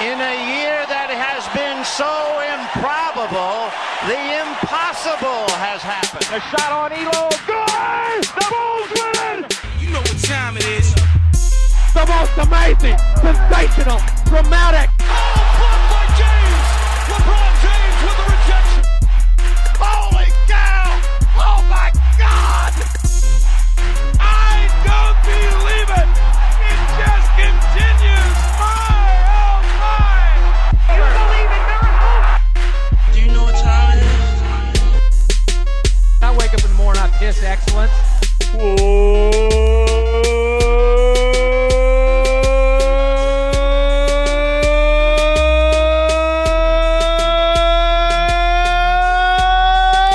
In a year that has been so improbable, the impossible has happened. A shot on Ehlo. Good! The Bulls win! You know what time it is. The most amazing, sensational, dramatic. Morning, excellence.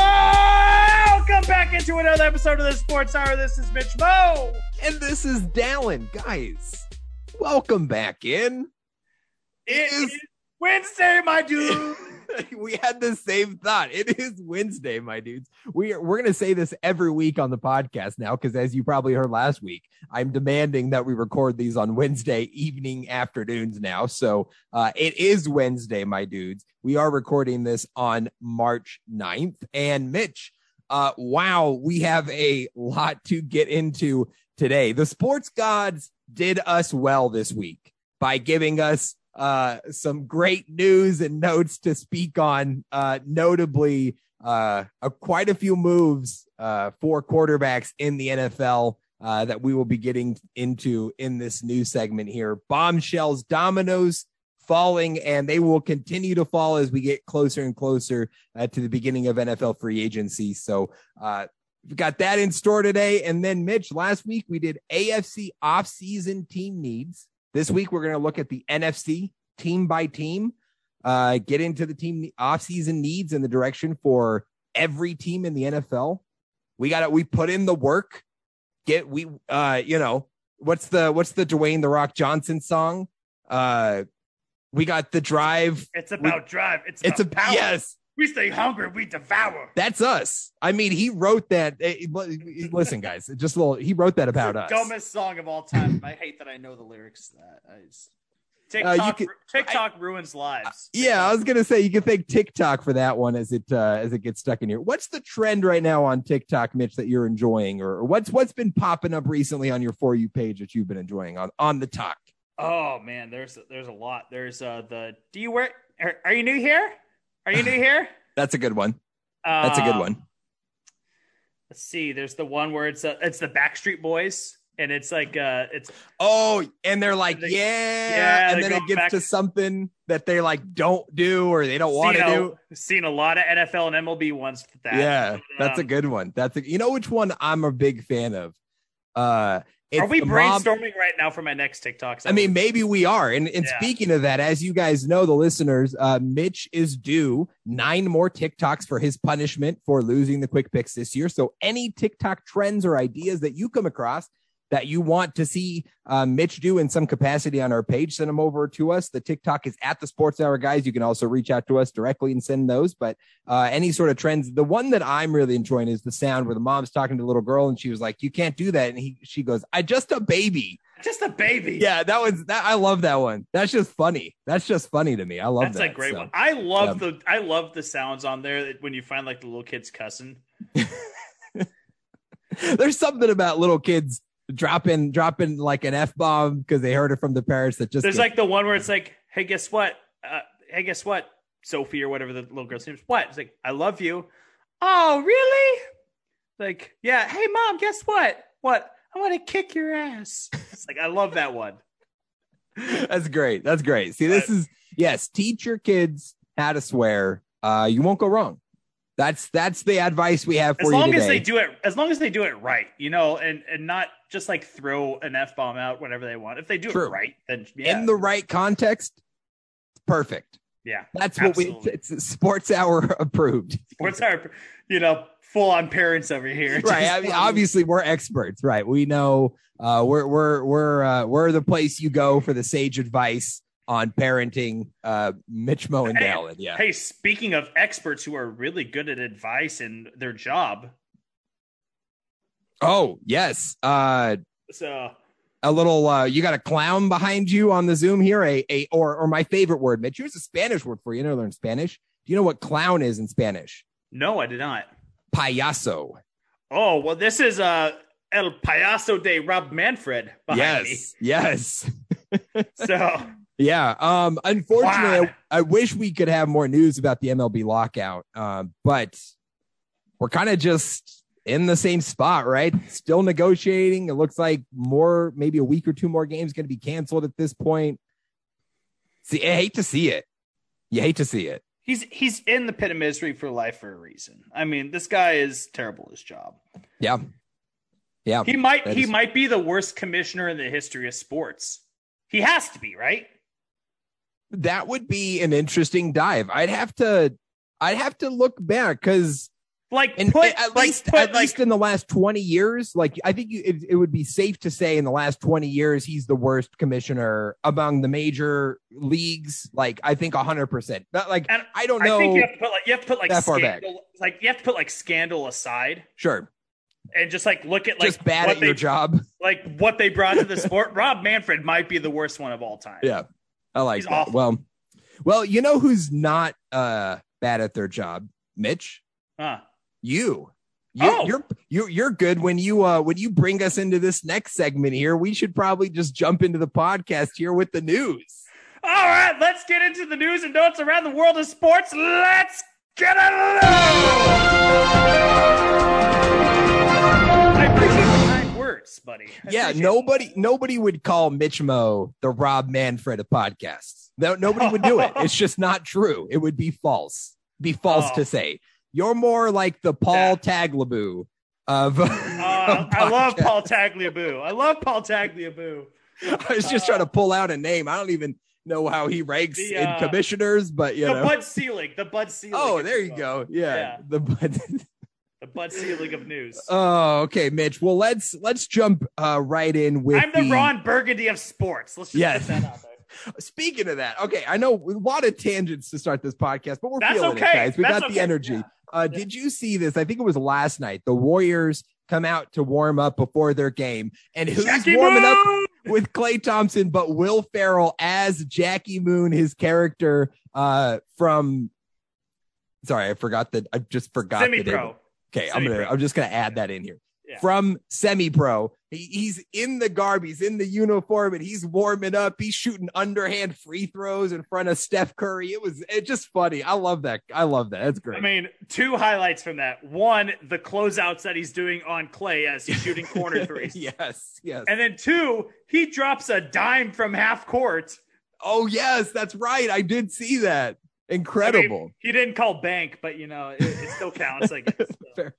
Welcome back into another episode of the Sports Hour. This is Mitch Mo. And this is Dallen. Guys, welcome back in. It is- is Wednesday, my dude. we had the same thought. It is Wednesday, my dudes. We are, we're going to say this every week on the podcast now because as you probably heard last week, I'm demanding that we record these on Wednesday evening afternoons now. So uh, it is Wednesday, my dudes. We are recording this on March 9th. And Mitch, uh, wow, we have a lot to get into today. The sports gods did us well this week by giving us uh, some great news and notes to speak on, uh, notably uh, a, quite a few moves uh, for quarterbacks in the NFL uh, that we will be getting into in this new segment here. Bombshells, dominoes falling, and they will continue to fall as we get closer and closer uh, to the beginning of NFL free agency. So, uh, We've got that in store today. And then, Mitch, last week we did AFC offseason team needs. This week we're going to look at the NFC team by team, uh, get into the team offseason needs and the direction for every team in the NFL. We got it. We put in the work. Get we uh, you know, what's the what's the Dwayne the Rock Johnson song? Uh we got the drive. It's about drive. It's It's about a power. yes. We stay hungry. We devour. That's us. I mean, he wrote that. eh, Listen, guys, just a little. He wrote that about us. Dumbest song of all time. I hate that I know the lyrics. to That I just... Uh, TikTok. could- TikTok ruins lives. Yeah, I was gonna say you can thank TikTok for that one as it uh, as it gets stuck in here. What's the trend right now on TikTok, Mitch, that you're enjoying, or what's what's been popping up recently on your for you page that you've been enjoying on on the talk? Oh man, there's there's a lot. There's uh the. Do you wear? Are, are you new here? Are you new here? That's a good one. That's a good Um, one. Let's see. There's the one where it's uh, it's the Backstreet Boys, and it's like uh it's Oh, and they're like, They- yeah, yeah, and then it gets back- to something that they like don't do or they don't want to do. Seen a lot of NFL and MLB ones with that. Yeah, that's a Um, good one. That's a you know which one I'm a big fan of. Uh, it's Are we brainstorming right now for my next TikTok? I mean, maybe we are. And, and Yeah. speaking of that, as you guys know, the listeners, uh, Mitch is due nine more TikToks for his punishment for losing the quick picks this year. So any TikTok trends or ideas that you come across that you want to see uh, Mitch do in some capacity on our page, send them over to us. The TikTok is at the Sports Hour guys. You can also reach out to us directly and send those. But uh, any sort of trends, the one that I'm really enjoying is the sound where the mom's talking to the little girl and she was like, "You can't do that," and he she goes, "I just a baby." just a baby. Yeah, that was that. I love that one. That's just funny. That's just funny to me. I love that's that. a great So, one. I love the I love the sounds on there when you find like the little kids cussing. There's something about little kids dropping dropping like an f bomb because they heard it from the parents that just There's like the one where it's like, hey, guess what? Uh, hey, guess what? Sophie or whatever the little girl's name is. What? It's like, I love you. Oh, really? Like, yeah. Hey, mom, guess what? What? I want to kick your ass. It's like I love that one. that's great. That's great. See, this is yes. Teach your kids how to swear. Uh, you won't go wrong. That's that's the advice we have for you As long as they do it, as long as they do it right, you know, and and not just like throw an f bomb out whenever they want. If they do True. it right, then yeah, in the right context. Perfect. yeah. That's what we. It's, it's sports hour approved. Sports hour, you know, full on parents over here. right. I mean, obviously, we're experts, right? We know uh, we're we're we're uh, we're the place you go for the sage advice on parenting. Uh, Mitch Mo and Hey, Dallen, yeah. Hey, speaking of experts who are really good at advice in their job, Oh yes. Uh, so a little uh you got a clown behind you on the zoom here a a or or my favorite word mitch here's a spanish word for you you never learned spanish do you know what clown is in spanish No, I did not. payaso Oh well, this is uh El Payaso de Rob Manfred behind yes yes. So yeah um unfortunately I, I wish we could have more news about the mlb lockout um but we're kind of just in the same spot right still negotiating it looks like more maybe a week or two more games going to be canceled at this point see i hate to see it you hate to see it he's he's in the pit of misery for life for a reason. I mean, this guy is terrible at his job. Yeah. Yeah. He might he is- might be the worst commissioner in the history of sports. He has to be, right? that would be an interesting dive. I'd have to I'd have to look back because Like and put at like least put at like least in the last 20 years, like I think you, it, it would be safe to say in the last 20 years he's the worst commissioner among the major leagues. Like I think 100%. But like I don't I know. think you have to put like you have to put like that far back. scandal like you have to put like scandal aside sure. and just like look at like Just bad what at your job. like what they brought to the sport. Rob Manfred might be the worst one of all time. Yeah. I like He's that. awful. Well, well, you know who's not uh bad at their job? Mitch. Huh. You. You, Oh. you're you're you're good when you uh when you bring us into this next segment here. We should probably just jump into the podcast here with the news. All right, let's get into the news and notes around the world of sports. Let's get it. I appreciate the kind words, buddy. I yeah, nobody nobody would call Mitch Mo the Rob Manfred of podcasts. No, nobody would do it. It's just not true. It would be false. Be false Oh. to say. You're more like the Paul Tagliabue of. Uh, of I love. Paul Tagliabue. I love Paul Tagliabue. I was just trying to pull out a name. I don't even know how he ranks The, in uh, commissioners, but you the know. Bud Selig. The Bud Selig. Oh, there you go. Yeah. Yeah. The Bud. The Bud Selig of news. Oh, okay, Mitch. Well, let's let's jump uh, right in with I'm the, Ron Burgundy of sports. Let's just Yes. get that out there. Speaking of that, okay, I know a lot of tangents to start this podcast, but we're That's feeling okay. it, guys. We That's got the energy. Yeah. Uh, Did you see this? I think it was last night. The Warriors come out to warm up before their game, and who's Jackie warming up with Klay Thompson, but Will Ferrell as Jackie Moon, his character uh, from. Sorry, I forgot that. I just forgot. Semi-pro. Okay, I'm gonna. I'm just gonna add that in here. Yeah. From semi-pro, he, he's in the garb, he's in the uniform, and he's warming up. He's shooting underhand free throws in front of Steph Curry. It was it's just funny. I love that. I love that. That's great. I mean, two highlights from that. One, the closeouts that he's doing on Klay as he's shooting corner threes. yes, yes. And then two, he drops a dime from half court. oh yes, that's right. I did see that. I mean, Incredible. he didn't call bank, but you know, it, it still counts, I guess. So. Fair.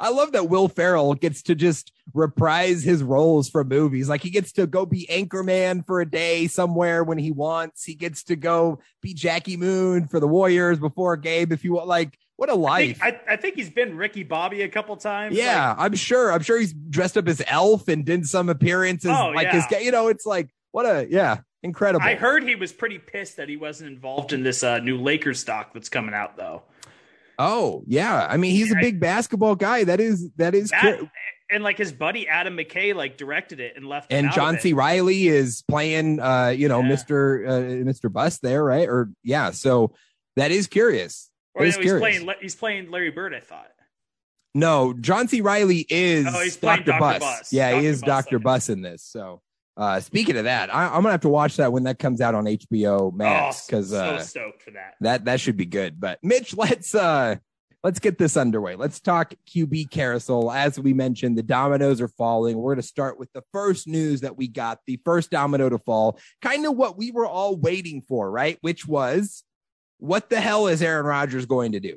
I love that Will Ferrell gets to just reprise his roles from movies. Like he gets to go be Anchorman for a day somewhere when he wants. He gets to go be Jackie Moon for the Warriors before a game if you want. Like what a life. think, I, I think he's been Ricky Bobby a couple times. yeah, I'm sure. I'm sure he's dressed up as Elf and did some appearances. Oh, like his, yeah. you know, it's like what a yeah, incredible. I heard he was pretty pissed that he wasn't involved in this uh, new Lakers stock that's coming out, though. oh yeah, I mean he's a big basketball guy. That is that is. That, cur- and like his buddy Adam McKay like directed it and left. and out John C. Reilly is playing, uh, you know, Yeah. Mister uh, Mister Buss there, right? Or yeah, so that is curious. Or That no, is he's curious. playing. He's playing Larry Bird. I thought. No, John C. Reilly is Oh, he's Dr. Dr. Buss. Buss. Yeah, he is Buss, okay. Buss in this. So, uh, speaking of that, I, I'm gonna have to watch that when that comes out on HBO Max oh, because so uh, stoked for that. that that should be good. But Mitch, let's uh let's get this underway. Let's talk QB carousel. As we mentioned, the dominoes are falling. We're going to start with the first news that we got, the first domino to fall, kind of what we were all waiting for, right? Which was what the hell is Aaron Rodgers going to do?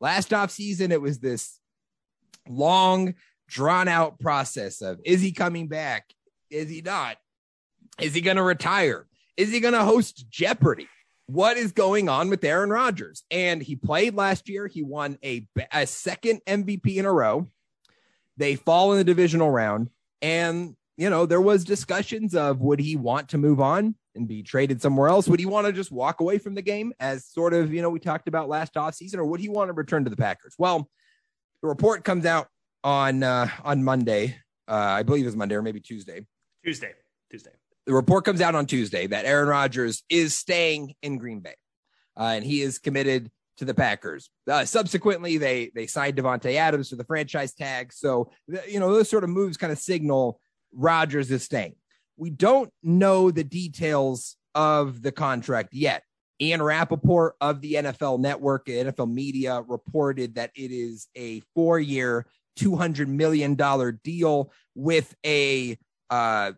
Last offseason, it was this long, drawn out process of is he coming back? Is he not? Is he going to retire? Is he going to host Jeopardy? what is going on with Aaron Rodgers? And he played last year. He won a, a second MVP in a row. They fall in the divisional round. And, you know, there was discussions of would he want to move on and be traded somewhere else? Would he want to just walk away from the game as sort of, you know, we talked about last offseason, or would he want to return to the Packers? Well, the report comes out on uh, on Monday. Uh, I believe it was Monday or maybe Tuesday Tuesday. Tuesday. The report comes out on Tuesday that Aaron Rodgers is staying in Green Bay, uh, and he is committed to the Packers. Uh, subsequently, they they signed Davante Adams for the franchise tag. So you know those sort of moves kind of signal Rodgers is staying. We don't know the details of the contract yet. Ian Rapoport of the NFL Network, NFL Media, reported that it is a four-year, two hundred million dollar deal with a uh,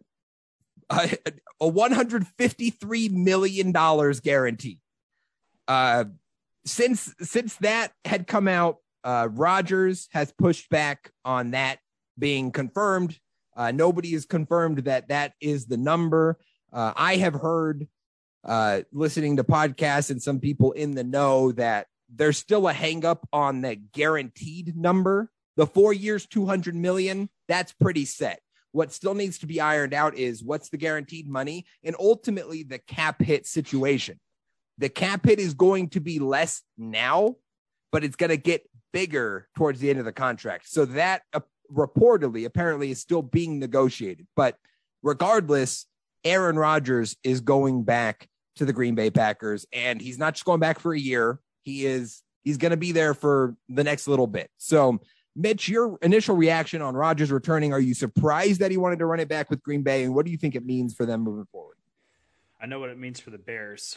a, a one hundred fifty-three million dollars guarantee. Uh, since since that had come out, uh, Rodgers has pushed back on that being confirmed. Uh, nobody has confirmed that that is the number. Uh, I have heard, uh, listening to podcasts and some people in the know, that there's still a hangup on the guaranteed number. The four years, 200 million, that's pretty set. What still needs to be ironed out is what's the guaranteed money and ultimately the cap hit situation. The cap hit is going to be less now, but it's going to get bigger towards the end of the contract. So that uh, reportedly, apparently, is still being negotiated. But regardless, Aaron Rodgers is going back to the Green Bay Packers, and he's not just going back for a year. He is he's going to be there for the next little bit. So, Mitch, your initial reaction on Rodgers returning, are you surprised that he wanted to run it back with Green Bay, and what do you think it means for them moving forward? I know what it means for the Bears.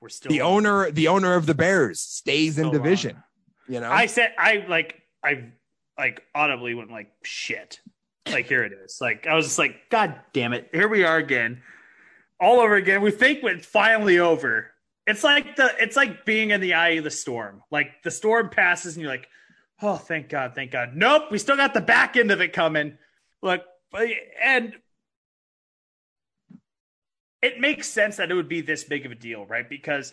We're still the owner, the owner of the Bears stays in division. On. You know, I said I like I like audibly went like shit. Like here it is. Like I was just like, God damn it, here we are again, all over again. We think it's finally over. It's like the it's like being in the eye of the storm. Like the storm passes and you're like, oh, thank God, thank God. Nope, we still got the back end of it coming. Look, and it makes sense that it would be this big of a deal, right? Because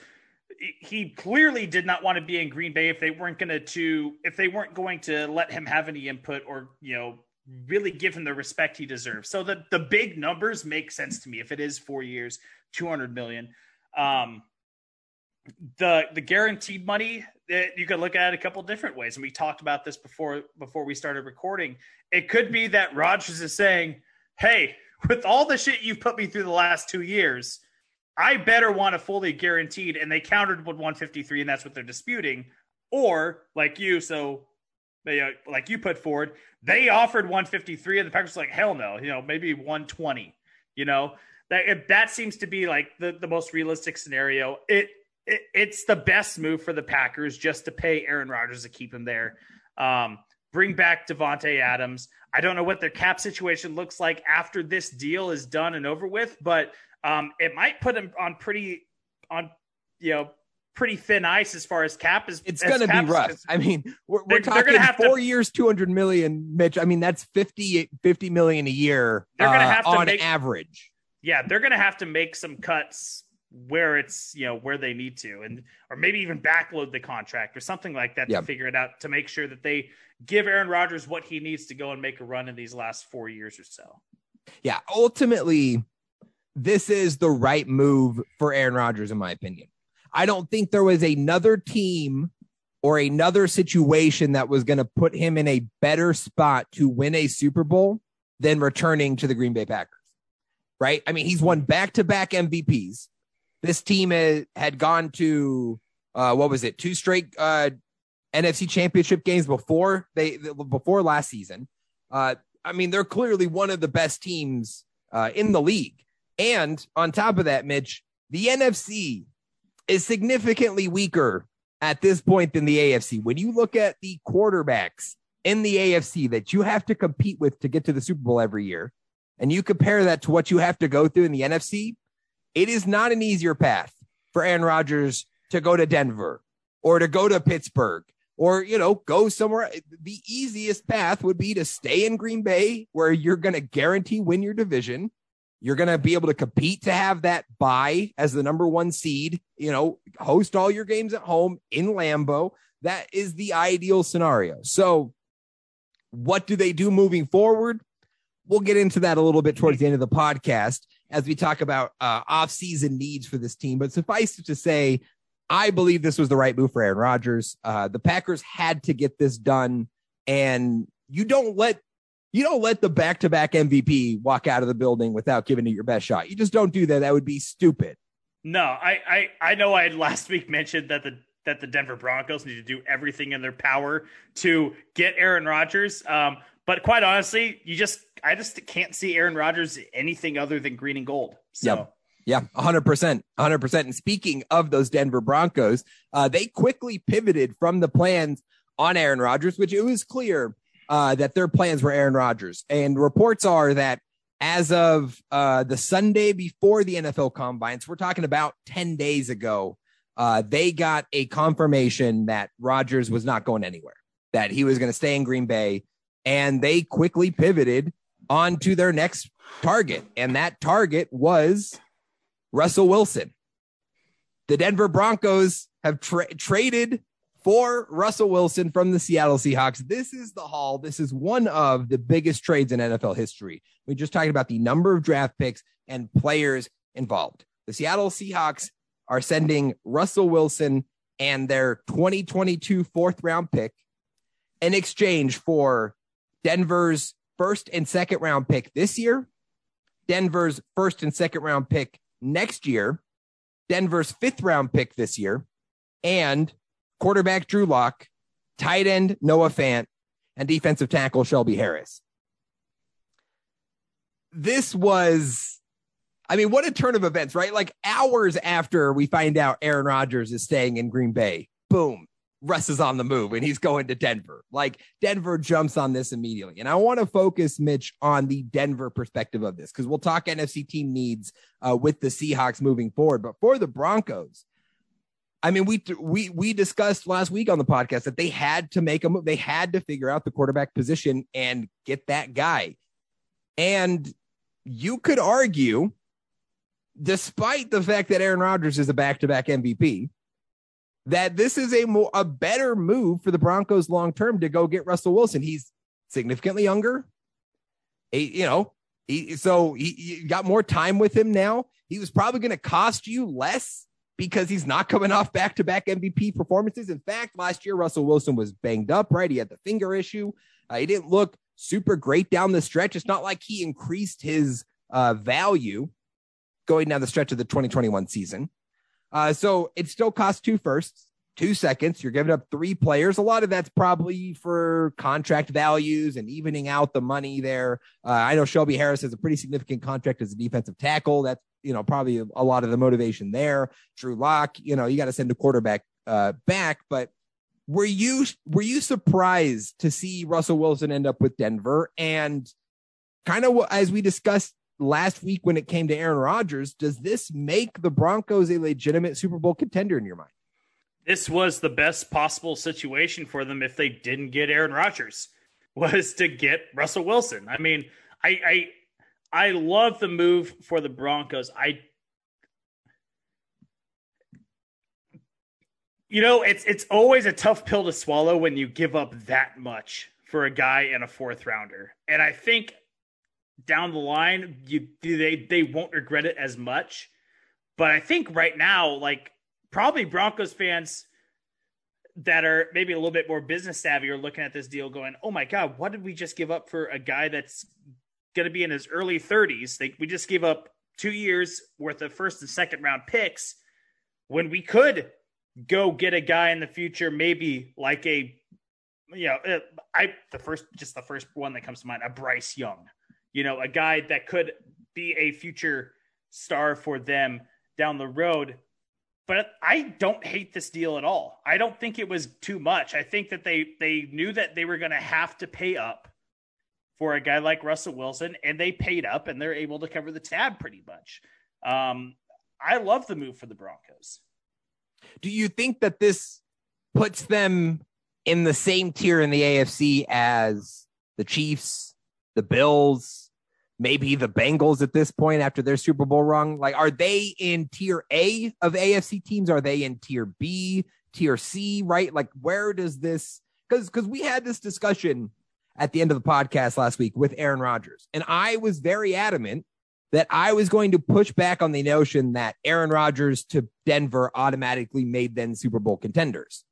he clearly did not want to be in Green Bay if they weren't going to if they weren't going to let him have any input or you know really give him the respect he deserves. So the the big numbers make sense to me if it is 4 years, 200 million. Um the the guaranteed money you could look at it a couple different ways and we talked about this before before we started recording. It could be that Rodgers is saying, "Hey, with all the shit you've put me through the last 2 years, I better want a fully guaranteed, and they countered with 153, and that's what they're disputing. Or like you, so they uh, like you put forward, they offered 153, and the Packers were like hell no, you know maybe 120. You know that that seems to be like the the most realistic scenario. It, it it's the best move for the Packers just to pay Aaron Rodgers to keep him there. Um, bring back Davante Adams. I don't know what their cap situation looks like after this deal is done and over with, but um, it might put him on pretty on you know pretty thin ice as far as cap is. It's going to be rough. I mean, we're, we're talking four to, years, 200 million, Mitch. I mean, that's 50, 50 million a year they're gonna uh, have to on make, average. Yeah, they're going to have to make some cuts where it's, you know, where they need to, and or maybe even backload the contract or something like that to figure it out to make sure that they give Aaron Rodgers what he needs to go and make a run in these last four years or so. Yeah, ultimately, this is the right move for Aaron Rodgers, in my opinion. I don't think there was another team or another situation that was going to put him in a better spot to win a Super Bowl than returning to the Green Bay Packers. Right? I mean, he's won back to back MVPs. This team had, gone to uh, what was it? Two straight uh, NFC Championship games before they before last season. Uh, I mean, they're clearly one of the best teams uh, in the league. And on top of that, Mitch, the NFC is significantly weaker at this point than the AFC. When you look at the quarterbacks in the AFC that you have to compete with to get to the Super Bowl every year, and you compare that to what you have to go through in the NFC, it is not an easier path for Aaron Rodgers to go to Denver or to go to Pittsburgh or, you know, go somewhere. The easiest path would be to stay in Green Bay where you're going to guarantee win your division you're going to be able to compete to have that bye as the number one seed, you know, host all your games at home in Lambeau. That is the ideal scenario. So, what do they do moving forward? We'll get into that a little bit towards the end of the podcast as we talk about uh, off-season needs for this team. But suffice it to say, I believe this was the right move for Aaron Rodgers. Uh, the Packers had to get this done, and you don't let you don't let the back to back MVP walk out of the building without giving it your best shot. You just don't do that. That would be stupid. No, I, I, I know I last week mentioned that the that the Denver Broncos need to do everything in their power to get Aaron Rodgers. Um, but quite honestly, you just I just can't see Aaron Rodgers anything other than green and gold. So. Yep. Yeah, 100%. 100%. And speaking of those Denver Broncos, uh, they quickly pivoted from the plans on Aaron Rodgers, which it was clear uh, that their plans were Aaron Rodgers. And reports are that as of uh, the Sunday before the NFL combines, we're talking about 10 days ago, uh, they got a confirmation that Rodgers was not going anywhere, that he was going to stay in Green Bay. And they quickly pivoted on to their next target. And that target was Russell Wilson. The Denver Broncos have tra- traded for Russell Wilson from the Seattle Seahawks. This is the haul. This is one of the biggest trades in NFL history. We just talked about the number of draft picks and players involved. The Seattle Seahawks are sending Russell Wilson and their 2022 fourth round pick in exchange for Denver's first and second round pick this year, Denver's first and second round pick next year, Denver's fifth round pick this year, and quarterback Drew Lock, tight end Noah Fant, and defensive tackle Shelby Harris. This was, I mean, what a turn of events, right? Like hours after we find out Aaron Rodgers is staying in Green Bay, boom, Russ is on the move and he's going to Denver. Like Denver jumps on this immediately. And I want to focus, Mitch, on the Denver perspective of this because we'll talk NFC team needs uh, with the Seahawks moving forward. But for the Broncos, I mean, we we we discussed last week on the podcast that they had to make a move. They had to figure out the quarterback position and get that guy. And you could argue, despite the fact that Aaron Rodgers is a back-to-back MVP, that this is a more a better move for the Broncos long term to go get Russell Wilson. He's significantly younger. He, you know, he, so he, he got more time with him now. He was probably going to cost you less because he's not coming off back to back MVP performances. In fact, last year Russell Wilson was banged up. Right, he had the finger issue. Uh, he didn't look super great down the stretch. It's not like he increased his uh, value going down the stretch of the 2021 season. Uh, so it still costs two firsts, two seconds. You're giving up three players. A lot of that's probably for contract values and evening out the money there. Uh, I know Shelby Harris has a pretty significant contract as a defensive tackle. That's you know probably a, lot of the motivation there. Drew Lock, you know, you got to send a quarterback uh, back, but were you were you surprised to see Russell Wilson end up with Denver and kind of as we discussed last week when it came to Aaron Rodgers, does this make the Broncos a legitimate Super Bowl contender in your mind? This was the best possible situation for them if they didn't get Aaron Rodgers was to get Russell Wilson. I mean, I I I love the move for the Broncos. I You know, it's it's always a tough pill to swallow when you give up that much for a guy in a fourth rounder. And I think down the line, you they they won't regret it as much. But I think right now, like probably Broncos fans that are maybe a little bit more business savvy are looking at this deal going, "Oh my god, what did we just give up for a guy that's going to be in his early 30s? They, we just gave up 2 years worth of first and second round picks when we could go get a guy in the future maybe like a you know, uh, I the first just the first one that comes to mind, a Bryce Young you know, a guy that could be a future star for them down the road. But I don't hate this deal at all. I don't think it was too much. I think that they they knew that they were going to have to pay up for a guy like Russell Wilson, and they paid up, and they're able to cover the tab pretty much. Um, I love the move for the Broncos. Do you think that this puts them in the same tier in the AFC as the Chiefs, the Bills, maybe the Bengals at this point after their Super Bowl run? Like, are they in tier A of AFC teams? Are they in tier B, tier C, right? Like, where does this, because, because we had this discussion at the end of the podcast last week with Aaron Rodgers, and I was very adamant that I was going to push back on the notion that Aaron Rodgers to Denver automatically made them Super Bowl contenders.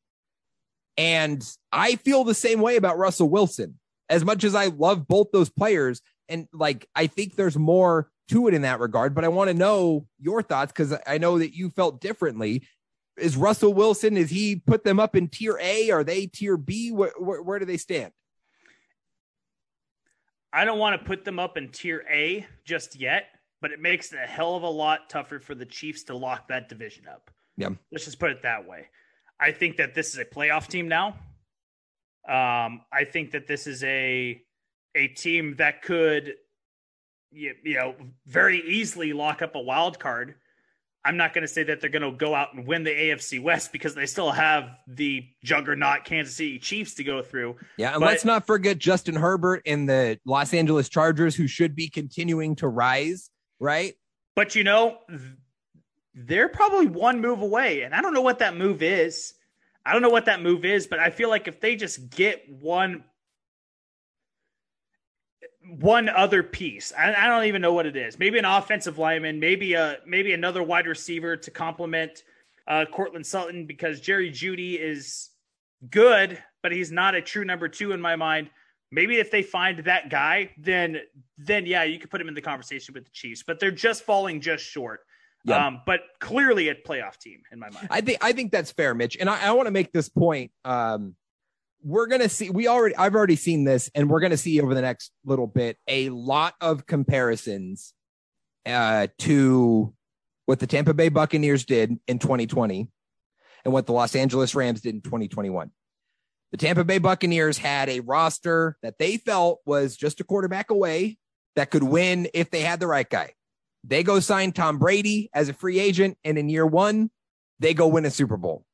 And I feel the same way about Russell Wilson. As much as I love both those players, and like I think there's more to it in that regard, but I want to know your thoughts because I know that you felt differently. Is Russell Wilson, is he put them up in tier A? Are they tier B? Where, where, where do they stand? I don't want to put them up in tier A just yet, but it makes it a hell of a lot tougher for the Chiefs to lock that division up. Yeah. Let's just put it that way. I think that this is a playoff team now. Um, I think that this is a a team that could you, you know very easily lock up a wild card. I'm not going to say that they're going to go out and win the AFC West because they still have the juggernaut Kansas City Chiefs to go through. Yeah, and But- let's not forget Justin Herbert and the Los Angeles Chargers, who should be continuing to rise, right? But you know, they're probably one move away, and I don't know what that move is. I don't know what that move is, but I feel like if they just get one one other piece, I, I don't even know what it is. Maybe an offensive lineman, maybe a maybe another wide receiver to complement uh, Courtland Sutton because Jerry Jeudy is good, but he's not a true number two in my mind. Maybe if they find that guy, then then yeah, you could put him in the conversation with the Chiefs. But they're just falling just short. Yeah. Um, but clearly a playoff team in my mind. I think I think that's fair, Mitch. And I, I want to make this point. Um, we're gonna see. We already. I've already seen this, and we're gonna see over the next little bit a lot of comparisons uh, to what the Tampa Bay Buccaneers did in 2020 and what the Los Angeles Rams did in 2021. The Tampa Bay Buccaneers had a roster that they felt was just a quarterback away that could win if they had the right guy. They go sign Tom Brady as a free agent, and in year one, they go win a Super Bowl.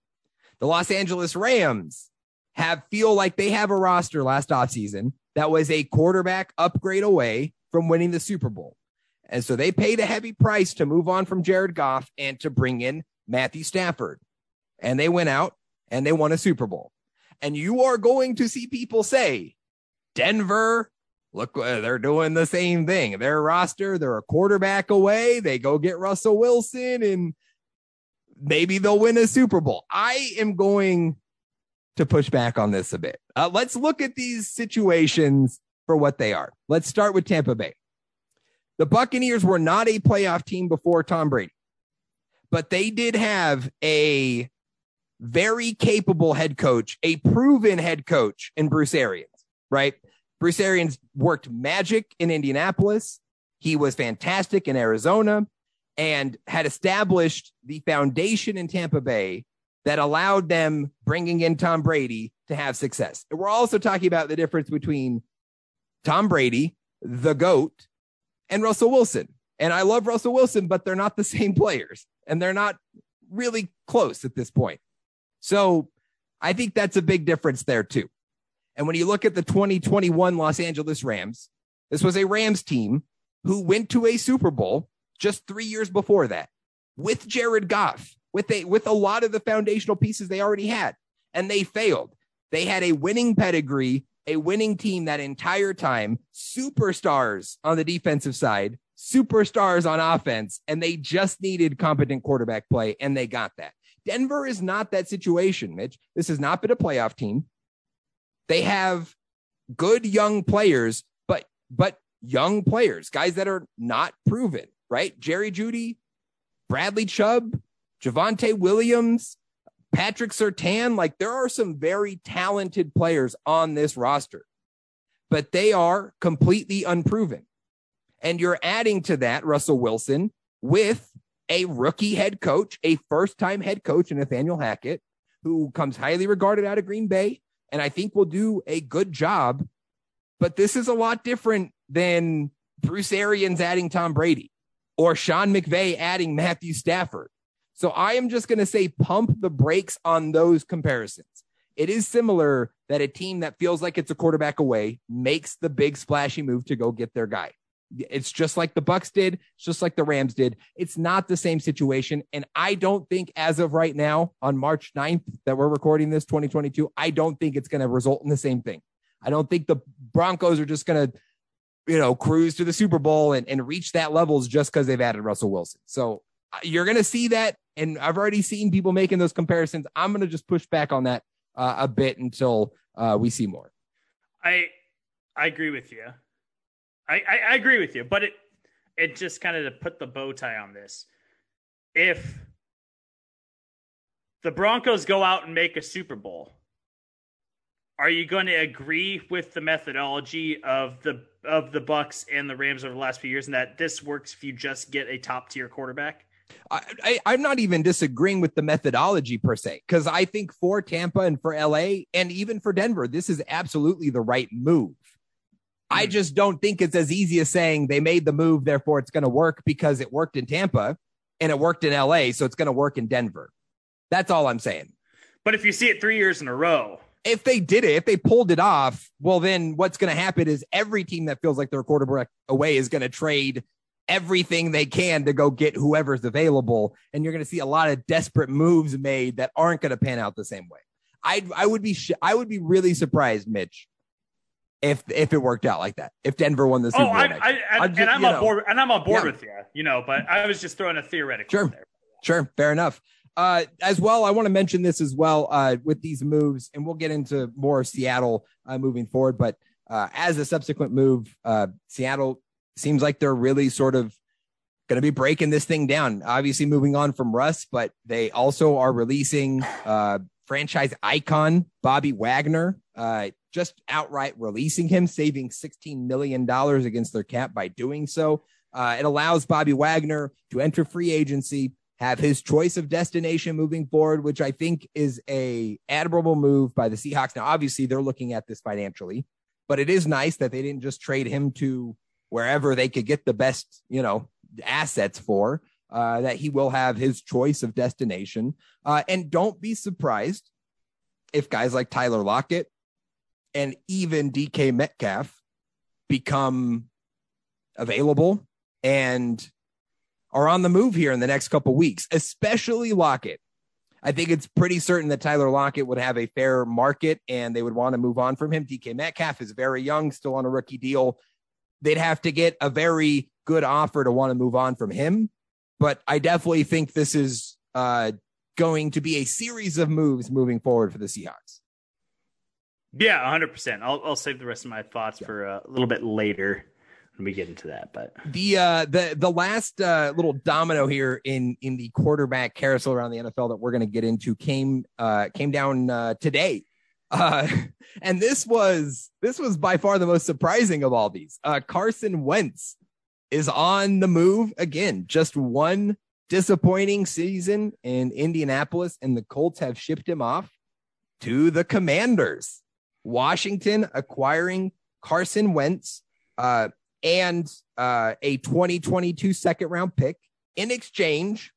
The Los Angeles Rams have feel like they have a roster last offseason that was a quarterback upgrade away from winning the Super Bowl. And so they paid a heavy price to move on from Jared Goff and to bring in Matthew Stafford. And they went out and they won a Super Bowl. And you are going to see people say, Denver, look, uh, they're doing the same thing. Their roster, they're a quarterback away. They go get Russell Wilson and maybe they'll win a Super Bowl. I am going to push back on this a bit. Uh, let's look at these situations for what they are. Let's start with Tampa Bay. The Buccaneers were not a playoff team before Tom Brady, but they did have a very capable head coach, a proven head coach in Bruce Arians, right? Bruce Arians worked magic in Indianapolis. He was fantastic in Arizona and had established the foundation in Tampa Bay that allowed them bringing in Tom Brady to have success. And we're also talking about the difference between Tom Brady, the GOAT, and Russell Wilson. And I love Russell Wilson, but they're not the same players and they're not really close at this point. So I think that's a big difference there too. And when you look at the 2021 Los Angeles Rams, this was a Rams team who went to a Super Bowl just three years before that with Jared Goff, with a with a lot of the foundational pieces they already had, and they failed. They had a winning pedigree, a winning team that entire time, superstars on the defensive side, superstars on offense, and they just needed competent quarterback play, and they got that. Denver is not that situation, Mitch. This has not been a playoff team. They have good young players, but but young players, guys that are not proven, right? Jerry Jeudy, Bradley Chubb, Javonte Williams, Patrick Surtain. Like there are some very talented players on this roster, but they are completely unproven. And you're adding to that Russell Wilson with a rookie head coach, a first time head coach Nathaniel Hackett, who comes highly regarded out of Green Bay, and I think will do a good job. But this is a lot different than Bruce Arians adding Tom Brady or Sean McVay adding Matthew Stafford. So I am just going to say pump the brakes on those comparisons. It is similar that a team that feels like it's a quarterback away makes the big splashy move to go get their guy. It's just like the Bucs did, it's just like the Rams did. It's not the same situation and I don't think as of right now on March 9th that we're recording this 2022, I don't think it's going to result in the same thing. I don't think the Broncos are just going to you know, cruise to the Super Bowl and, and reach that levels just because they've added Russell Wilson. So uh, you're going to see that. And I've already seen people making those comparisons. I'm going to just push back on that uh, a bit until uh, we see more. I I agree with you. I, I, I agree with you, but it it just kind of to put the bow tie on this. If the Broncos go out and make a Super Bowl, are you going to agree with the methodology of the of the Bucs and the Rams over the last few years, and that this works if you just get a top tier quarterback? I, I, am not even disagreeing with the methodology per se, because I think for Tampa and for LA and even for Denver, this is absolutely the right move. I hmm. just don't think it's as easy as saying they made the move, therefore it's going to work because it worked in Tampa and it worked in LA, so it's going to work in Denver. That's all I'm saying. But if you see it three years in a row, if they did it, if they pulled it off, well, then what's going to happen is every team that feels like they're a quarterback away is going to trade everything they can to go get whoever's available. And you're going to see a lot of desperate moves made that aren't going to pan out the same way. I I would be sh- I would be really surprised, Mitch, if if it worked out like that. If Denver won the Super oh, Bowl, I, I, I, just, and I'm on board and I'm on board yeah. with you, you know. But I was just throwing a theoretical. Sure, there. sure, fair enough. Uh, as well, I want to mention this as well uh, with these moves, and we'll get into more Seattle uh, moving forward. But uh, as a subsequent move, uh, Seattle seems like they're really sort of going to be breaking this thing down. Obviously, moving on from Russ, but they also are releasing uh, franchise icon Bobby Wagner, just outright releasing him, saving $16 million against their cap by doing so. it allows Bobby Wagner to enter free agency have his choice of destination moving forward, which I think is a admirable move by the Seahawks. Now, obviously, they're looking at this financially, but it is nice that they didn't just trade him to wherever they could get the best, you know, assets for. Uh, that he will have his choice of destination. Uh, and don't be surprised if guys like Tyler Lockett and even DK Metcalf become available and are on the move here in the next couple weeks, especially Lockett. I think it's pretty certain that Tyler Lockett would have a fair market and they would want to move on from him. DK Metcalf is very young, still on a rookie deal. They'd have to get a very good offer to want to move on from him. But I definitely think this is uh, going to be a series of moves moving forward for the Seahawks. Yeah, 100%. I'll, I'll save the rest of my thoughts yeah. for a little bit later when we get into that. But the uh, the the last uh, little domino here in in the quarterback carousel around the NFL that we're going to get into came uh, came down uh, today. Uh, and this was this was by far the most surprising of all these. Uh, Carson Wentz is on the move again. Just one disappointing season in Indianapolis, and the Colts have shipped him off to the Commanders. Washington acquiring Carson Wentz. Uh, and uh, a 2022 second round pick in exchange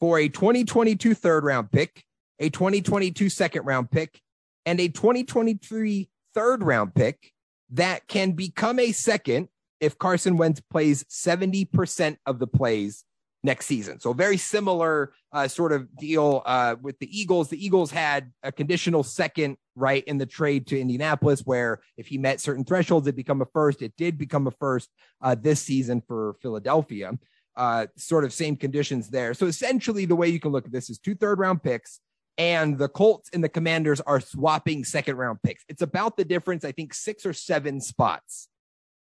for a 2022 third round pick, a 2022 second round pick, and a 2023 third round pick that can become a second if Carson Wentz plays 70% of the plays next season. So very similar uh, sort of deal uh, with the Eagles. The Eagles had a conditional second right in the trade to Indianapolis, where if he met certain thresholds, it become a first. It did become a first uh, this season for Philadelphia. Uh, sort of same conditions there. So essentially, the way you can look at this is two third round picks. And the Colts and the Commanders are swapping second round picks. It's about the difference, I think, six or seven spots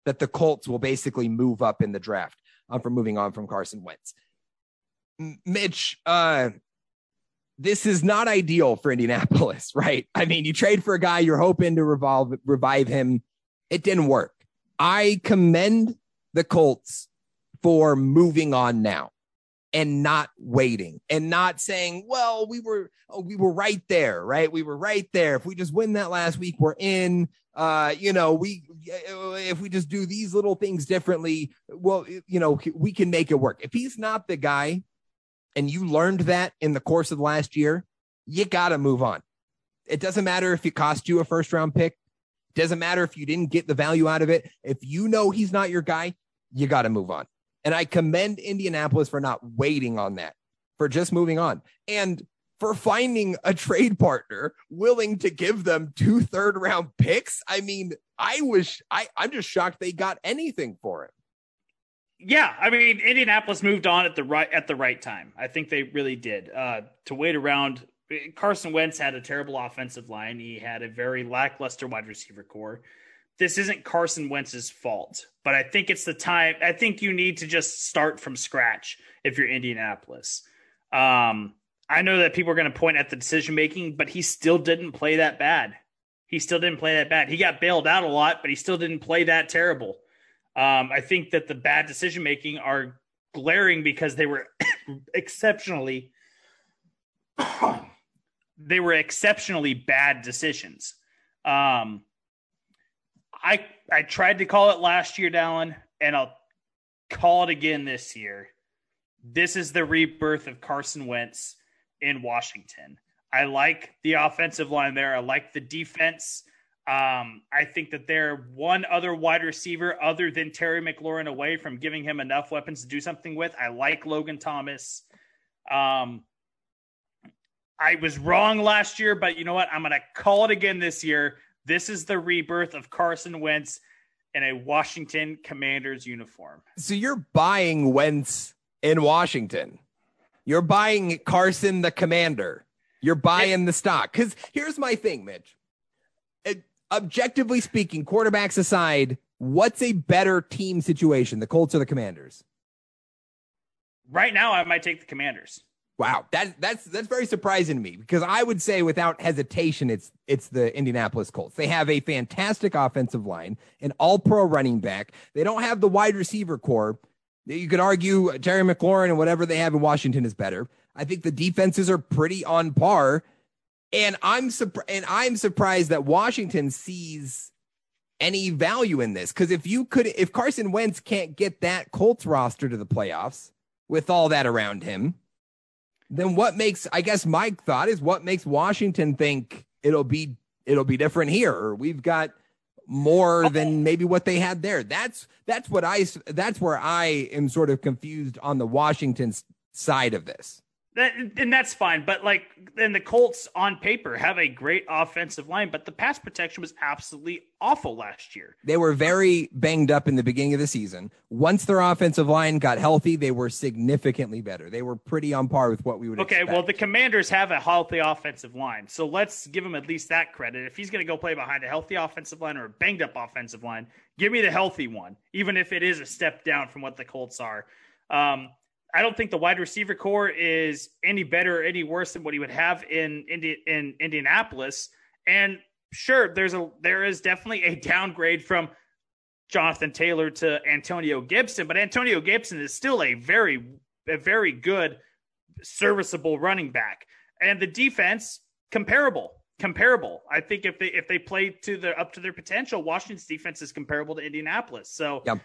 that the Colts will basically move up in the draft um, from moving on from Carson Wentz. Mitch, uh, this is not ideal for Indianapolis, right? I mean, you trade for a guy you're hoping to revolve, revive him. It didn't work. I commend the Colts for moving on now and not waiting and not saying, well, we were oh, we were right there, right? We were right there. If we just win that last week, we're in. Uh, you know, we if we just do these little things differently, well, you know, we can make it work. If he's not the guy and you learned that in the course of the last year, you got to move on. It doesn't matter if it cost you a first round pick. Doesn't matter if you didn't get the value out of it. If you know he's not your guy, you got to move on. And I commend Indianapolis for not waiting on that, for just moving on. And for finding a trade partner willing to give them two third round picks. I mean, I was I I'm just shocked they got anything for it. Yeah, I mean Indianapolis moved on at the right at the right time. I think they really did. Uh, to wait around, Carson Wentz had a terrible offensive line. He had a very lackluster wide receiver core. This isn't Carson Wentz's fault, but I think it's the time. I think you need to just start from scratch if you're Indianapolis. Um, I know that people are going to point at the decision making, but he still didn't play that bad. He still didn't play that bad. He got bailed out a lot, but he still didn't play that terrible. Um, I think that the bad decision making are glaring because they were exceptionally they were exceptionally bad decisions. Um, I I tried to call it last year, Dallen, and I'll call it again this year. This is the rebirth of Carson Wentz in Washington. I like the offensive line there. I like the defense. Um, I think that they're one other wide receiver other than Terry McLaurin away from giving him enough weapons to do something with. I like Logan Thomas. Um, I was wrong last year, but you know what? I'm going to call it again this year. This is the rebirth of Carson Wentz in a Washington Commanders uniform. So you're buying Wentz in Washington. You're buying Carson the Commander. You're buying it, the stock. Because here's my thing, Mitch objectively speaking, quarterbacks aside, what's a better team situation, the Colts or the Commanders? Right now, I might take the Commanders. Wow, that that's that's very surprising to me because I would say without hesitation, it's it's the Indianapolis Colts. They have a fantastic offensive line, an All-Pro running back. They don't have the wide receiver core. You could argue Terry McLaurin and whatever they have in Washington is better. I think the defenses are pretty on par. And I'm surprised and I'm surprised that Washington sees any value in this. Because if you could if Carson Wentz can't get that Colts roster to the playoffs with all that around him, then what makes I guess my thought is what makes Washington think it'll be it'll be different here or we've got more oh. than maybe what they had there. That's that's what I that's where I am sort of confused on the Washington side of this. That, and that's fine. But like, then the Colts on paper have a great offensive line, but the pass protection was absolutely awful last year. They were very banged up in the beginning of the season. Once their offensive line got healthy, they were significantly better. They were pretty on par with what we would expect. okay, expect. well, the Commanders have a healthy offensive line. So let's give him at least that credit. If he's going to go play behind a healthy offensive line or a banged up offensive line, give me the healthy one, even if it is a step down from what the Colts are. Um, I don't think the wide receiver core is any better or any worse than what he would have in Indi- in Indianapolis. And sure, there's a there is definitely a downgrade from Jonathan Taylor to Antonio Gibson, but Antonio Gibson is still a very a very good serviceable running back. And the defense comparable comparable. I think if they if they play to their up to their potential, Washington's defense is comparable to Indianapolis. So yep.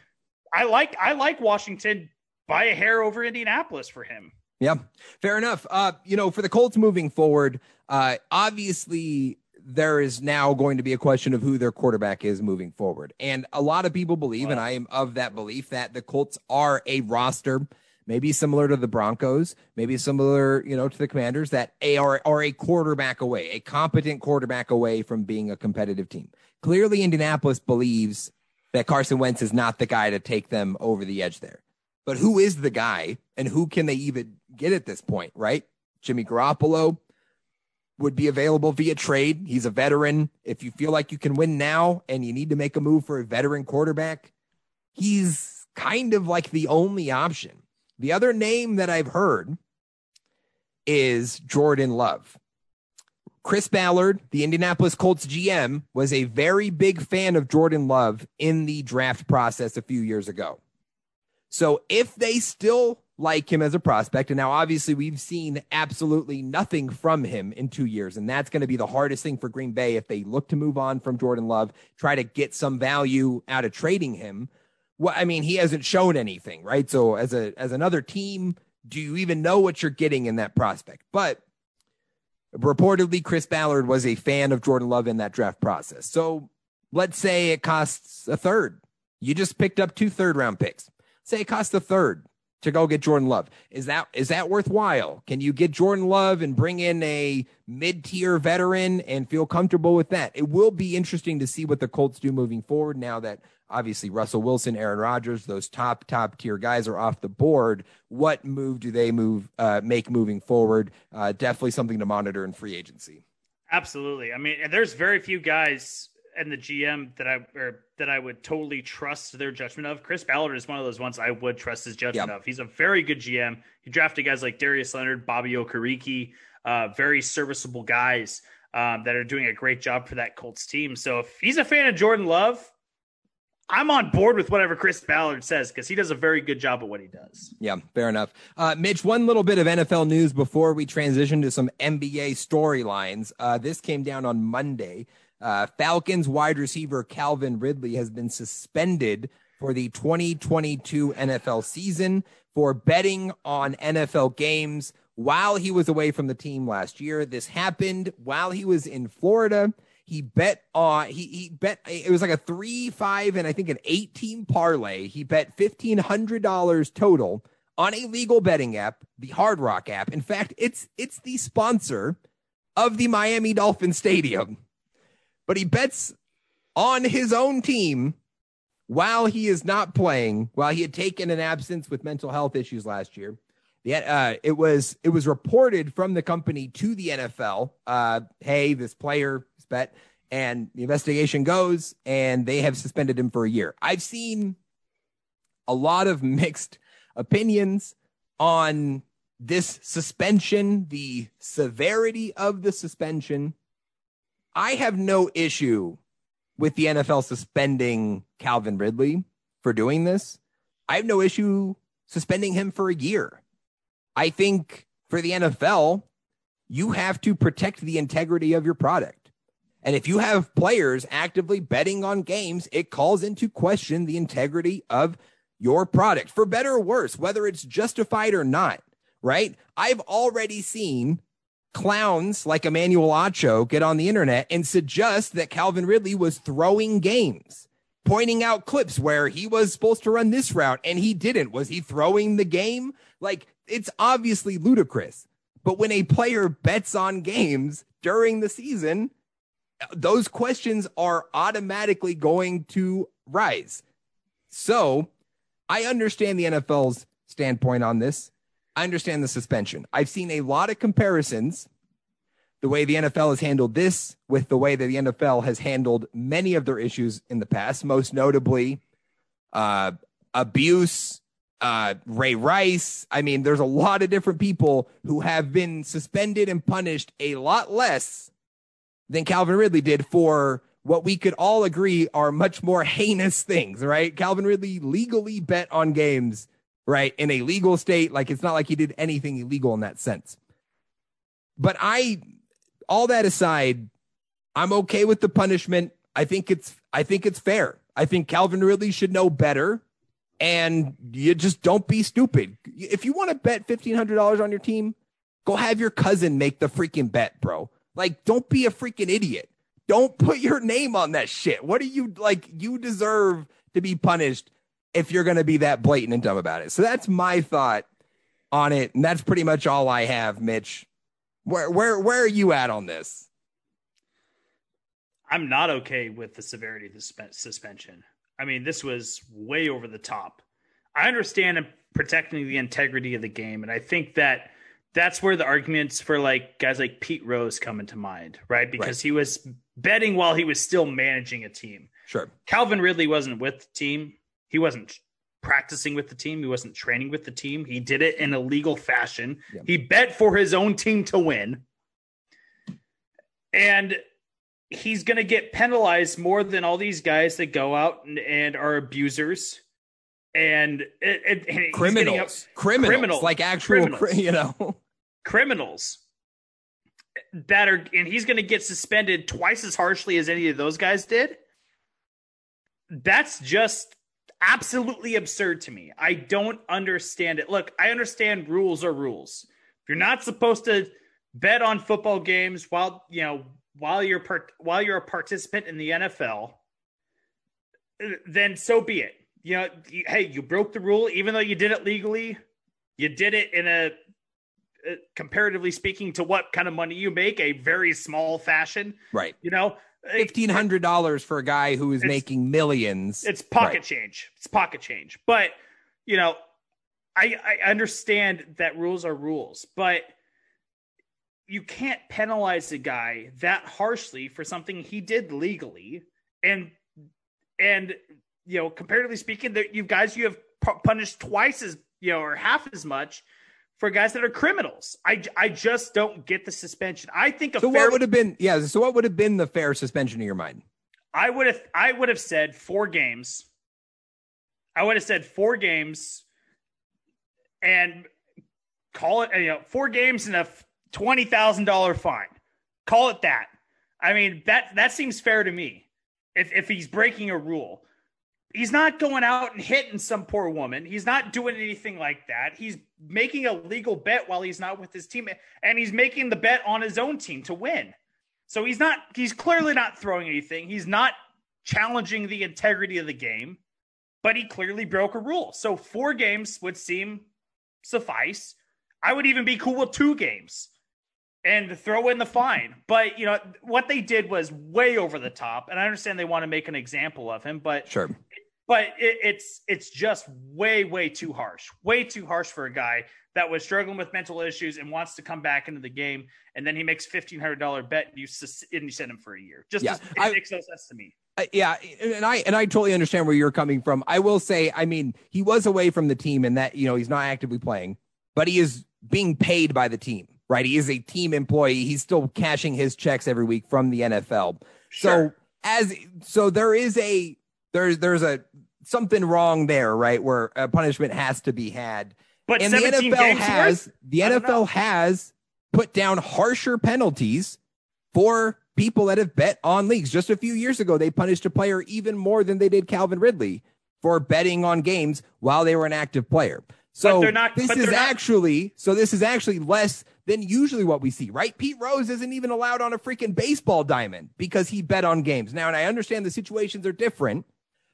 I like I like Washington by a hair over Indianapolis for him. Yeah, fair enough. Uh, you know, for the Colts moving forward, uh, obviously there is now going to be a question of who their quarterback is moving forward. And a lot of people believe, wow. and I am of that belief, that the Colts are a roster, maybe similar to the Broncos, maybe similar, you know, to the Commanders, that are, are a quarterback away, a competent quarterback away from being a competitive team. Clearly, Indianapolis believes that Carson Wentz is not the guy to take them over the edge there. But who is the guy and who can they even get at this point, right? Jimmy Garoppolo would be available via trade. He's a veteran. If you feel like you can win now and you need to make a move for a veteran quarterback, he's kind of like the only option. The other name that I've heard is Jordan Love. Chris Ballard, the Indianapolis Colts GM, was a very big fan of Jordan Love in the draft process a few years ago. So if they still like him as a prospect, and now obviously we've seen absolutely nothing from him in two years, and that's going to be the hardest thing for Green Bay if they look to move on from Jordan Love, try to get some value out of trading him. Well, I mean, he hasn't shown anything, right? So as a as another team, do you even know what you're getting in that prospect? But reportedly, Chris Ballard was a fan of Jordan Love in that draft process. So let's say it costs a third. You just picked up two third round picks Say it costs a third to go get Jordan Love. Is that is that worthwhile? Can you get Jordan Love and bring in a mid-tier veteran and feel comfortable with that? It will be interesting to see what the Colts do moving forward now that obviously Russell Wilson, Aaron Rodgers, those top top tier guys are off the board. What move do they move uh, make moving forward? Uh, definitely something to monitor in free agency. Absolutely. I mean, there's very few guys and the GM that I or that I would totally trust their judgment of. Chris Ballard is one of those ones I would trust his judgment Yep. of. He's a very good GM. He drafted guys like Darius Leonard, Bobby Okereke, uh, very serviceable guys um, that are doing a great job for that Colts team. So if he's a fan of Jordan Love, I'm on board with whatever Chris Ballard says because he does a very good job at what he does. Yeah, fair enough. Uh, Mitch, one little bit of NFL news before we transition to some NBA storylines. Uh, this came down on Monday. Uh, Falcons wide receiver Calvin Ridley has been suspended for the 2022 NFL season for betting on NFL games while he was away from the team last year. This happened while he was in Florida. He bet on he he bet it was like a three, five, and I think an eight team parlay. He bet fifteen hundred dollars total on a legal betting app, the Hard Rock app. In fact, it's it's the sponsor of the Miami Dolphin Stadium. But he bets on his own team while he is not playing, while he had taken an absence with mental health issues last year. The, uh, it was it was reported from the company to the NFL. Uh, hey, this player is bet, and the investigation goes, and they have suspended him for a year. I've seen a lot of mixed opinions on this suspension, the severity of the suspension. I have no issue with the NFL suspending Calvin Ridley for doing this. I have no issue suspending him for a year. I think for the NFL, you have to protect the integrity of your product. And if you have players actively betting on games, it calls into question the integrity of your product for better or worse, whether it's justified or not, right? I've already seen clowns like Emmanuel Acho get on the internet and suggest that Calvin Ridley was throwing games, pointing out clips where he was supposed to run this route and he didn't. Was he throwing the game? Like it's obviously ludicrous. But when a player bets on games during the season, those questions are automatically going to rise. So I understand the NFL's standpoint on this. I understand the suspension. I've seen a lot of comparisons the way the NFL has handled this with the way that the NFL has handled many of their issues in the past, most notably uh, abuse, uh, Ray Rice. I mean, there's a lot of different people who have been suspended and punished a lot less than Calvin Ridley did for what we could all agree are much more heinous things, right? Calvin Ridley legally bet on games, right, in a legal state. Like it's not like he did anything illegal in that sense. But I, all that aside, I'm okay with the punishment. I think it's, I think it's fair. I think Calvin Ridley should know better. And you just don't be stupid. If you want to bet $1,500 on your team, go have your cousin make the freaking bet, bro. Like, don't be a freaking idiot. Don't put your name on that shit. What do you like? You deserve to be punished if you're going to be that blatant and dumb about it. So that's my thought on it. And that's pretty much all I have, Mitch. Where, where, where are you at on this? I'm not okay with the severity of the suspe- suspension. I mean, this was way over the top. I understand protecting the integrity of the game, and I think that that's where the arguments for like guys like Pete Rose come into mind, right? Because Right. he was betting while he was still managing a team. Sure. Calvin Ridley wasn't with the team. He wasn't practicing with the team. He wasn't training with the team. He did it in a legal fashion. He bet for his own team to win. And he's going to get penalized more than all these guys that go out and, and are abusers and, it, it, and Criminals. criminals. Criminals. Like actual, Criminals. cri- you know. criminals that are and he's going to get suspended twice as harshly as any of those guys did that's just absolutely absurd to me i don't understand it look i understand rules are rules if you're not supposed to bet on football games while you know while you're part, while you're a participant in the nfl then so be it you know you- hey you broke the rule even though you did it legally you did it in a uh, comparatively speaking to what kind of money you make, a very small fashion. Right. You know, Fifteen hundred dollars for a guy who is making millions. it's pocket Right. change. It's pocket change. But you know, I, I understand that rules are rules, but you can't penalize a guy that harshly for something he did legally and and you know, comparatively speaking, that you guys you have punished twice as you know or half as much for guys that are criminals. I, I just don't get the suspension. I think a so fair, what would have been yeah. So what would have been the fair suspension in your mind? I would have I would have said four games. I would have said four games, and call it you know four games and a twenty thousand dollar fine. Call it that. I mean that that seems fair to me. If if he's breaking a rule, he's not going out and hitting some poor woman. He's not doing anything like that. He's making a legal bet while he's not with his team, and he's making the bet on his own team to win. So he's not. He's clearly not throwing anything. He's not challenging the integrity of the game, but he clearly broke a rule. So four games would seem suffice. I would even be cool with two games and throw in the fine. But you know what they did was way over the top, and I understand they want to make an example of him, but sure. But it, it's it's just way way too harsh, way too harsh for a guy that was struggling with mental issues and wants to come back into the game, and then he makes fifteen hundred dollar bet and you and you send him for a year. Just yeah, it I, makes no sense to me. Uh, yeah, and I and I totally understand where you're coming from. I will say, I mean, he was away from the team, and that you know he's not actively playing, but he is being paid by the team right? He is a team employee. He's still cashing his checks every week from the NFL. Sure. So as so there is a there's there's a something wrong there, right? Where a punishment has to be had. But and the NFL has worth? the NFL has put down harsher penalties for people that have bet on leagues. Just a few years ago, they punished a player even more than they did Calvin Ridley for betting on games while they were an active player. So not, this is actually so this is actually less than usually what we see, right? Pete Rose isn't even allowed on a freaking baseball diamond because he bet on games. Now, and I understand the situations are different,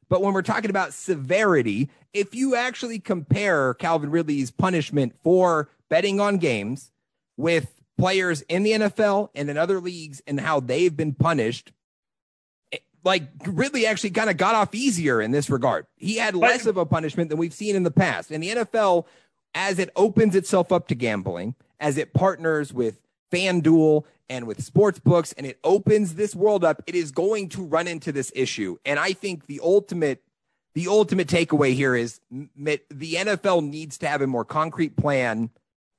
but when we're talking about severity, if you actually compare Calvin Ridley's punishment for betting on games with players in the NFL and in other leagues and how they've been punished, like Ridley actually kind of got off easier in this regard. He had less of a punishment than we've seen in the past. And the NFL, as it opens itself up to gambling, as it partners with FanDuel and with sports books and it opens this world up, it is going to run into this issue. And I think the ultimate the ultimate takeaway here is the NFL needs to have a more concrete plan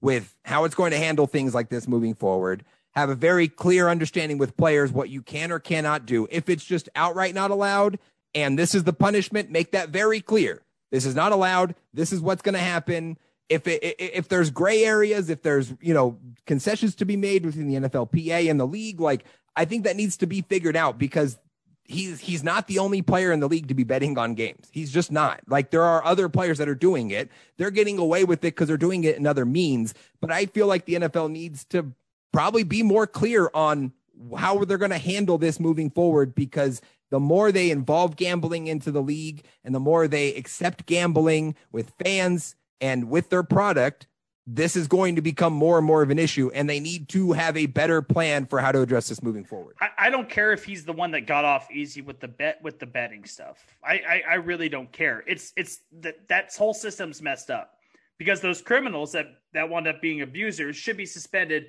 with how it's going to handle things like this moving forward. Have a very clear understanding with players what you can or cannot do. If it's just outright not allowed and this is the punishment, make that very clear. This is not allowed. This is what's going to happen if it, if there's gray areas, if there's you know concessions to be made within the NFLPA and the league, like I think that needs to be figured out because he's he's not the only player in the league to be betting on games. He's just not. Like there are other players that are doing it. They're getting away with it because they're doing it in other means. But I feel like the NFL needs to probably be more clear on how they're going to handle this moving forward because the more they involve gambling into the league and the more they accept gambling with fans and with their product, this is going to become more and more of an issue, and they need to have a better plan for how to address this moving forward. I, I don't care if he's the one that got off easy with the bet with the betting stuff. I, I, I really don't care. It's it's that that whole system's messed up because those criminals that that wound up being abusers should be suspended.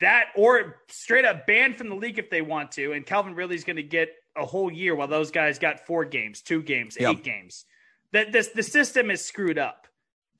That or straight up banned from the league if they want to. And Calvin Ridley's going to get a whole year while those guys got four games, two games, yep. eight games. That this the system is screwed up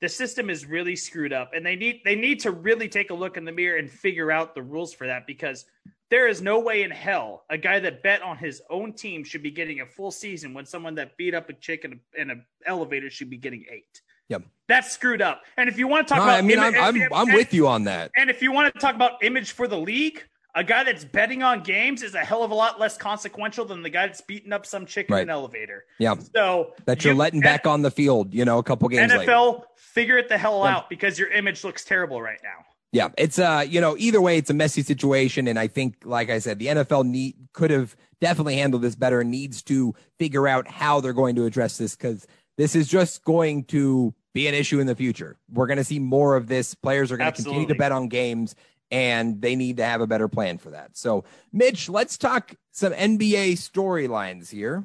the system is really screwed up and they need they need to really take a look in the mirror and figure out the rules for that because there is no way in hell a guy that bet on his own team should be getting a full season when someone that beat up a chick in, a, in an elevator should be getting eight. Yep. That's screwed up. And if you want to talk no, about, I mean, I'm, I'm, I'm with you on that. And if you want to talk about image for the league, a guy that's betting on games is a hell of a lot less consequential than the guy that's beating up some chick right. in an elevator. Yeah. So that you're you, letting back on the field, you know, a couple games. NFL, later. figure it the hell yeah. out because your image looks terrible right now. Yeah, it's uh, you know, either way, it's a messy situation, and I think, like I said, the NFL need could have definitely handled this better. and Needs to figure out how they're going to address this because this is just going to be an issue in the future. We're going to see more of this. Players are going to continue to bet on games, and they need to have a better plan for that. So, Mitch, let's talk some NBA storylines here.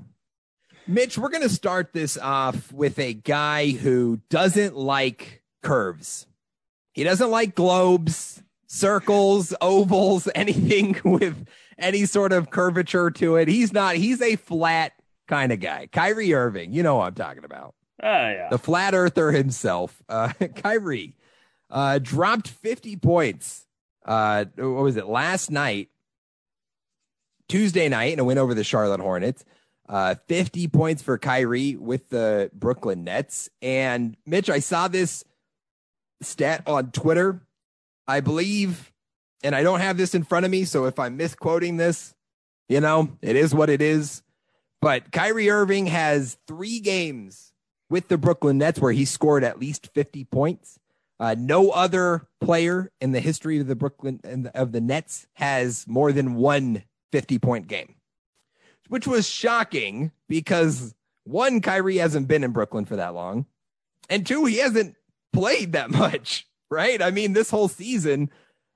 Mitch, we're going to start this off with a guy who doesn't like curves. He doesn't like globes, circles, ovals, anything with any sort of curvature to it. He's not, he's a flat kind of guy. Kyrie Irving, you know what I'm talking about. Oh, yeah. The flat earther himself. Uh, Kyrie uh, dropped 50 points. Uh, what was it last night? Tuesday night, and a win over the Charlotte Hornets. Uh, 50 points for Kyrie with the Brooklyn Nets. And Mitch, I saw this stat on Twitter. I believe, and I don't have this in front of me, so if I'm misquoting this, you know, it is what it is. But Kyrie Irving has three games with the Brooklyn Nets where he scored at least 50 points. Uh, no other player in the history of the Brooklyn of the Nets has more than one 50 point game, which was shocking because one, Kyrie hasn't been in Brooklyn for that long, and two, he hasn't played that much, right? I mean, this whole season,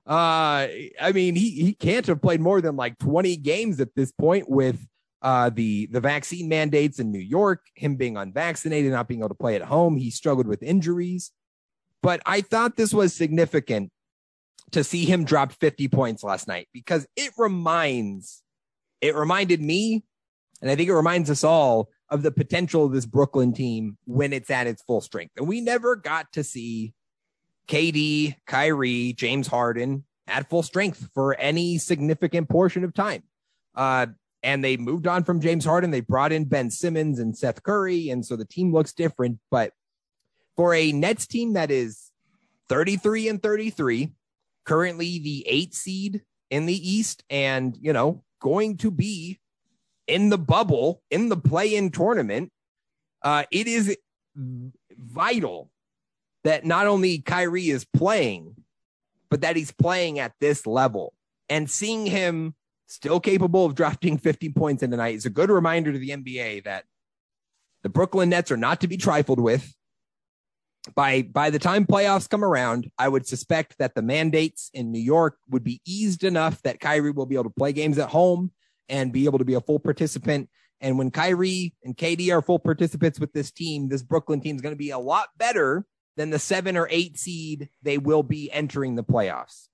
uh, I mean, he he can't have played more than like 20 games at this point with uh, the the vaccine mandates in New York, him being unvaccinated, not being able to play at home. He struggled with injuries, but I thought this was significant to see him drop 50 points last night because it reminds it reminded me, and I think it reminds us all of the potential of this Brooklyn team when it's at its full strength. And we never got to see KD, Kyrie, James Harden at full strength for any significant portion of time. Uh, and they moved on from James Harden. They brought in Ben Simmons and Seth Curry. And so the team looks different. But for a Nets team that is 33 and 33, currently the eight seed in the East, and, you know, going to be in the bubble, in the play in tournament, uh, it is vital that not only Kyrie is playing, but that he's playing at this level. And seeing him still capable of drafting 50 points in the night is a good reminder to the NBA that the Brooklyn Nets are not to be trifled with. By by the time playoffs come around, I would suspect that the mandates in New York would be eased enough that Kyrie will be able to play games at home and be able to be a full participant. And when Kyrie and KD are full participants with this team, this Brooklyn team is going to be a lot better than the seven or eight seed they will be entering the playoffs.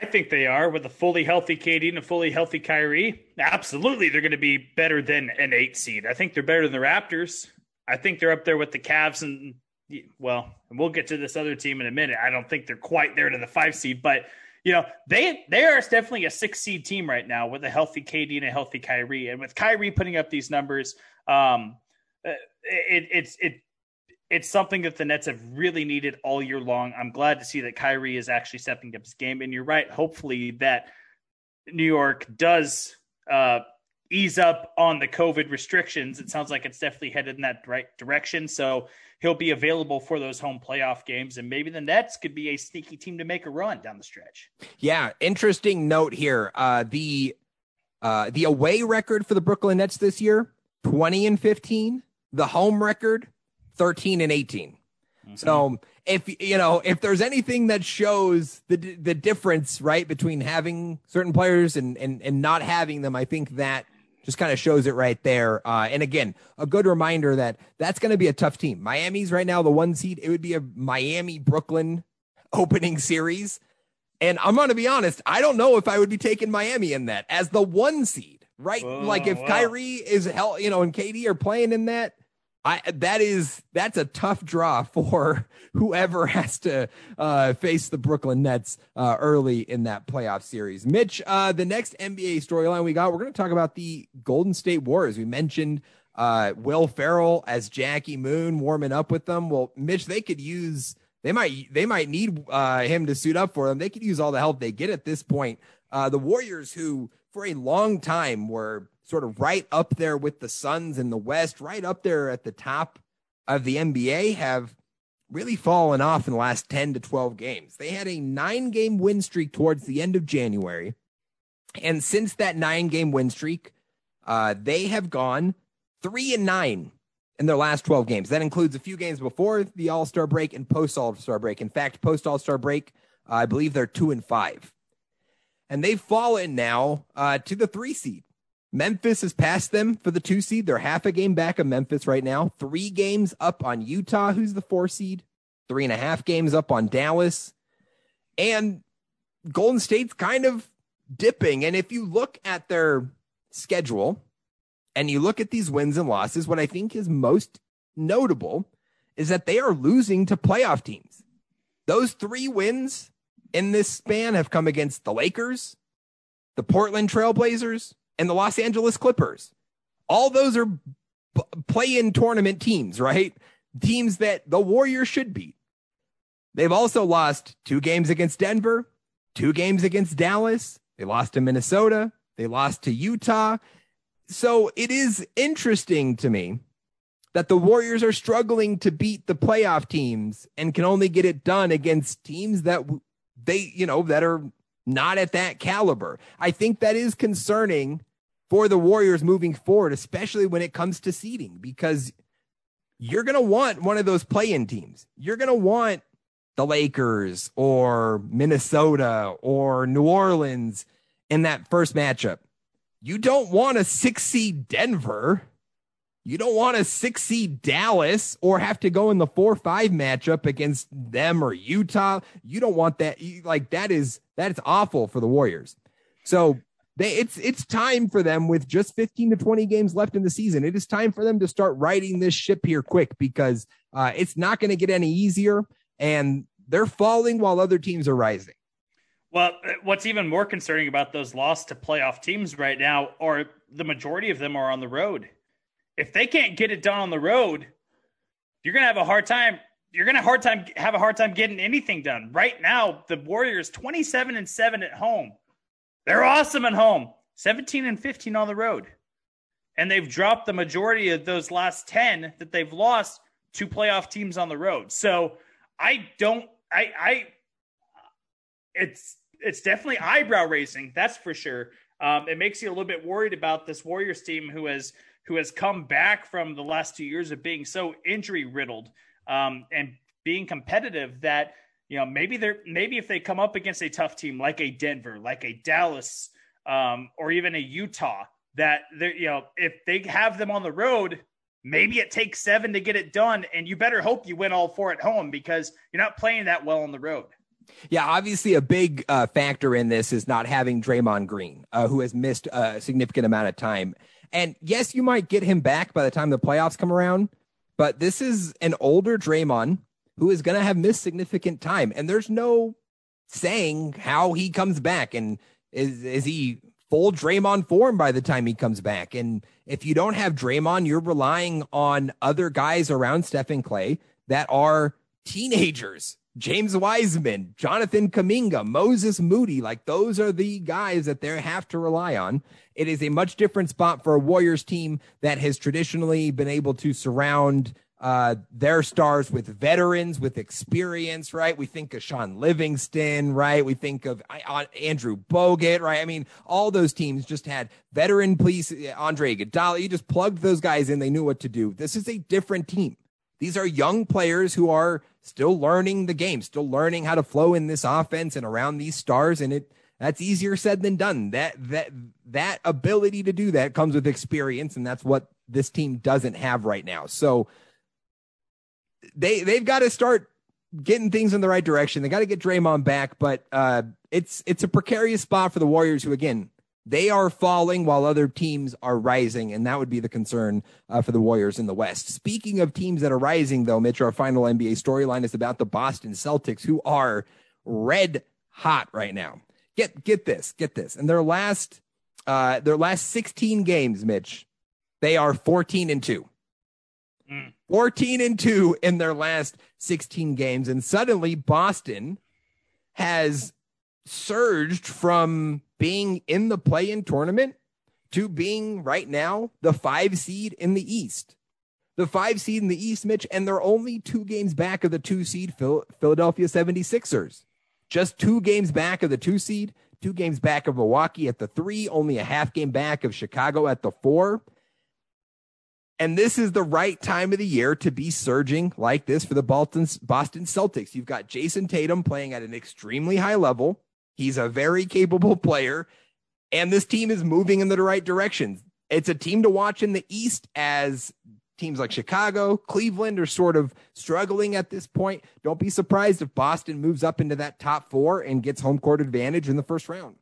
I think they are with a fully healthy KD and a fully healthy Kyrie. Absolutely, they're going to be better than an eight seed. I think they're better than the Raptors. I think they're up there with the Cavs and well, and we'll get to this other team in a minute. I don't think they're quite there to the five seed, but you know they they are definitely a six seed team right now with a healthy KD and a healthy Kyrie, and with Kyrie putting up these numbers, um, it, it's it it's something that the Nets have really needed all year long. I'm glad to see that Kyrie is actually stepping up his game. And you're right. Hopefully that New York does uh, ease up on the COVID restrictions. It sounds like it's definitely headed in that right direction. So he'll be available for those home playoff games. And maybe the Nets could be a sneaky team to make a run down the stretch. Yeah. Interesting note here. Uh, the, uh, the away record for the Brooklyn Nets this year, 20 and 15. The home record, 13 and 18. Mm-hmm. So if you know if there's anything that shows the the difference right between having certain players and and and not having them, I think that just kind of shows it right there. Uh, and again, a good reminder that that's going to be a tough team. Miami's right now the one seed. It would be a Miami Brooklyn opening series. And I'm going to be honest, I don't know if I would be taking Miami in that as the one seed, right? Whoa, like if wow. Kyrie is hell, you know, and KD are playing in that, I that is that's a tough draw for whoever has to uh, face the Brooklyn Nets uh, early in that playoff series. Mitch, uh, the next NBA storyline we got, we're going to talk about the Golden State Warriors. We mentioned uh, Will Ferrell as Jackie Moon warming up with them. Well, Mitch, they could use they might they might need uh, him to suit up for them. They could use all the help they get at this point. Uh, the Warriors, who for a long time were sort of right up there with the Suns in the West, right up there at the top of the NBA, have really fallen off in the last 10 to 12 games. They had a nine game win streak towards the end of January. And since that nine game win streak, uh, they have gone three and nine in their last 12 games. That includes a few games before the All Star break and post All Star break. In fact, post All Star break, uh, I believe they're two and five. And they've fallen now uh, to the three seed. Memphis has passed them for the two seed. They're half a game back of Memphis right now. Three games up on Utah, who's the four seed. Three and a half games up on Dallas. And Golden State's kind of dipping. And if you look at their schedule and you look at these wins and losses, what I think is most notable is that they are losing to playoff teams. Those three wins in this span have come against the Lakers, the Portland Trailblazers, and the Los Angeles Clippers. All those are play in tournament teams, right? Teams that the Warriors should beat. They've also lost two games against Denver, two games against Dallas. They lost to Minnesota. They lost to Utah. So it is interesting to me that the Warriors are struggling to beat the playoff teams and can only get it done against teams that they, you know, that are not at that caliber. I think that is concerning for the Warriors moving forward, especially when it comes to seeding, because you're going to want one of those play in teams. You're going to want the Lakers or Minnesota or New Orleans in that first matchup. You don't want a six seed Denver. You don't want a six seed Dallas or have to go in the four five matchup against them or Utah. You don't want that. Like that is that is awful for the Warriors. So they it's it's time for them with just 15 to 20 games left in the season. It is time for them to start riding this ship here quick because uh, it's not going to get any easier, and they're falling while other teams are rising. Well, uh, what's even more concerning about those lost to playoff teams right now, or the majority of them are on the road. If they can't get it done on the road, you're going to have a hard time. You're going to hard time have a hard time getting anything done. Right now, the Warriors 27 and 7 at home. They're awesome at home. 17 and 15 on the road. And they've dropped the majority of those last 10 that they've lost to playoff teams on the road. So I don't I I it's it's definitely eyebrow raising, that's for sure. Um, it makes you a little bit worried about this Warriors team who has who has come back from the last two years of being so injury riddled um, and being competitive that you know, maybe they're maybe if they come up against a tough team like a Denver, like a Dallas, um, or even a Utah, that they're you know, if they have them on the road, maybe it takes seven to get it done, and you better hope you win all four at home because you're not playing that well on the road. Yeah, obviously a big uh, factor in this is not having Draymond Green, uh, who has missed a significant amount of time. And yes, you might get him back by the time the playoffs come around, but this is an older Draymond who is going to have missed significant time. And there's no saying how he comes back. And is, is he full Draymond form by the time he comes back? And if you don't have Draymond, you're relying on other guys around Stephen Klay that are teenagers. James Wiseman, Jonathan Kuminga, Moses Moody, like those are the guys that they have to rely on. It is a much different spot for a Warriors team that has traditionally been able to surround uh, their stars with veterans with experience, right? We think of Shaun Livingston, right? We think of uh, Andrew Bogut, right? I mean, all those teams just had veteran police, Andre Iguodala. You just plugged those guys in; they knew what to do. This is a different team. These are young players who are still learning the game, still learning how to flow in this offense and around these stars, and it that's easier said than done. That that that ability to do that comes with experience, and that's what this team doesn't have right now. So they they've got to start getting things in the right direction. They got to get Draymond back, but uh, it's it's a precarious spot for the Warriors, who again they are falling while other teams are rising, and that would be the concern uh, for the Warriors in the West. Speaking of teams that are rising, though, Mitch, our final NBA storyline is about the Boston Celtics, who are red hot right now. Get get this, get this, and their last uh, their last sixteen games, Mitch, they are fourteen and two. Mm. 14 and 2 in their last 16 games. And suddenly Boston has surged from being in the play in tournament to being right now the five seed in the East. The five seed in the East, Mitch, and they're only two games back of the two seed Philadelphia 76ers. Just two games back of the two seed, two games back of Milwaukee at the three, only a half game back of Chicago at the four. And this is the right time of the year to be surging like this for the Boston, Celtics. You've got Jayson Tatum playing at an extremely high level. He's a very capable player, and this team is moving in the right direction. It's a team to watch in the East as teams like Chicago, Cleveland are sort of struggling at this point. Don't be surprised if Boston moves up into that top four and gets home court advantage in the first round.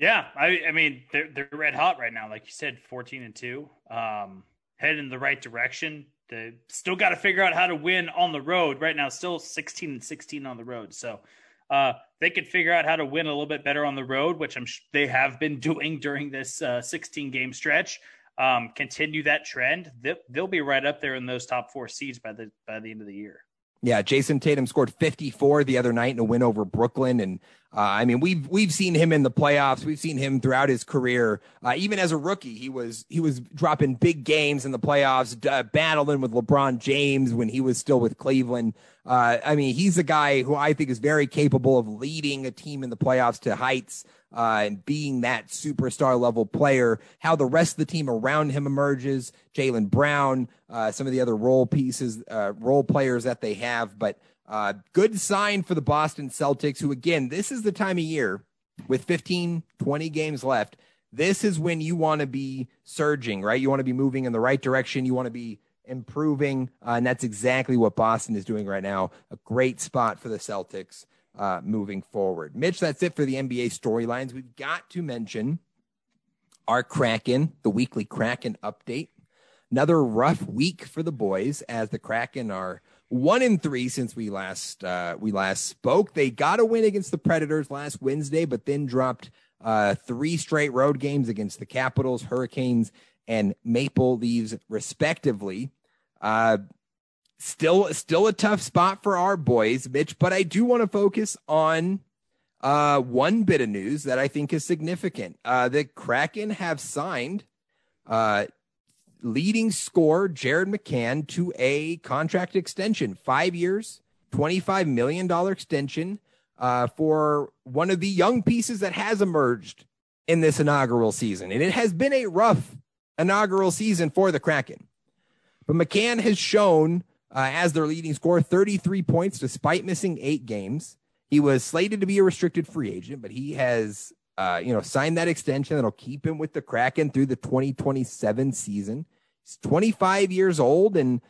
Yeah, I, I mean they're they're red hot right now, like you said, fourteen and two, um, heading in the right direction. They still got to figure out how to win on the road right now. Still sixteen and sixteen on the road, so uh, they could figure out how to win a little bit better on the road, which I'm they have been doing during this uh, 16 game stretch. Um, continue that trend, they'll, they'll be right up there in those top four seeds by the by the end of the year. Yeah, Jayson Tatum scored 54 the other night in a win over Brooklyn, and uh, I mean we've we've seen him in the playoffs. We've seen him throughout his career. Uh, even as a rookie, he was he was dropping big games in the playoffs, uh, battling with LeBron James when he was still with Cleveland. Uh, I mean, he's a guy who I think is very capable of leading a team in the playoffs to heights uh, and being that superstar level player. How the rest of the team around him emerges, Jaylen Brown, uh, some of the other role pieces, role players that they have, but uh, good sign for the Boston Celtics, who again, this is the time of year with 15, 20 games left. This is when you want to be surging, right? You want to be moving in the right direction. You want to be improving. Uh, and that's exactly what Boston is doing right now. A great spot for the Celtics uh, moving forward. Mitch, that's it for the NBA storylines. We've got to mention our Kraken, the weekly Kraken update. Another rough week for the boys as the Kraken are one in three since we last uh, we last spoke. They got a win against the Predators last Wednesday, but then dropped uh, three straight road games against the Capitals, Hurricanes, and Maple Leaves, respectively. Uh, still, still a tough spot for our boys, Mitch. But I do want to focus on uh, one bit of news that I think is significant. Uh, the Kraken have signed uh, leading scorer Jared McCann to a contract extension, five years, $25 million extension uh, for one of the young pieces that has emerged in this inaugural season. And it has been a rough inaugural season for the Kraken. But McCann has shown uh, as their leading scorer 33 points despite missing eight games. He was slated to be a restricted free agent, but he has uh, you know, sign that extension that'll keep him with the Kraken through the 2027 season. He's 25 years old, and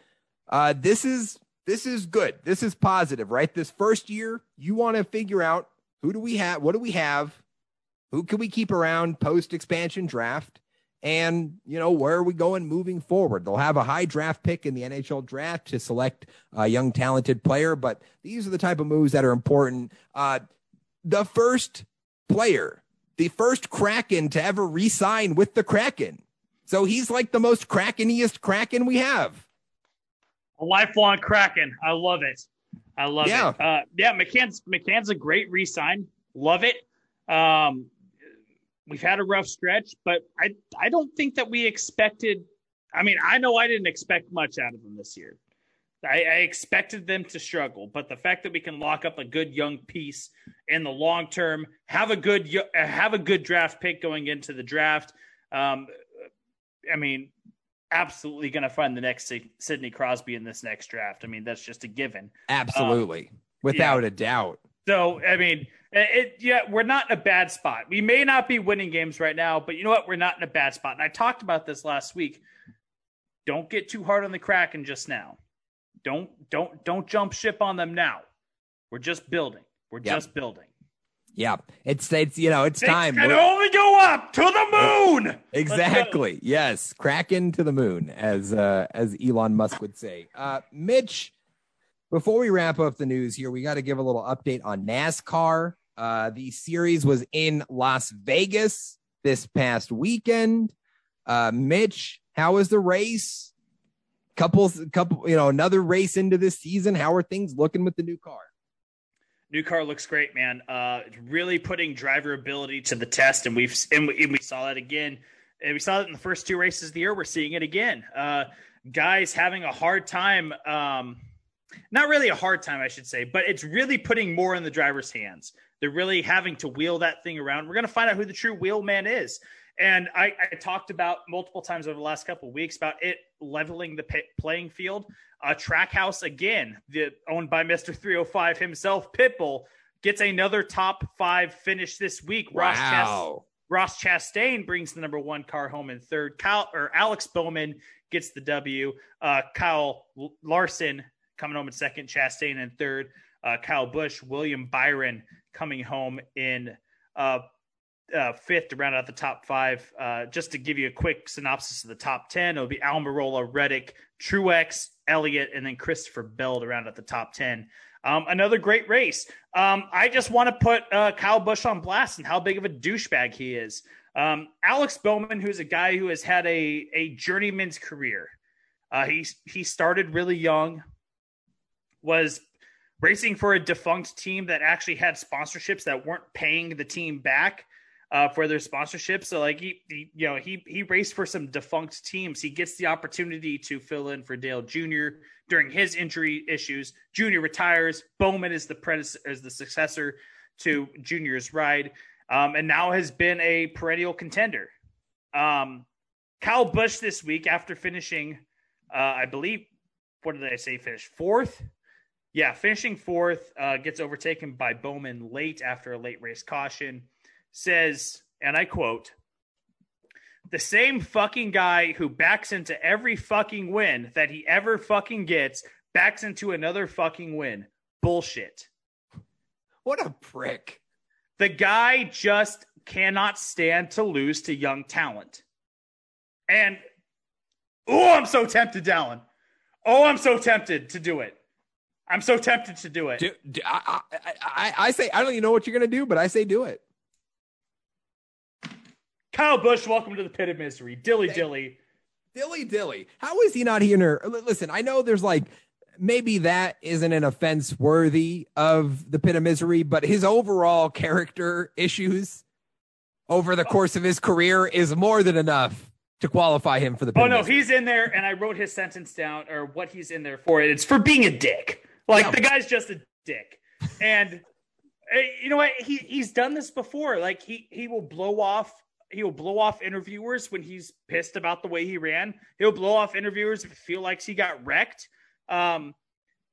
uh, this is this is good. This is positive, right? This first year, you want to figure out who do we have, what do we have, who can we keep around post expansion draft, and you know where are we going moving forward they'll have a high draft pick in the nhl draft to select a young talented player but these are the type of moves that are important uh, the first player the first kraken to ever re-sign with the kraken so he's like the most krakeniest kraken we have a lifelong kraken i love it i love yeah. it uh, yeah mccann's mccann's a great re-sign love it um, we've had a rough stretch, but I I don't think that we expected. I mean, I know I didn't expect much out of them this year. I, I, expected them to struggle, but the fact that we can lock up a good young piece in the long term, have a good have a good draft pick going into the draft. Um, I mean, absolutely going to find the next Sidney Crosby in this next draft. I mean, that's just a given. Absolutely, um, without yeah. a doubt. So, I mean, it, yeah, we're not in a bad spot. We may not be winning games right now, but you know what? We're not in a bad spot. And I talked about this last week. Don't get too hard on the Kraken just now. Don't don't don't jump ship on them now. We're just building. We're yep. just building. Yeah, it's it's you know it's Things time. Can only go up to the moon. Exactly. Yes, Kraken to the moon, as uh, as Elon Musk would say. Uh, Mitch, before we wrap up the news here, we got to give a little update on NASCAR. Uh, the series was in Las Vegas this past weekend. Uh, Mitch, how was the race? Couples, couple, you know, another race into this season. How are things looking with the new car? New car looks great, man. Uh, it's really putting driver ability to the test, and we've and we, and we saw that again. And we saw it in the first two races of the year. We're seeing it again. Uh, guys having a hard time. Um, not really a hard time, I should say, but it's really putting more in the driver's hands. They're really having to wheel that thing around. We're going to find out who the true wheelman is. And I, I, talked about multiple times over the last couple of weeks about it leveling the pay, playing field. Uh, Trackhouse again, the, owned by Mister 305 himself, Pitbull gets another top five finish this week. Wow. Ross, Chast- Ross Chastain brings the number one car home in third. Kyle or Alex Bowman gets the W. Uh, Kyle Larson coming home in second. Chastain in third. Uh, Kyle Busch, William Byron coming home in uh, uh, fifth to round out the top five. Uh, just to give you a quick synopsis of the top 10, it'll be Almirola, Reddick, Truex, Elliott, and then Christopher Bell to round out the top 10. Um, another great race. Um, I just want to put uh, Kyle Busch on blast and how big of a douchebag he is. Um, Alex Bowman, who's a guy who has had a, a journeyman's career. Uh, he, he started really young, was racing for a defunct team that actually had sponsorships that weren't paying the team back uh, for their sponsorship. So like he, he, you know, he he raced for some defunct teams. He gets the opportunity to fill in for Dale Jr. during his injury issues. Jr. retires. Bowman is the predecessor, is the successor to Jr.'s ride, um, and now has been a perennial contender. Um, Kyle Busch this week after finishing, uh, I believe, what did I say? Finish fourth. Yeah, finishing fourth, uh, gets overtaken by Bowman late after a late race caution says, and I quote, the same fucking guy who backs into every fucking win that he ever fucking gets backs into another fucking win. Bullshit. What a prick. The guy just cannot stand to lose to young talent. And oh, I'm so tempted, Dallen. Oh, I'm so tempted to do it. I'm so tempted to do it. Do, do, I, I, I, I say I don't even know what you're gonna do, but I say do it. Kyle Busch, welcome to the pit of misery. Dilly dilly. Dilly dilly. How is he not here? Listen, I know there's like maybe that isn't an offense worthy of the pit of misery, but his overall character issues over the course of his career is more than enough to qualify him for the pit. Oh no, he's in there, and I wrote his sentence down or what he's in there for. It's for being a dick. Like yeah. the guy's just a dick, and eh, you know what? He he's done this before. Like he he will blow off he'll blow off interviewers when he's pissed about the way he ran. He'll blow off interviewers if he feel like he got wrecked. Um,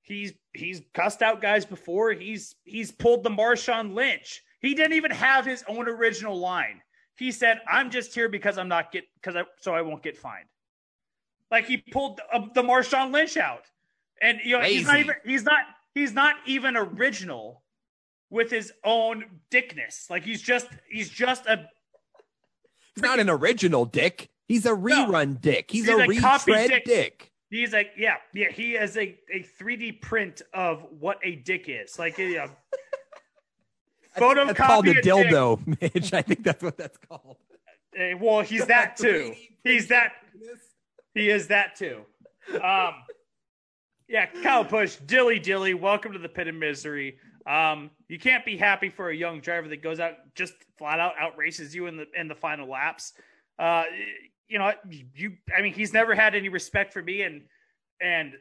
he's he's cussed out guys before. He's he's pulled the Marshawn Lynch. He didn't even have his own original line. He said, "I'm just here because I'm not get because I so I won't get fined." Like he pulled uh, the Marshawn Lynch out, and you know Lazy. he's not even he's not he's not even original with his own dickness. Like he's just he's just a He's not an original dick. He's a rerun no. dick. He's, He's a, a retread dick. dick. He's like, yeah, yeah. He is a, a 3D print of what a dick is. Like a photocopy. That's called a dildo, dick. Mitch. I think that's what that's called. Uh, well, he's that too. He's that. He is that too. Um, yeah, Kyle Busch, dilly dilly. Welcome to the pit of misery. Um, you can't be happy for a young driver that goes out just flat out outraces you in the in the final laps. Uh, you know, you. I mean, he's never had any respect for me, and and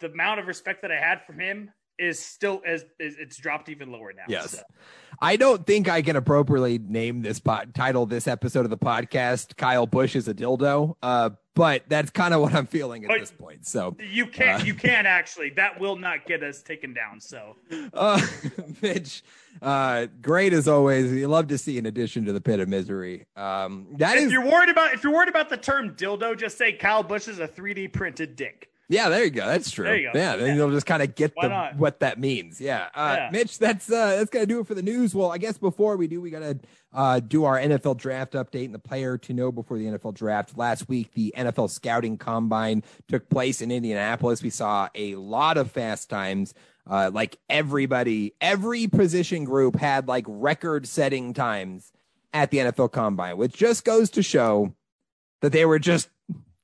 the amount of respect that I had from him is still as is, it's dropped even lower now. Yes. So. I don't think I can appropriately name this pod, title this episode of the podcast Kyle Busch is a dildo. Uh, but that's kind of what I'm feeling at but this point. So you can't, uh, you can't actually. That will not get us taken down. So, uh, Mitch, uh, great as always. You love to see an addition to the pit of misery. Um, that if is, you're worried about if you're worried about the term dildo, just say Kyle Busch is a 3D printed dick. Yeah, there you go. That's true. Go. Yeah, then you'll just kind of get the, what that means. Yeah. Uh, yeah. Mitch, that's uh, that's gonna do it for the news. Well, I guess before we do, we gotta uh, do our NFL draft update and the player to know before the NFL draft. Last week, the NFL scouting combine took place in Indianapolis. We saw a lot of fast times. Uh, like everybody, every position group had like record setting times at the NFL combine, which just goes to show that they were just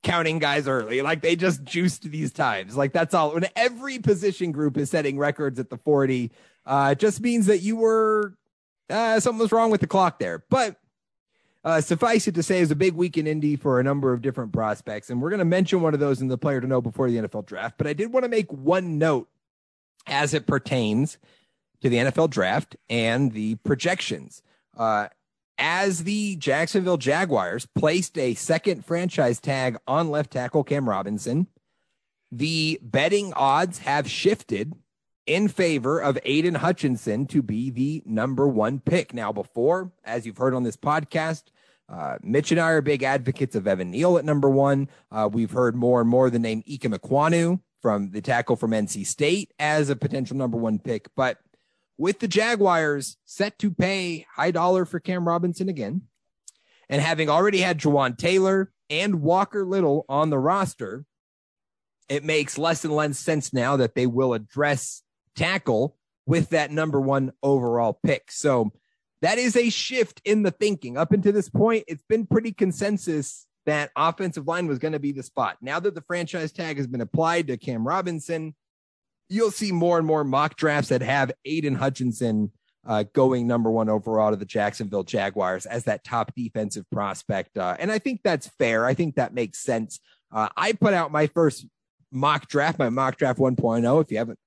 counting guys early. Like they just juiced these times. Like that's all. When every position group is setting records at the 40, uh, it just means that you were uh, something was wrong with the clock there. But uh, suffice it to say, it was a big week in Indy for a number of different prospects, and we're going to mention one of those in the player to know before the NFL draft. But I did want to make one note as it pertains to the NFL draft and the projections. Uh, as the Jacksonville Jaguars placed a second franchise tag on left tackle Cam Robinson, the betting odds have shifted in favor of Aidan Hutchinson to be the number one pick. Now, before, as you've heard on this podcast, Uh, Mitch and I are big advocates of Evan Neal at number one. Uh, we've heard more and more the name Ikem Ekwonu from the tackle from NC State as a potential number one pick. But with the Jaguars set to pay high dollar for Cam Robinson again, and having already had Jawaan Taylor and Walker Little on the roster, it makes less and less sense now that they will address tackle with that number one overall pick. So that is a shift in the thinking. Up until this point, it's been pretty consensus that offensive line was going to be the spot. Now that the franchise tag has been applied to Cam Robinson, you'll see more and more mock drafts that have Aidan Hutchinson uh, going number one overall to the Jacksonville Jaguars as that top defensive prospect. Uh, and I think that's fair. I think that makes sense. Uh, I put out my first mock draft, my mock draft 1.0. If you haven't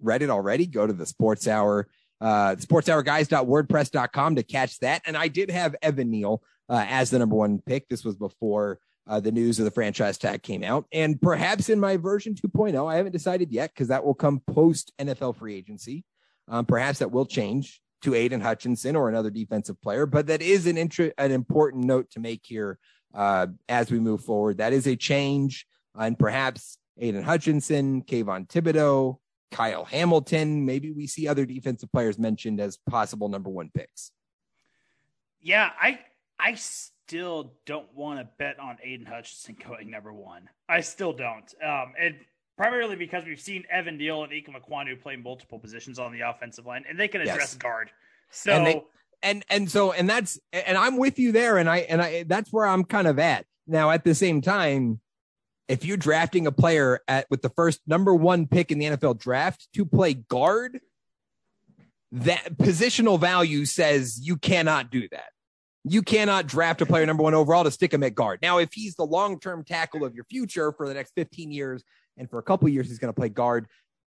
read it already, go to the Sports Hour, uh, sportshourguys.wordpress.com to catch that. And I did have Evan Neal uh, as the number one pick. This was before uh, the news of the franchise tag came out. And perhaps in my version 2.0, I haven't decided yet because that will come post NFL free agency. Um, perhaps that will change to Aidan Hutchinson or another defensive player, but that is an int- an important note to make here uh, as we move forward. That is a change, and perhaps Aidan Hutchinson, Kayvon Thibodeaux, Kyle Hamilton. Maybe we see other defensive players mentioned as possible number one picks. Yeah, I I still don't want to bet on Aidan Hutchinson going number one. I still don't. Um, and primarily because we've seen Evan Neal and Ikem Ekwonu play multiple positions on the offensive line, and they can address yes. guard. So and, they, and and so and that's and I'm with you there, and I and I that's where I'm kind of at now. At the same time, if you're drafting a player at with the first number one pick in the NFL draft to play guard, that positional value says you cannot do that. You cannot draft a player number one overall to stick him at guard. Now, if he's the long term tackle of your future for the next 15 years, and for a couple years he's going to play guard,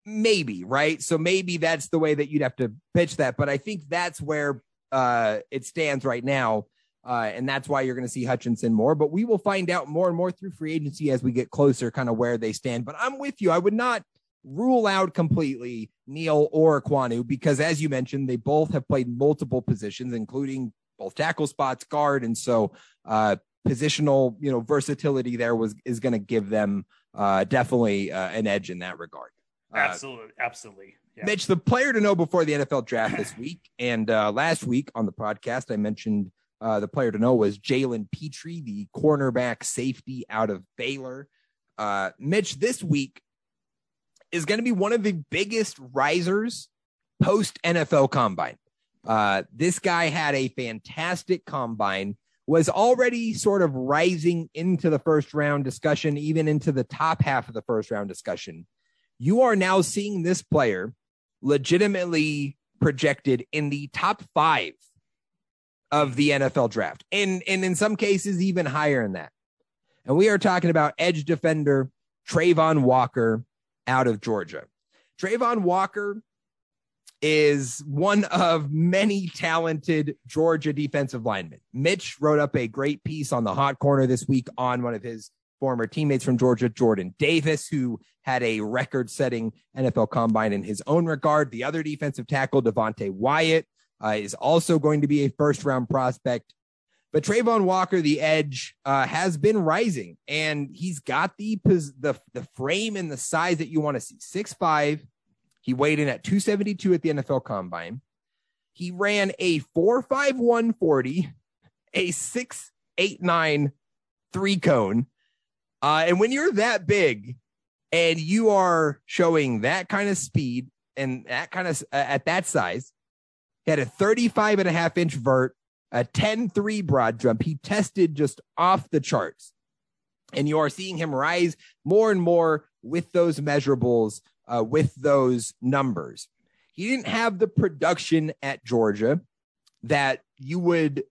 maybe, right? So maybe that's the way that you'd have to pitch that. But I think that's where uh, it stands right now. Uh, and that's why you're going to see Hutchinson more. But we will find out more and more through free agency as we get closer, kind of where they stand. But I'm with you. I would not rule out completely Neal or Ekwonu because, as you mentioned, they both have played multiple positions, including both tackle spots, guard, and so uh, positional, you know, versatility there was is going to give them uh, definitely uh, an edge in that regard. Uh, absolutely, absolutely. Yeah. Mitch, the player to know before the NFL draft this week and uh, last week on the podcast, I mentioned uh, the player to know was Jalen Pitre, the cornerback safety out of Baylor. Uh, Mitch, this week is going to be one of the biggest risers post NFL combine. Uh, this guy had a fantastic combine, was already sort of rising into the first round discussion, even into the top half of the first round discussion. You are now seeing this player legitimately projected in the top five of the NFL draft, and, and in some cases, even higher than that. And we are talking about edge defender Travon Walker out of Georgia. Travon Walker is one of many talented Georgia defensive linemen. Mitch wrote up a great piece on the hot corner this week on one of his former teammates from Georgia, Jordan Davis, who had a record setting NFL combine in his own regard. The other defensive tackle, Devonte Wyatt, uh, is also going to be a first round prospect. But Travon Walker, the edge, uh, has been rising, and he's got the, the the frame and the size that you want to see. Six five, he weighed in at 272 at the NFL Combine. He ran a 4.5140, a 6.89 three cone. Uh, and when you're that big and you are showing that kind of speed and that kind of uh, at that size, he had a 35 and a half inch vert, a 10 3 broad jump. He tested just off the charts. And you are seeing him rise more and more with those measurables uh, with those numbers. He didn't have the production at Georgia that you would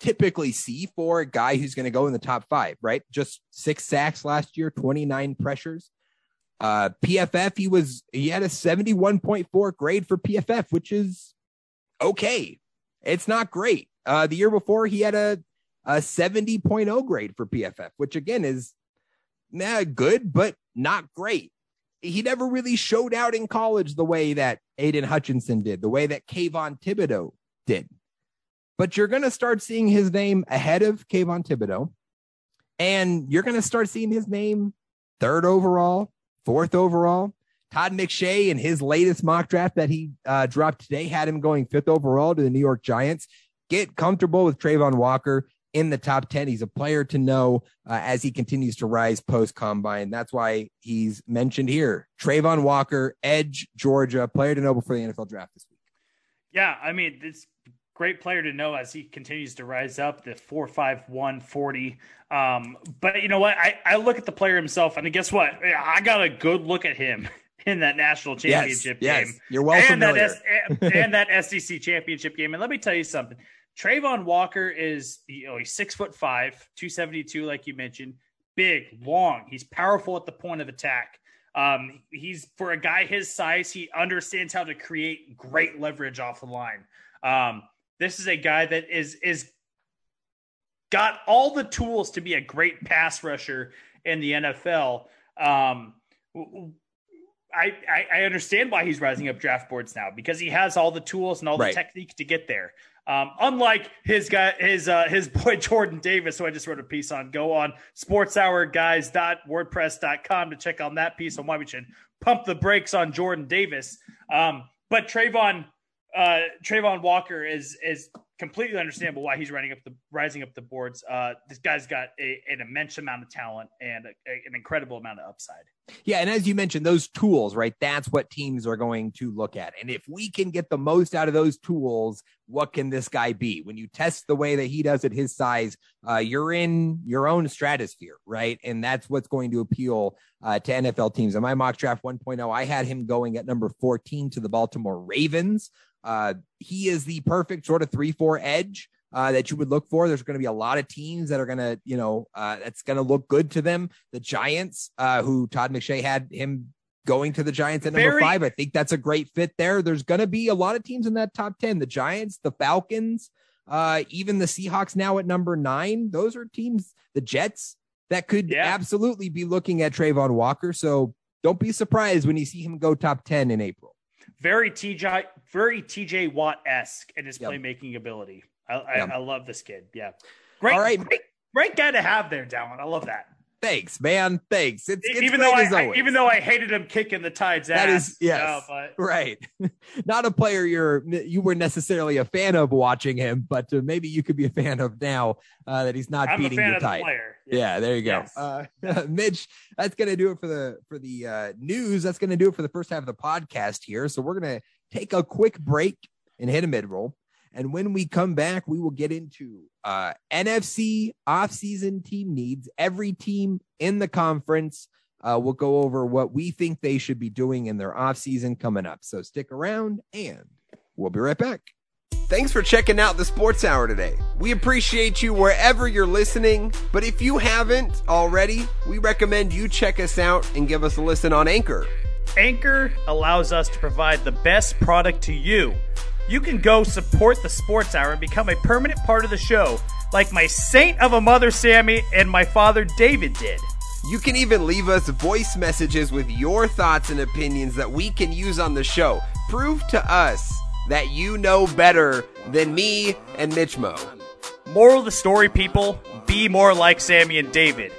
typically see for a guy who's going to go in the top five, right? Just six sacks last year, 29 pressures. Uh, PFF, he was, he had a 71.4 grade for PFF, which is okay. It's not great. Uh, the year before, he had a, a 70.0 grade for PFF, which again is nah, good, but not great he never really showed out in college the way that Aidan Hutchinson did, the way that Kayvon Thibodeaux did. but you're going to start seeing his name ahead of Kayvon Thibodeaux, And you're going to start seeing his name third overall, fourth overall. Todd McShay in his latest mock draft that he uh, dropped today had him going fifth overall to the New York Giants. Get comfortable with Travon Walker in the top 10. He's a player to know uh, as he continues to rise post combine. That's why he's mentioned here. Travon Walker, Edge, Georgia, player to know before the NFL draft this week. Yeah, I mean, it's great player to know as he continues to rise up the 45140 um, but you know what I, I look at the player himself and guess what i got a good look at him in that national championship yes, game yes, you're well and familiar. that, S- and that sec championship game and let me tell you something Travon Walker is you know he's six foot five, 272, like you mentioned, big, long. He's powerful at the point of attack. Um, he's for a guy his size, he understands how to create great leverage off the line. Um, this is a guy that is is got all the tools to be a great pass rusher in the NFL. Um, I, I, I understand why he's rising up draft boards now because he has all the tools and all the technique to get there. Um, unlike his guy, his uh, his boy Jordan Davis, who I just wrote a piece on. Go on sportshourguys.wordpress.com to check on that piece on why we should pump the brakes on Jordan Davis. Um, but Travon uh, Travon Walker is is completely understandable why he's running up the rising up the boards. Uh, this guy's got a, an immense amount of talent and a, a- an incredible amount of upside. Yeah, and as you mentioned, those tools, right? That's what teams are going to look at. And if we can get the most out of those tools, what can this guy be? When you test the way that he does at his size, uh, you're in your own stratosphere, right? And that's what's going to appeal uh, to NFL teams. In my mock draft 1.0, I had him going at number 14 to the Baltimore Ravens. Uh, he is the perfect sort of three four edge uh, that you would look for. There's going to be a lot of teams that are going to, you know, uh, that's going to look good to them. The Giants, uh, who Todd McShay had him going to the Giants at number Very- five. I think that's a great fit there. There's going to be a lot of teams in that top 10. The Giants, the Falcons, uh, even the Seahawks now at number nine. Those are teams, the Jets, that could Yeah. absolutely be looking at Travon Walker. So don't be surprised when you see him go top 10 in April. Very TJ, very TJ Watt esque in his Yep. playmaking ability. I, I, Yep. I love this kid. Yeah, great, All right. great, great guy to have there, Dallen. I love that. Thanks, man. Thanks. It's, it's even though I, even though I hated him kicking the Tide's That ass. is- yes. but Right. Not a player you're you were necessarily a fan of watching him, but uh, maybe you could be a fan of now uh, that he's not I'm beating fan your of the tide. player. Yeah, there you go. Yes. Uh, Mitch, that's gonna do it for the for the uh, news. That's gonna do it for the first half of the podcast here. So we're gonna take a quick break and hit a mid roll. And when we come back, we will get into uh, NFC offseason team needs. Every team in the conference. Uh, we'll go over what we think they should be doing in their offseason coming up. So stick around and we'll be right back. Thanks for checking out the Sports Hour today. We appreciate you wherever you're listening, but if you haven't already, we recommend you check us out and give us a listen on Anchor. Anchor allows us to provide the best product to you. You can go support the Sports Hour and become a permanent part of the show, like my saint of a mother Sammy and my father David did. You can even leave us voice messages with your thoughts and opinions that we can use on the show. Prove to us that you know better than me and Mitch Mo. Moral of the story, people, be more like Sammy and David.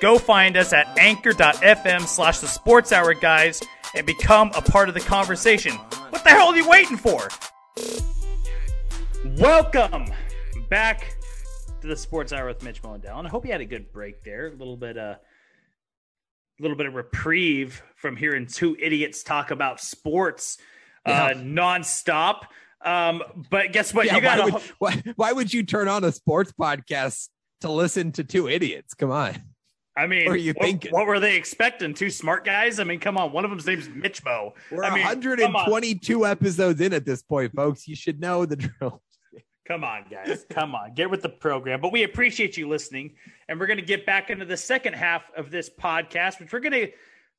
Go find us at anchor.fm slash the sports hour guys and become a part of the conversation. What the hell are you waiting for? Welcome back to the sports hour with Mitch. And I hope you had a good break there. A little bit uh a little bit of reprieve from hearing two idiots talk about sports uh Yeah. nonstop. Um, but guess what? Yeah, you got why, why, why would you turn on a sports podcast to listen to two idiots? Come on. I mean, What you thinking? what were they expecting? Two smart guys? I mean, come on. One of them's name's Mitch Mo. We're I mean, come on. 122 episodes in at this point, folks. You should know the drill. Come on, guys. Come on. Get with the program. But we appreciate you listening. And we're going to get back into the second half of this podcast, which we're going to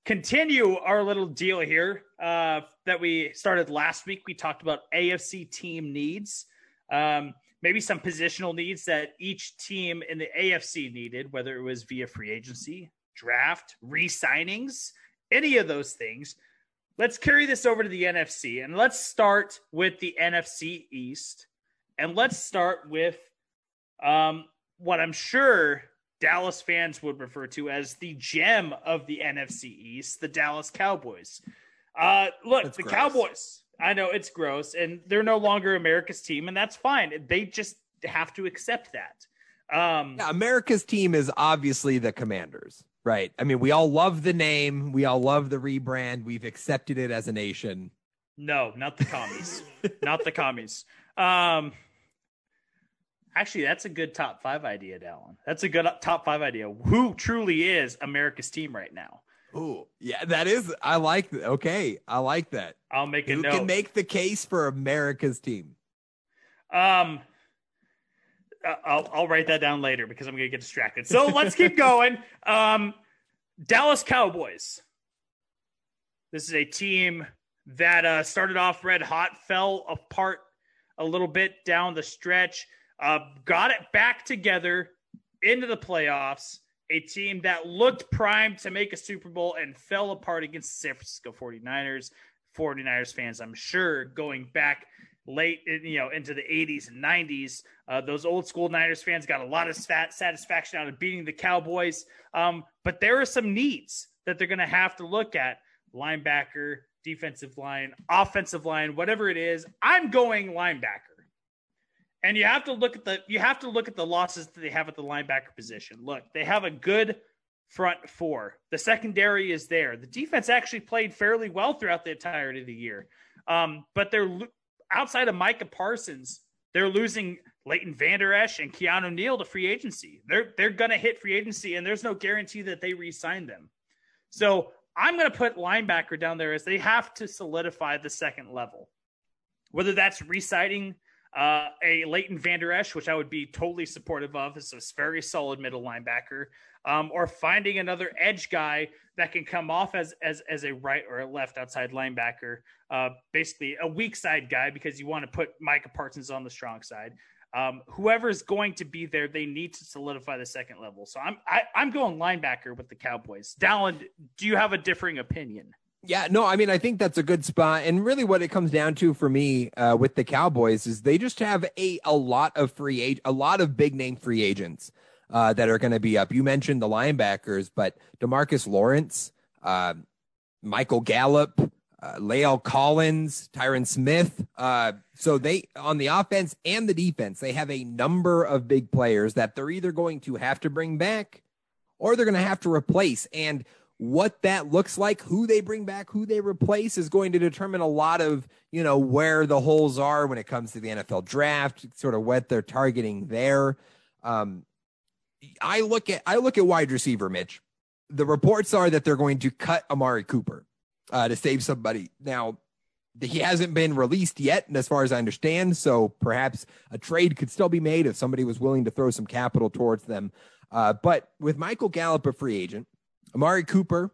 continue our little deal here uh, that we started last week. We talked about AFC team needs, um, maybe some positional needs that each team in the AFC needed, whether it was via free agency, draft, re signings, any of those things. Let's carry this over to the NFC and let's start with the NFC East And let's start with um, what I'm sure Dallas fans would refer to as the gem of the NFC East, the Dallas Cowboys. Uh, look, That's the gross. Cowboys. I know it's gross, and they're no longer America's team, and that's fine. They just have to accept that. Um, Yeah, America's team is obviously the Commanders, right? I mean, we all love the name, we all love the rebrand, we've accepted it as a nation. No, not the commies. not the commies. Um, actually, that's a good top five idea, Dallen. That's a good top five idea. Who truly is America's team right now? Ooh, yeah, that is. I like. Okay, I like that. I'll make a Who note. can make the case for America's team? Um, uh, I'll I'll write that down later because I'm gonna get distracted. So let's keep going. Um, Dallas Cowboys. This is a team that uh, started off red hot, fell apart a little bit down the stretch, uh, got it back together into the playoffs. A team that looked primed to make a Super Bowl and fell apart against the San Francisco 49ers. 49ers fans, I'm sure, going back late, you know, into the 80s and 90s. Uh, those old school Niners fans got a lot of sat- satisfaction out of beating the Cowboys. Um, but there are some needs that they're going to have to look at: linebacker, defensive line, offensive line, whatever it is. I'm going linebacker. And you have to look at the you have to look at the losses that they have at the linebacker position. Look, they have a good front four. The secondary is there. The defense actually played fairly well throughout the entirety of the year. Um, but they're outside of Micah Parsons, they're losing Leighton Vander Esch and Keanu Neal to free agency. They're they're gonna hit free agency, and there's no guarantee that they re-sign them. So I'm gonna put linebacker down there as they have to solidify the second level. Whether that's re-signing uh, a Leighton Vander Esch, which I would be totally supportive of, is a very solid middle linebacker, um, or finding another edge guy that can come off as as as a right or a left outside linebacker, uh, basically a weak side guy because you want to put Micah Parsons on the strong side. Um, whoever's going to be there, they need to solidify the second level. So I'm I, I'm going linebacker with the Cowboys. Dallen, do you have a differing opinion? Yeah, no, I mean, I think that's a good spot. And really, what it comes down to for me uh, with the Cowboys is they just have a a lot of free a lot of big name free agents uh, that are going to be up. You mentioned the linebackers, but Demarcus Lawrence, uh, Michael Gallup, uh, La'el Collins, Tyron Smith. Uh, so they on the offense and the defense, they have a number of big players that they're either going to have to bring back or they're going to have to replace. And what that looks like, who they bring back, who they replace is going to determine a lot of, you know, where the holes are when it comes to the NFL draft, sort of what they're targeting there. Um, I look at I look at wide receiver, Mitch. The reports are that they're going to cut Amari Cooper uh, to save somebody. Now, he hasn't been released yet, as far as I understand. So perhaps a trade could still be made if somebody was willing to throw some capital towards them. Uh, but with Michael Gallup a free agent, Amari Cooper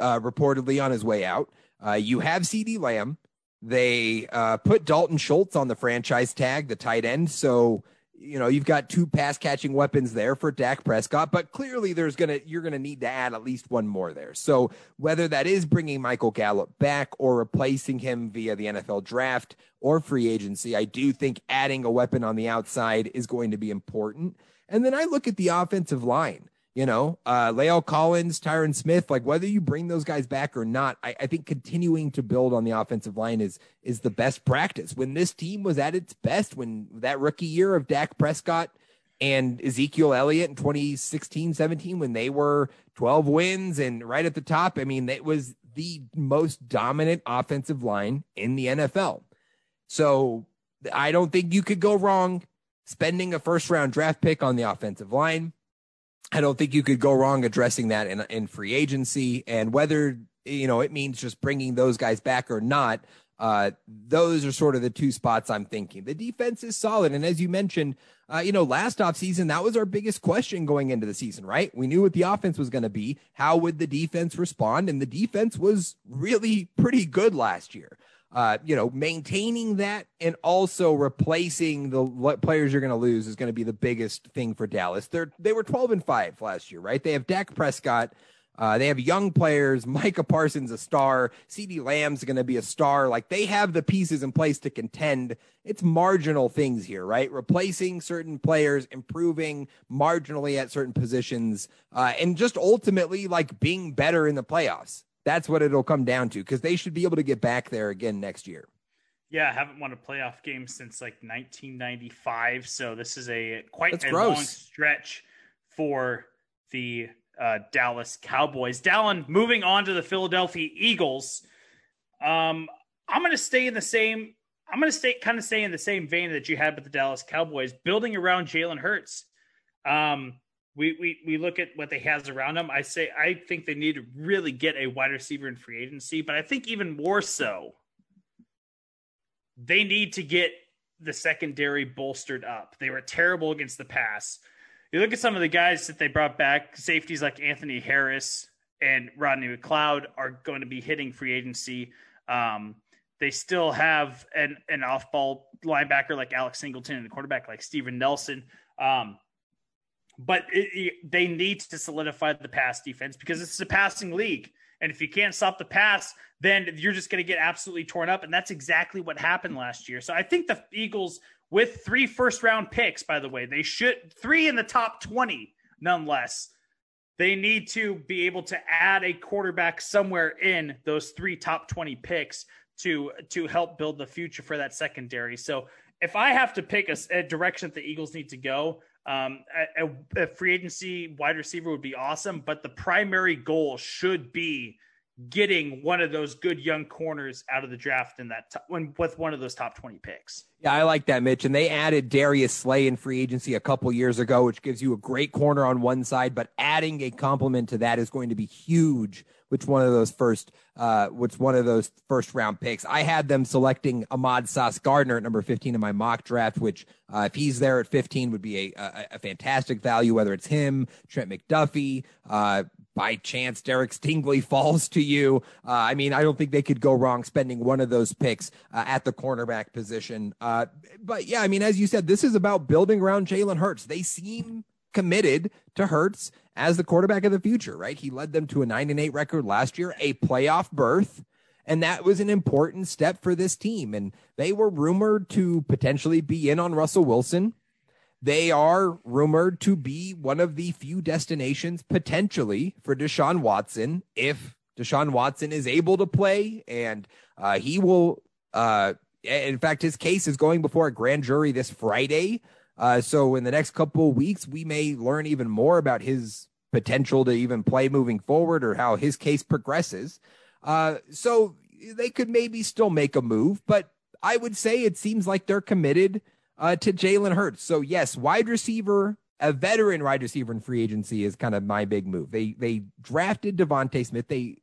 uh, reportedly on his way out. Uh, you have CeeDee Lamb. They uh, put Dalton Schultz on the franchise tag, the tight end. So you know you've got two pass catching weapons there for Dak Prescott, but clearly there's gonna you're gonna need to add at least one more there. So whether that is bringing Michael Gallup back or replacing him via the NFL draft or free agency, I do think adding a weapon on the outside is going to be important. And then I look at the offensive line you know, uh, Collins, Tyron Smith, like whether you bring those guys back or not, I, I, think continuing to build on the offensive line is is the best practice. When this team was at its best, when that rookie year of Dak Prescott and Ezekiel Elliott in 2016, 17, when they were 12 wins and right at the top, I mean, it was the most dominant offensive line in the NFL. So I don't think you could go wrong spending a first round draft pick on the offensive line. I don't think you could go wrong addressing that in, in free agency and whether, you know, it means just bringing those guys back or not. Uh, those are sort of the two spots I'm thinking. The defense is solid. And as you mentioned, uh, you know, last off season, that was our biggest question going into the season, right? We knew what the offense was going to be. How would the defense respond? And the defense was really pretty good last year. Uh, you know, maintaining that and also replacing the players you're going to lose is going to be the biggest thing for Dallas. They're they were 12 and five last year, right? They have Dak Prescott, Uh, they have young players. Micah Parsons, a star. CeeDee Lamb's going to be a star. Like they have the pieces in place to contend. It's marginal things here, right? Replacing certain players, improving marginally at certain positions, uh, and just ultimately like being better in the playoffs. That's what it'll come down to because they should be able to get back there again next year. Yeah, I haven't won a playoff game since like 1995. So this is a quite That's a gross. long stretch for the uh, Dallas Cowboys. Dallen, moving on to the Philadelphia Eagles. Um, I'm going to stay in the same. I'm going to stay kind of stay in the same vein that you had with the Dallas Cowboys, building around Jalen Hurts. Um, we, we we look at what they has around them. I say I think they need to really get a wide receiver in free agency, but I think even more so, they need to get the secondary bolstered up. They were terrible against the pass. You look at some of the guys that they brought back, safeties like Anthony Harris and Rodney McLeod are going to be hitting free agency. Um, they still have an, an off ball linebacker like Alex Singleton and a quarterback like Steven Nelson. Um, but it, it, they need to solidify the pass defense because it's a passing league. And if you can't stop the pass, then you're just going to get absolutely torn up. And that's exactly what happened last year. So I think the Eagles, with three first round picks, by the way, they should three in the top 20, nonetheless. They need to be able to add a quarterback somewhere in those three top 20 picks to to help build the future for that secondary. So if I have to pick a, a direction that the Eagles need to go, um, a, a, free agency wide receiver would be awesome, but the primary goal should be getting one of those good young corners out of the draft in that when with one of those top 20 picks. Yeah, I like that, Mitch. And they added Darius Slay in free agency a couple years ago, which gives you a great corner on one side, but adding a complement to that is going to be huge. Which one of those first, uh, which one of those first round picks? I had them selecting Ahmad Sauce Gardner at number 15 in my mock draft, which, uh, if he's there at 15 would be a, a, a fantastic value, whether it's him, Trent McDuffie, uh, by chance Derek Stingley falls to you. Uh, I mean, I don't think they could go wrong spending one of those picks uh, at the cornerback position. Uh, but yeah, I mean, as you said, this is about building around Jalen Hurts. They seem committed to Hurts as the quarterback of the future, right? He led them to a nine and eight record last year, a playoff berth. And that was an important step for this team. And they were rumored to potentially be in on Russell Wilson. They are rumored to be one of the few destinations potentially for Deshaun Watson if Deshaun Watson is able to play and uh, he will. Uh, in fact, his case is going before a grand jury this Friday. Uh, so in the next couple weeks, we may learn even more about his potential to even play moving forward or how his case progresses. Uh, so they could maybe still make a move, but I would say it seems like they're committed uh, to Jalen Hurts. So yes, wide receiver, a veteran wide receiver in free agency is kind of my big move. They they drafted DeVonta Smith. They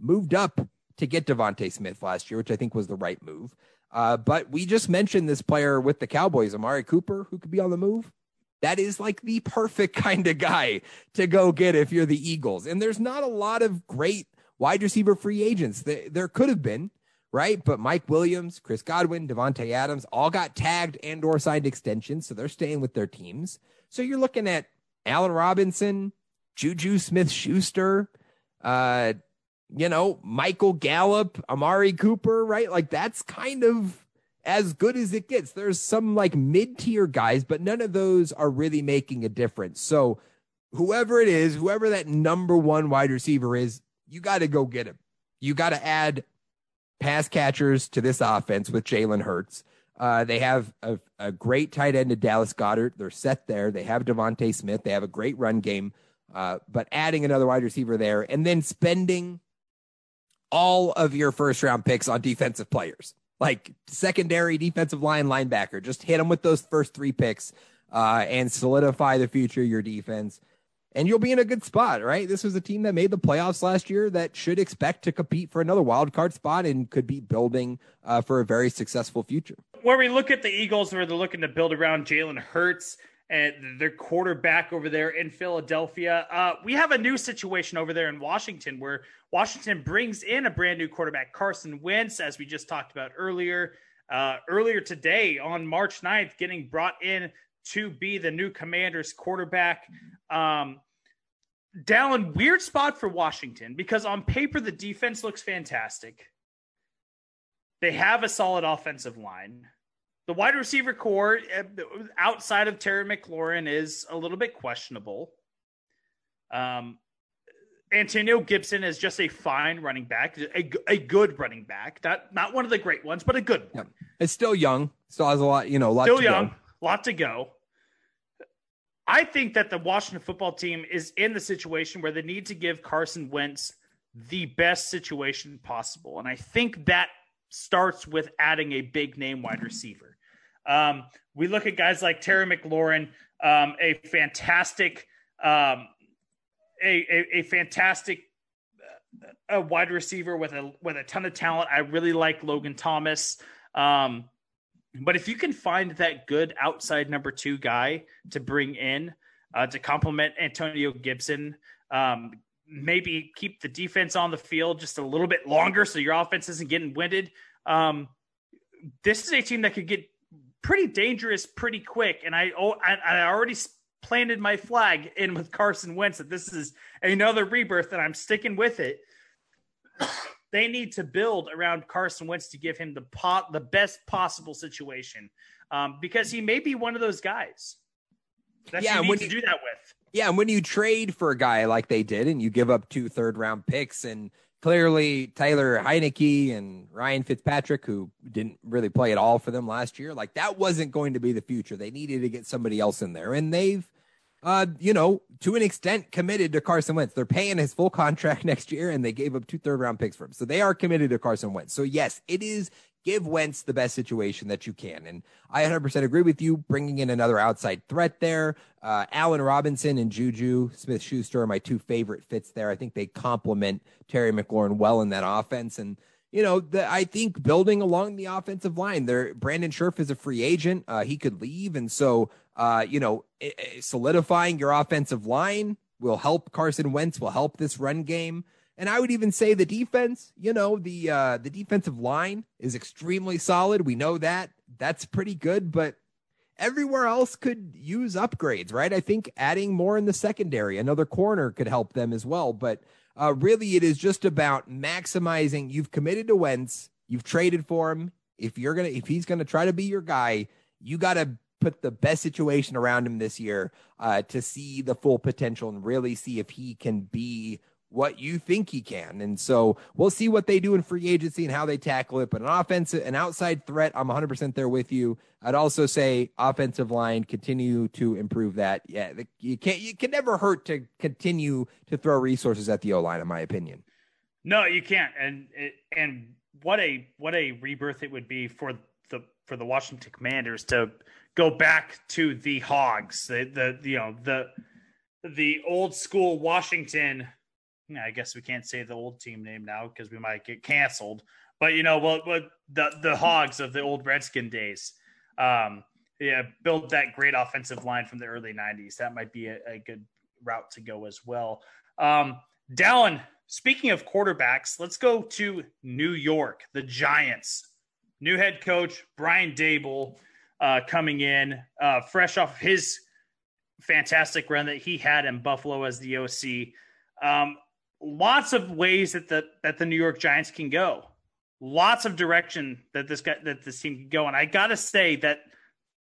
moved up to get DeVonta Smith last year, which I think was the right move. Uh, but we just mentioned this player with the Cowboys, Amari Cooper, who could be on the move. That is like the perfect kind of guy to go get if you're the Eagles. And there's not a lot of great wide receiver free agents. There, could have been, right? But Mike Williams, Chris Godwin, Davante Adams all got tagged and or signed extensions, so they're staying with their teams. So you're looking at Allen Robinson, Juju Smith Schuster, uh, you know, Michael Gallup, Amari Cooper, right? Like that's kind of as good as it gets. There's some like mid tier guys, but none of those are really making a difference. So whoever it is, whoever that number one wide receiver is, you got to go get him. You got to add pass catchers to this offense with Jalen Hurts. Uh, they have a, a, great tight end to Dallas Goedert. They're set there. They have DeVonta Smith. They have a great run game. Uh, but adding another wide receiver there and then spending all of your first round picks on defensive players, like secondary defensive line linebacker, just hit them with those first three picks uh, and solidify the future of your defense and you'll be in a good spot, right? This was a team that made the playoffs last year that should expect to compete for another wild card spot and could be building uh, for a very successful future. Where we look at the Eagles, where they're looking to build around Jalen Hurts and their quarterback over there in Philadelphia, uh, we have a new situation over there in Washington where Washington brings in a brand new quarterback, Carson Wentz, as we just talked about earlier. Uh, earlier today on March 9th, getting brought in to be the new commander's quarterback. Um, Dallen, weird spot for Washington because on paper the defense looks fantastic. They have a solid offensive line. The wide receiver core uh, outside of Terry McLaurin is a little bit questionable. Um, Antonio Gibson is just a fine running back, a, a good running back, not not one of the great ones, but a good one. Yep. It's still young, still has a lot, you know, a lot still young, go. lot to go. I think that the Washington football team is in the situation where they need to give Carson Wentz the best situation possible, and I think that starts with adding a big name wide receiver. Um, we look at guys like Terry McLaurin, um, a fantastic, um, a, a, a, fantastic uh, a wide receiver with a with a ton of talent. I really like Logan Thomas. Um, but if you can find that good outside number two guy to bring in uh, to complement Antonio Gibson, um, maybe keep the defense on the field just a little bit longer so your offense isn't getting winded. Um, this is a team that could get pretty dangerous pretty quick. And I, oh, I, I already planted my flag in with Carson Wentz that this is another rebirth, and I'm sticking with it. they need to build around Carson Wentz to give him the pot, the best possible situation, um, because he may be one of those guys. That yeah, to you, do that with. Yeah, and when you trade for a guy like they did, and you give up two third round picks, and clearly Taylor Heinicke and Ryan Fitzpatrick, who didn't really play at all for them last year, like that wasn't going to be the future. They needed to get somebody else in there, and they've uh, you know, to an extent committed to Carson Wentz. They're paying his full contract next year and they gave up two third round picks for him. So they are committed to Carson Wentz. So yes, it is give Wentz the best situation that you can. And I 100% agree with you bringing in another outside threat there. Uh, Allen Robinson and Juju Smith Schuster are my two favorite fits there. I think they complement Terry McLaurin well in that offense. And you know, the, I think building along the offensive line there, Brandon Scherff is a free agent. Uh, he could leave. And so, uh, you know, solidifying your offensive line will help Carson Wentz, will help this run game. And I would even say the defense, you know, the, uh, the defensive line is extremely solid. We know that that's pretty good, but everywhere else could use upgrades, right? I think adding more in the secondary, another corner could help them as well. But uh, really, it is just about maximizing. You've committed to Wentz. You've traded for him. If you're gonna, if he's gonna try to be your guy, you got to put the best situation around him this year uh, to see the full potential and really see if he can be what you think he can. And so we'll see what they do in free agency and how they tackle it. But an offensive, an outside threat, I'm 100% there with you. I'd also say offensive line continue to improve that. Yeah, you can't, you can never hurt to continue to throw resources at the O line, in my opinion. No, you can't. And and what a what a rebirth it would be for the for the Washington Commanders to go back to the Hogs, the the you know the the old school Washington I guess we can't say the old team name now because we might get canceled. But you know, well, the the Hogs of the old Redskin days, um, yeah, build that great offensive line from the early '90s. That might be a, a good route to go as well. Um, Dallen, speaking of quarterbacks, let's go to New York, the Giants. New head coach Brian Daboll uh, coming in, uh, fresh off his fantastic run that he had in Buffalo as the OC. Um, lots of ways that the that the New York Giants can go. Lots of direction that this guy that this team can go. And I gotta say that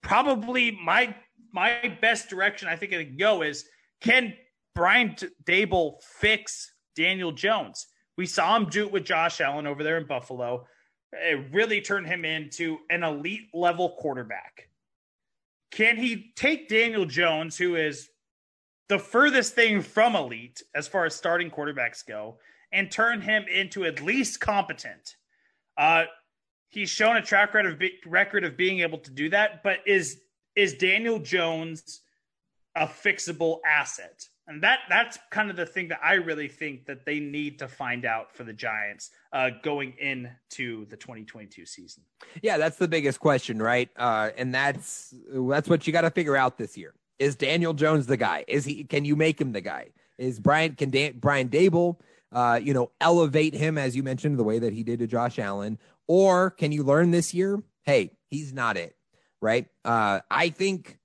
probably my my best direction I think it can go is can Brian Daboll fix Daniel Jones? We saw him do it with Josh Allen over there in Buffalo. It really turned him into an elite level quarterback. Can he take Daniel Jones, who is the furthest thing from elite as far as starting quarterbacks go and turn him into at least competent. Uh, he's shown a track record of, be- record of being able to do that, but is is Daniel Jones a fixable asset? And that that's kind of the thing that I really think that they need to find out for the Giants uh, going into the 2022 season. Yeah, that's the biggest question, right? Uh, and that's that's what you got to figure out this year. Is Daniel Jones the guy? Is he? Can you make him the guy? Is Brian? Can Dan, Brian Daboll, uh, you know, elevate him as you mentioned the way that he did to Josh Allen, or can you learn this year? Hey, he's not it, right? Uh, I think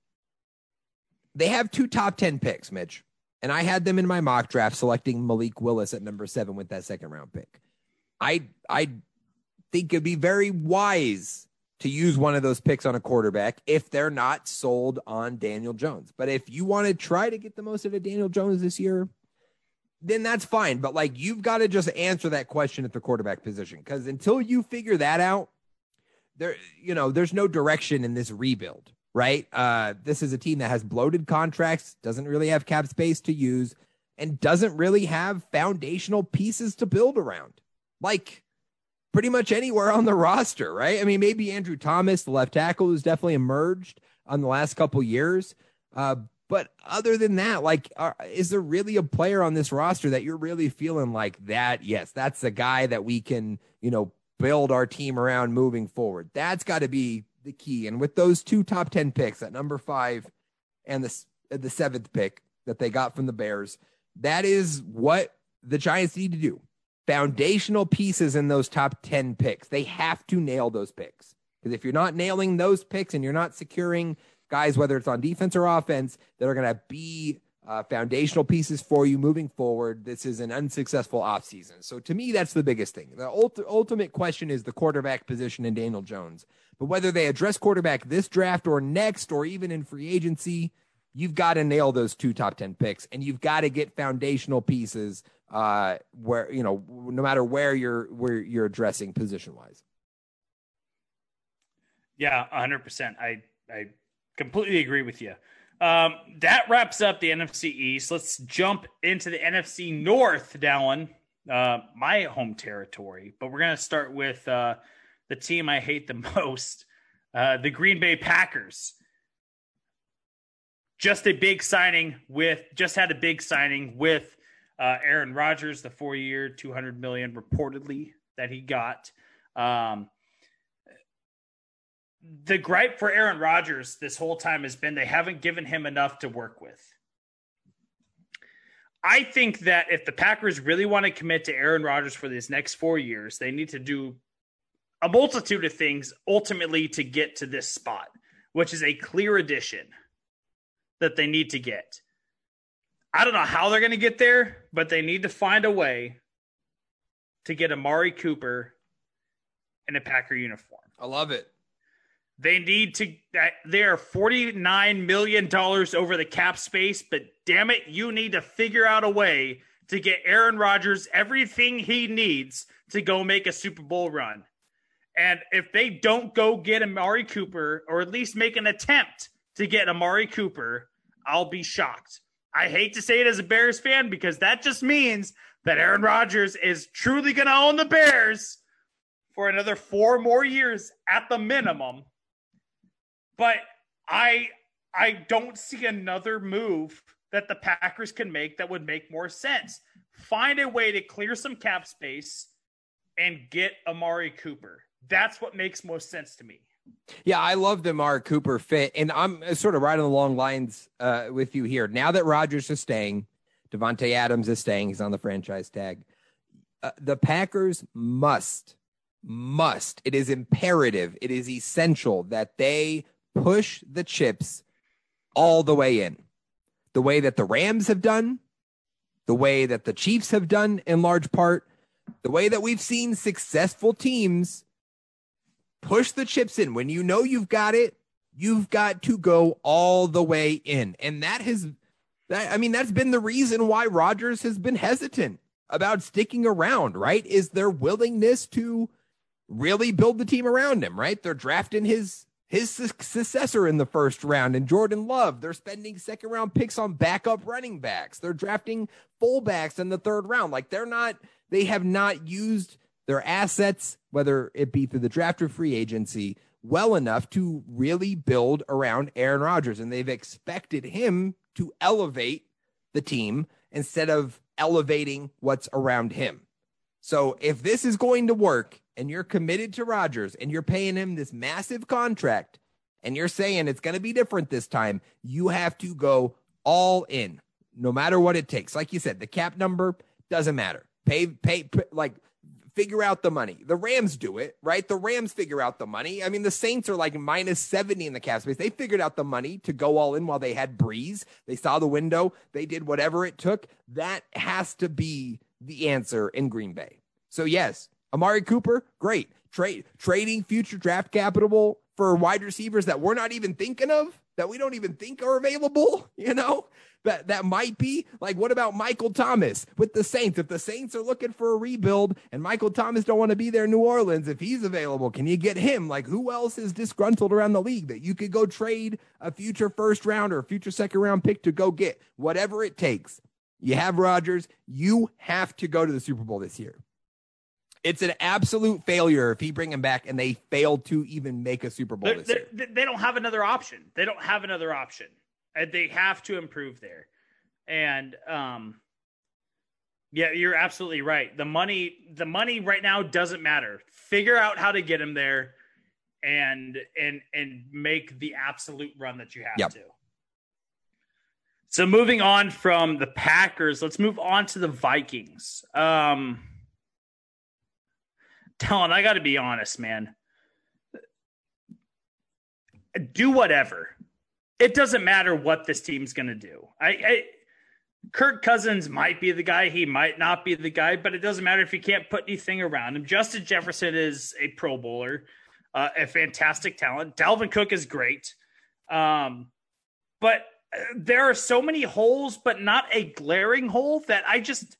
they have two top ten picks, Mitch, and I had them in my mock draft selecting Malik Willis at number seven with that second round pick. I I think it'd be very wise to use one of those picks on a quarterback if they're not sold on Daniel Jones. But if you want to try to get the most out of Daniel Jones this year, then that's fine. But like you've got to just answer that question at the quarterback position because until you figure that out, there you know there's no direction in this rebuild, right? Uh, this is a team that has bloated contracts, doesn't really have cap space to use, and doesn't really have foundational pieces to build around. Like pretty much anywhere on the roster, right? I mean, maybe Andrew Thomas, the left tackle, who's definitely emerged on the last couple years. Uh, but other than that, like, are, is there really a player on this roster that you're really feeling like that? Yes, that's the guy that we can, you know, build our team around moving forward. That's got to be the key. And with those two top 10 picks at number five and the, the seventh pick that they got from the Bears, that is what the Giants need to do foundational pieces in those top 10 picks. They have to nail those picks. Because if you're not nailing those picks and you're not securing guys, whether it's on defense or offense, that are going to be uh, foundational pieces for you moving forward, this is an unsuccessful offseason. So to me, that's the biggest thing. The ult- ultimate question is the quarterback position in Daniel Jones. But whether they address quarterback this draft or next or even in free agency, you've got to nail those two top 10 picks and you've got to get foundational pieces uh, where you know no matter where you're where you're addressing position wise. Yeah, hundred percent. I I completely agree with you. Um, that wraps up the NFC East. Let's jump into the NFC North, Dallen, uh, my home territory. But we're gonna start with uh, the team I hate the most, uh, the Green Bay Packers. Just a big signing with, just had a big signing with uh, Aaron Rodgers, the four-year, two hundred million reportedly that he got. Um, the gripe for Aaron Rodgers this whole time has been they haven't given him enough to work with. I think that if the Packers really want to commit to Aaron Rodgers for these next four years, they need to do a multitude of things ultimately to get to this spot, which is a clear addition that they need to get. I don't know how they're going to get there, but they need to find a way to get Amari Cooper in a Packer uniform. I love it. They need to. Uh, they're forty nine million dollars over the cap space, but damn it, you need to figure out a way to get Aaron Rodgers everything he needs to go make a Super Bowl run. And if they don't go get Amari Cooper, or at least make an attempt to get Amari Cooper, I'll be shocked. I hate to say it as a Bears fan because that just means that Aaron Rodgers is truly going to own the Bears for another four more years at the minimum. But I I don't see another move that the Packers can make that would make more sense. Find a way to clear some cap space and get Amari Cooper. That's what makes most sense to me. Yeah, I love the Amari Cooper fit, and I'm sort of right on the long lines uh, with you here. Now that Rodgers is staying, Davante Adams is staying. He's on the franchise tag. Uh, the Packers must, must. It is imperative. It is essential that they push the chips all the way in, the way that the Rams have done, the way that the Chiefs have done in large part, the way that we've seen successful teams push the chips in. When you know you've got it, you've got to go all the way in. And that has, that, I mean, that's been the reason why Rodgers has been hesitant about sticking around, right? Is their willingness to really build the team around him, right? They're drafting his his successor in the first round and Jordan Love. They're spending second round picks on backup running backs. They're drafting fullbacks in the third round. Like they're not, they have not used their assets, whether it be through the draft or free agency, well enough to really build around Aaron Rodgers. And they've expected him to elevate the team instead of elevating what's around him. So if this is going to work and you're committed to Rodgers and you're paying him this massive contract and you're saying it's going to be different this time, you have to go all in no matter what it takes. Like you said, the cap number doesn't matter. Pay, pay, pay like figure out the money. The Rams do it, right? The Rams figure out the money. I mean, the Saints are like minus 70 in the cap space. They figured out the money to go all in while they had Brees. They saw the window. They did whatever it took. That has to be the answer in Green Bay. So yes, Amari Cooper, great. Trade trading future draft capital for wide receivers that we're not even thinking of, that we don't even think are available, you know? That that might be like what about Michael Thomas with the Saints? If the Saints are looking for a rebuild and Michael Thomas don't want to be there in New Orleans, if he's available, can you get him? Like who else is disgruntled around the league that you could go trade a future first round or a future second round pick to go get? Whatever it takes. You have Rodgers, you have to go to the Super Bowl this year. It's an absolute failure if he bring him back and they fail to even make a Super Bowl this year. They don't have another option. They don't have another option. Uh, they have to improve there. And um yeah, you're absolutely right. The money the money right now doesn't matter. Figure out how to get him there and and and make the absolute run that you have yep. to. So moving on from the Packers, let's move on to the Vikings. Um Dallen, I got to be honest, man. Do whatever it doesn't matter what this team's going to do. I, I Kirk Cousins might be the guy, he might not be the guy, but it doesn't matter if you can't put anything around him. Justin Jefferson is a Pro Bowler, uh, a fantastic talent. Dalvin Cook is great, um, but uh, there are so many holes, but not a glaring hole that I just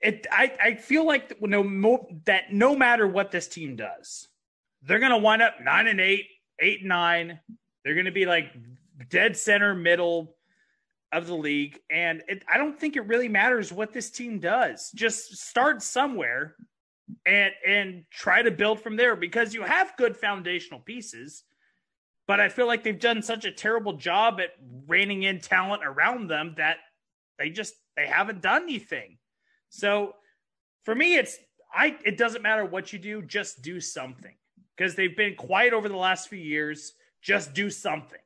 it. I I feel like no that no matter what this team does, they're going to wind up nine and eight, eight nine. They're going to be like dead center middle of the league. And it, I don't think it really matters what this team does. Just start somewhere and and try to build from there because you have good foundational pieces. But I feel like they've done such a terrible job at reining in talent around them that they just they haven't done anything. So for me, it's I it doesn't matter what you do, just do something. Because they've been quiet over the last few years. Just do something.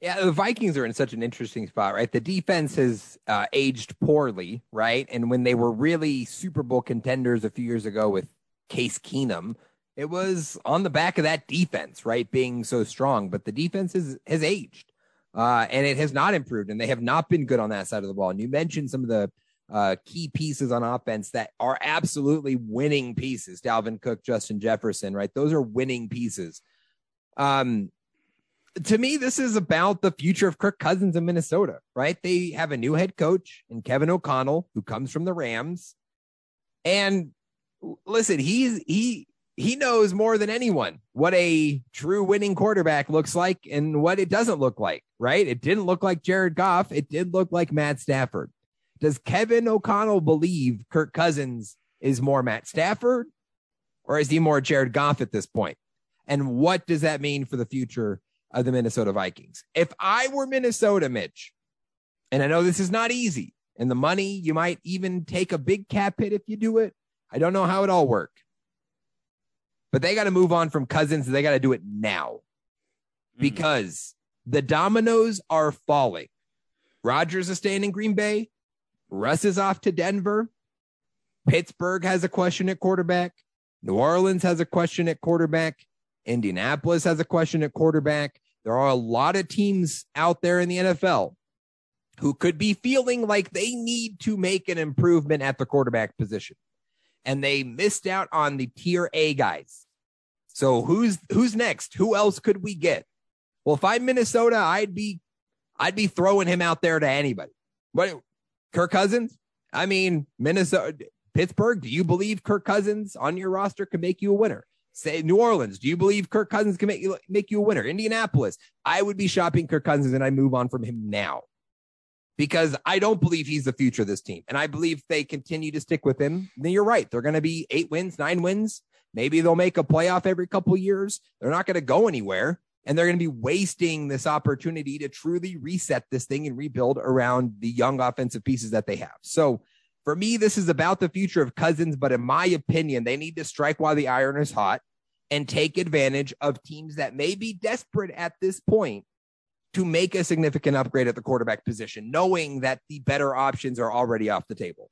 Yeah, the Vikings are in such an interesting spot, right? The defense has uh, aged poorly, right? And when they were really Super Bowl contenders a few years ago with Case Keenum, it was on the back of that defense, right, being so strong. But the defense is, has aged, uh, and it has not improved, and they have not been good on that side of the ball. And you mentioned some of the uh, key pieces on offense that are absolutely winning pieces. Dalvin Cook, Justin Jefferson, right? Those are winning pieces. Um, to me, this is about the future of Kirk Cousins in Minnesota, right? They have a new head coach and Kevin O'Connell, who comes from the Rams. And listen, he's he he knows more than anyone what a true winning quarterback looks like and what it doesn't look like, right? It didn't look like Jared Goff. It did look like Matt Stafford. Does Kevin O'Connell believe Kirk Cousins is more Matt Stafford or is he more Jared Goff at this point? And what does that mean for the future of the Minnesota Vikings. If I were Minnesota, Mitch, and I know this is not easy, and the money, you might even take a big cap hit if you do it. I don't know how it all work. But they got to move on from Cousins. They got to do it now mm. because the dominoes are falling. Rodgers is staying in Green Bay. Russ is off to Denver. Pittsburgh has a question at quarterback. New Orleans has a question at quarterback. Indianapolis has a question at quarterback. There are a lot of teams out there in the NFL who could be feeling like they need to make an improvement at the quarterback position. And they missed out on the tier A guys. So who's who's next? Who else could we get? Well, if I'm Minnesota, I'd be I'd be throwing him out there to anybody. But Kirk Cousins? I mean, Minnesota Pittsburgh, do you believe Kirk Cousins on your roster can make you a winner? Say New Orleans. Do you believe Kirk Cousins can make you make you a winner? Indianapolis. I would be shopping Kirk Cousins and I move on from him now because I don't believe he's the future of this team. And I believe they continue to stick with him. Then you're right. They're going to be eight wins, nine wins. Maybe they'll make a playoff every couple years. They're not going to go anywhere. And they're going to be wasting this opportunity to truly reset this thing and rebuild around the young offensive pieces that they have. So for me, this is about the future of Cousins, but in my opinion, they need to strike while the iron is hot and take advantage of teams that may be desperate at this point to make a significant upgrade at the quarterback position, knowing that the better options are already off the table.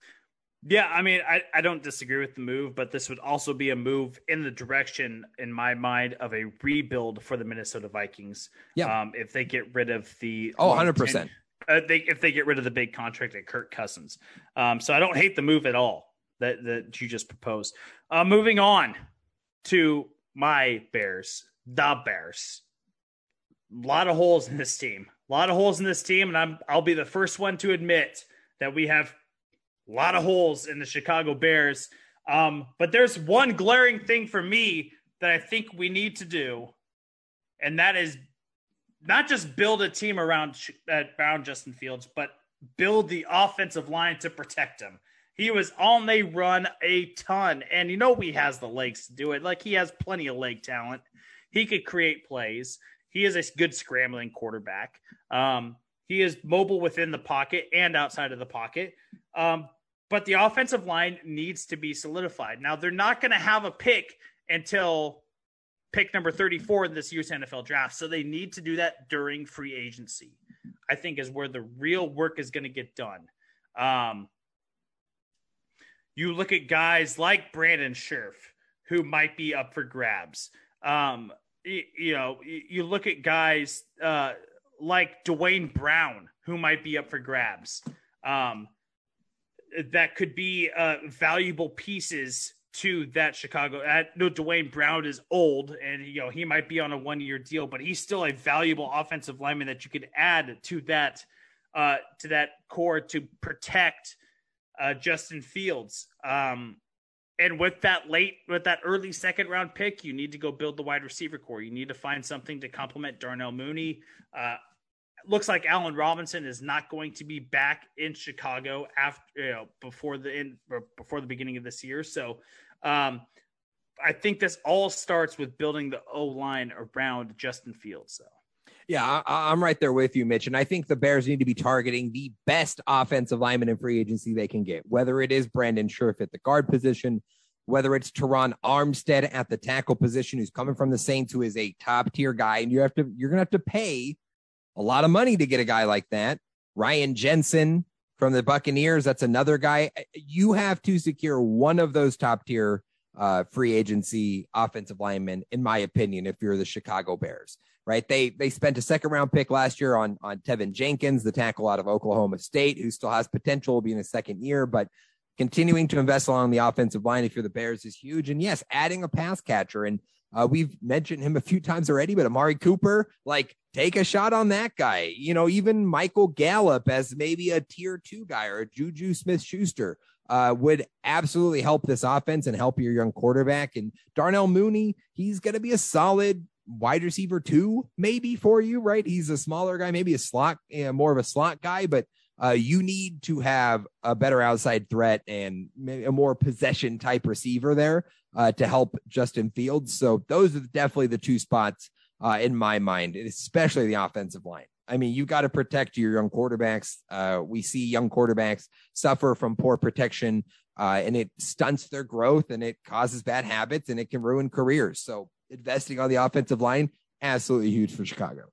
Yeah, I mean, I, I don't disagree with the move, but this would also be a move in the direction, in my mind, of a rebuild for the Minnesota Vikings. Yeah. Um, if they get rid of the oh, 100 percent. Uh, they if they get rid of the big contract at Kirk Cousins. Um, so I don't hate the move at all that that you just proposed. Uh, moving on to my Bears, the Bears. A lot of holes in this team. A lot of holes in this team, and I'm I'll be the first one to admit that we have a lot of holes in the Chicago Bears. Um, but there's one glaring thing for me that I think we need to do, and that is not just build a team around around Justin Fields, but build the offensive line to protect him. He was on the run a ton, and you know he has the legs to do it. Like he has plenty of leg talent. He could create plays. He is a good scrambling quarterback. Um, he is mobile within the pocket and outside of the pocket. Um, but the offensive line needs to be solidified. Now they're not going to have a pick until pick number 34 in this year's NFL draft. So they need to do that during free agency, I think is where the real work is going to get done. Um, you look at guys like Brandon Scherff, who might be up for grabs. Um, you, you know, you look at guys uh, like Duane Brown, who might be up for grabs. Um, that could be uh, valuable pieces to that Chicago. At, no, Duane Brown is old, and you know he might be on a one-year deal, but he's still a valuable offensive lineman that you could add to that uh, to that core to protect uh, Justin Fields. Um, and with that late, with that early second round pick, you need to go build the wide receiver core. You need to find something to complement Darnell Mooney. Uh, looks like Allen Robinson is not going to be back in Chicago after you know before the in, before the beginning of this year. So um, I think this all starts with building the O line around Justin Fields. So. Yeah, I, am right there with you, Mitch. And I think the Bears need to be targeting the best offensive lineman in free agency they can get, whether it is Brandon Scherff at the guard position, whether it's Terron Armstead at the tackle position, who's coming from the Saints, who is a top tier guy, and you have to you're gonna have to pay a lot of money to get a guy like that. Ryan Jensen from the Buccaneers, that's another guy. You have to secure one of those top tier uh, free agency offensive linemen, in my opinion, if you're the Chicago Bears, right? They they spent a second round pick last year on on Teven Jenkins, the tackle out of Oklahoma State, who still has potential to be in a second year, but continuing to invest along the offensive line if you're the Bears is huge. And yes, adding a pass catcher and uh, we've mentioned him a few times already, but Amari Cooper, like take a shot on that guy. You know, even Michael Gallup as maybe a tier two guy or a Juju Smith Schuster uh, would absolutely help this offense and help your young quarterback. And Darnell Mooney, he's going to be a solid wide receiver two, maybe for you, right? He's a smaller guy, maybe a slot, uh, more of a slot guy, but uh, you need to have a better outside threat and a more possession type receiver there uh, to help Justin Fields. So those are definitely the two spots uh, in my mind, especially the offensive line. I mean, you got to protect your young quarterbacks. Uh, we see young quarterbacks suffer from poor protection, uh, and it stunts their growth and it causes bad habits and it can ruin careers. So investing on the offensive line, absolutely huge for Chicago.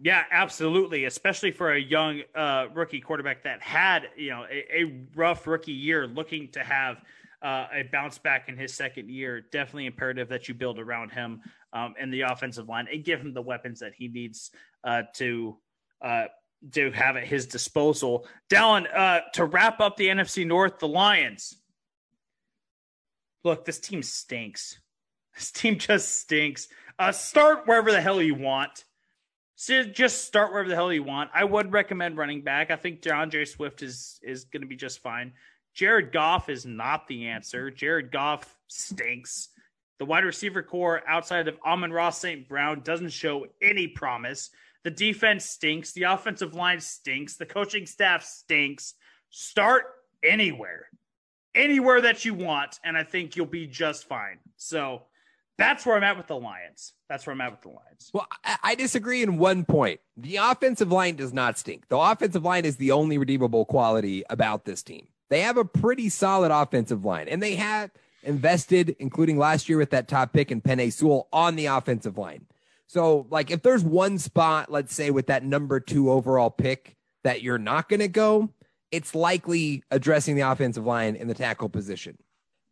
Yeah, absolutely. Especially for a young uh, rookie quarterback that had, you know, a, a rough rookie year, looking to have uh, a bounce back in his second year. Definitely imperative that you build around him um, in the offensive line and give him the weapons that he needs uh, to uh, to have at his disposal. Dallen, uh, to wrap up the NFC North, the Lions. Look, this team stinks. This team just stinks. Uh, start wherever the hell you want so just start wherever the hell you want. I would recommend running back. I think D'Andre Swift is is going to be just fine. Jared Goff is not the answer. Jared Goff stinks. The wide receiver core outside of Amon-Ra St. Brown doesn't show any promise. The defense stinks. The offensive line stinks. The coaching staff stinks. Start anywhere, anywhere that you want, and I think you'll be just fine. So that's where I'm at with the Lions. That's where I'm at with the Lions. Well, I disagree in one point. The offensive line does not stink. The offensive line is the only redeemable quality about this team. They have a pretty solid offensive line, and they have invested, including last year with that top pick and Penei Sewell, on the offensive line. So, like, if there's one spot, let's say, with that number two overall pick that you're not going to go, it's likely addressing the offensive line in the tackle position.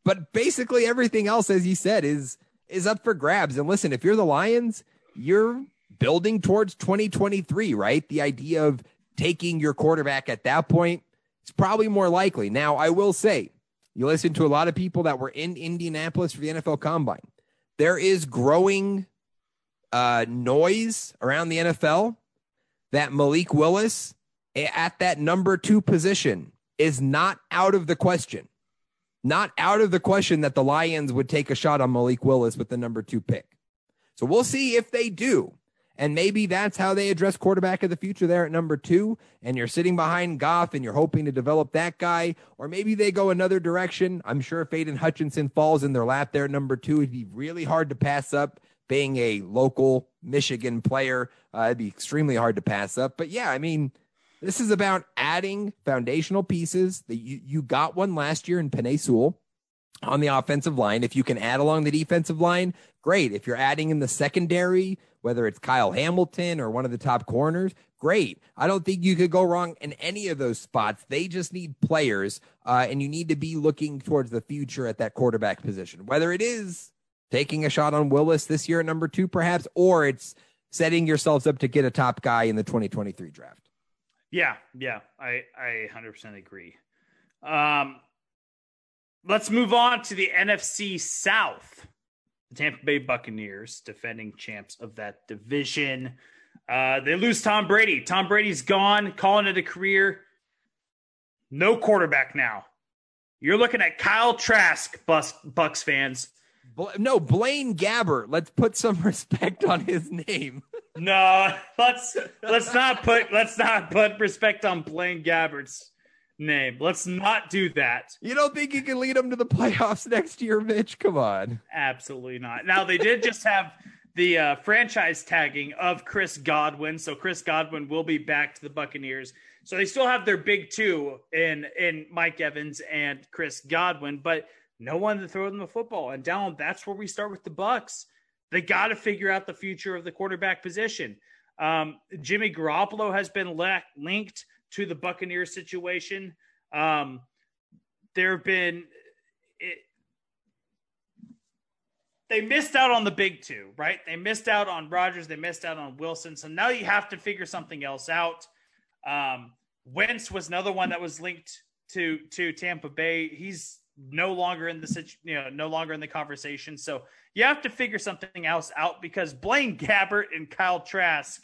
But basically everything else, as you said, is is up for grabs. And listen, if you're the Lions, you're building towards 2023, right? The idea of taking your quarterback at that point is probably more likely. Now, I will say, you listen to a lot of people that were in Indianapolis for the NFL Combine. There is growing uh, noise around the NFL that Malik Willis at that number two position is not out of the question. Not out of the question that the Lions would take a shot on Malik Willis with the number two pick. So we'll see if they do. And maybe that's how they address quarterback of the future there at number two. And you're sitting behind Goff and you're hoping to develop that guy. Or maybe they go another direction. I'm sure if Hutchinson falls in their lap there at number two, it'd be really hard to pass up being a local Michigan player. Uh, it'd be extremely hard to pass up. But yeah, I mean, this is about adding foundational pieces that you, you got one last year in Penei Sewell on the offensive line. If you can add along the defensive line, great. If you're adding in the secondary, whether it's Kyle Hamilton or one of the top corners, great. I don't think you could go wrong in any of those spots. They just need players, uh, and you need to be looking towards the future at that quarterback position, whether it is taking a shot on Willis this year at number two, perhaps, or it's setting yourselves up to get a top guy in the 2023 draft. Yeah, yeah, I I 100% agree. Um, let's move on to the NFC South. The Tampa Bay Buccaneers, defending champs of that division. Uh, they lose Tom Brady. Tom Brady's gone, calling it a career. No quarterback now. You're looking at Kyle Trask, Bus, Bucs fans. No, Blaine Gabbert. Let's put some respect on his name. no, let's let's not put let's not put respect on Blaine Gabbert's name. Let's not do that. You don't think you can lead them to the playoffs next year, Mitch? Come on. Absolutely not. Now they did just have the uh, franchise tagging of Chris Godwin, so Chris Godwin will be back to the Buccaneers. So they still have their big two in in Mike Evans and Chris Godwin, but no one to throw them the football. And down, that's where we start with the Bucs. They got to figure out the future of the quarterback position. Um, Jimmy Garoppolo has been linked to the Buccaneers situation. Um, there have been they missed out on the big two, right? They missed out on Rodgers, they missed out on Wilson. So now you have to figure something else out. Um, Wentz was another one that was linked to to Tampa Bay. He's no longer in the you know no longer in the conversation. So you have to figure something else out because Blaine Gabbert and Kyle Trask,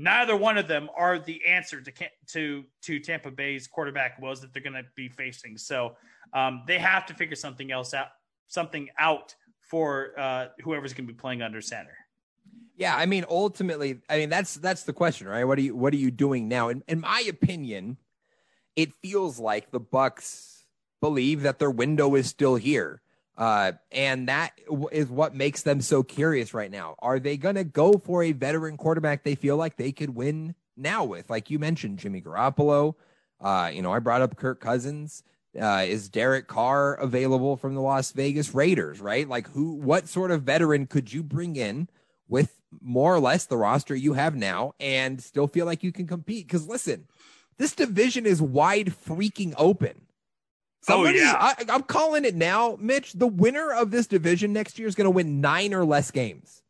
neither one of them are the answer to to to Tampa Bay's quarterback woes that they're going to be facing. So um, they have to figure something else out, something out for uh, whoever's going to be playing under center. Yeah, I mean, ultimately, I mean that's that's the question, right? What are you what are you doing now? In, in my opinion, it feels like the Bucs believe that their window is still here. Uh, and that is what makes them so curious right now. Are they going to go for a veteran quarterback they feel like they could win now with? Like you mentioned, Jimmy Garoppolo. Uh, you know, I brought up Kirk Cousins. Uh, is Derek Carr available from the Las Vegas Raiders, right? Like, who, what sort of veteran could you bring in with more or less the roster you have now and still feel like you can compete? Because listen, this division is wide freaking open. Oh, Somebody, oh, yeah. I, I'm calling it now, Mitch. The winner of this division next year is going to win nine or less games.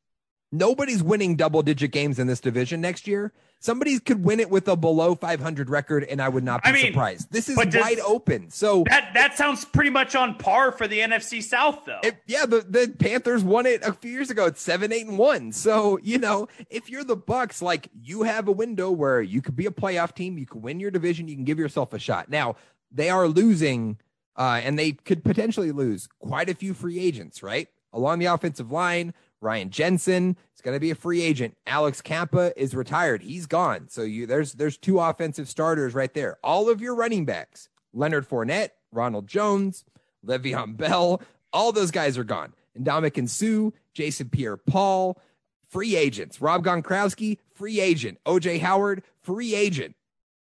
Nobody's winning double digit games in this division next year. Somebody could win it with a below 500 record, and I would not be I mean, surprised. This is wide open. So that that sounds pretty much on par for the NFC South, though. It, yeah, the, the Panthers won it a few years ago. It's seven, eight, and one. So you know, if you're the Bucs, like you have a window where you could be a playoff team, you can win your division, you can give yourself a shot. Now they are losing, uh, and they could potentially lose quite a few free agents, right? Along the offensive line, Ryan Jensen is going to be a free agent. Alex Cappa is retired; he's gone. So you there's there's two offensive starters right there. All of your running backs, Leonard Fournette, Ronald Jones, Le'Veon Bell, all those guys are gone. And Ndamukong Suh, Jason Pierre-Paul, free agents. Rob Gronkowski, free agent. OJ Howard, free agent.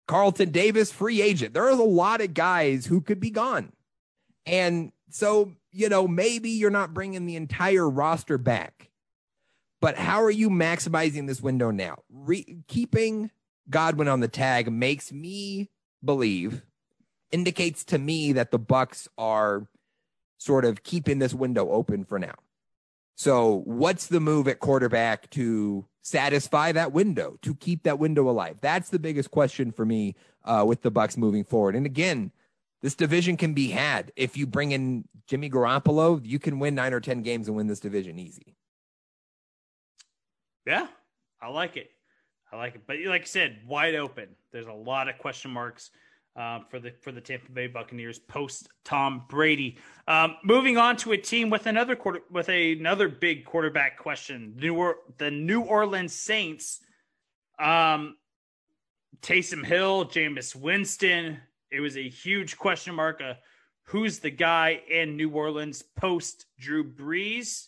Carlton Davis, free agent. There are a lot of guys who could be gone. And so, you know, maybe you're not bringing the entire roster back, but how are you maximizing this window now? Re- keeping Godwin on the tag makes me believe indicates to me that the Bucs are sort of keeping this window open for now. So, what's the move at quarterback to satisfy that window, to keep that window alive? That's the biggest question for me uh, with the Bucs moving forward. And again, this division can be had. If you bring in Jimmy Garoppolo, you can win nine or 10 games and win this division easy. Yeah, I like it. I like it. But like I said, wide open. There's a lot of question marks uh, for the for the Tampa Bay Buccaneers post Tom Brady. Um, moving on to a team with another quarter with a, another big quarterback question. New or, the New Orleans Saints. Um, Taysom Hill, Jameis Winston. It was a huge question mark. Uh, who's the guy in New Orleans post Drew Brees?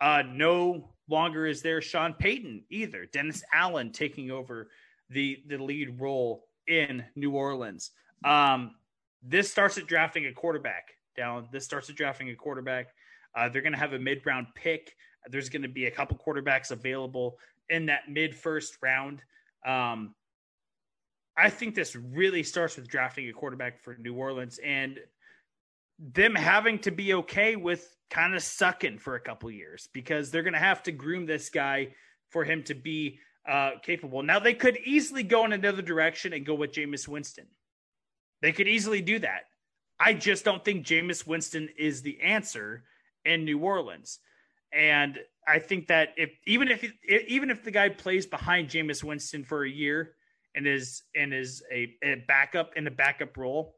Uh, no longer is there Sean Payton either. Dennis Allen taking over the the lead role in New Orleans. Um, this starts at drafting a quarterback. Down. This starts at drafting a quarterback. Uh, they're going to have a mid round pick. There's going to be a couple quarterbacks available in that mid first round. Um, I think this really starts with drafting a quarterback for New Orleans and them having to be okay with kind of sucking for a couple years because they're going to have to groom this guy for him to be uh, capable. Now they could easily go in another direction and go with Jameis Winston. They could easily do that. I just don't think Jameis Winston is the answer in New Orleans. And I think that if even if even if the guy plays behind Jameis Winston for a year and is and is a, a backup in a backup role,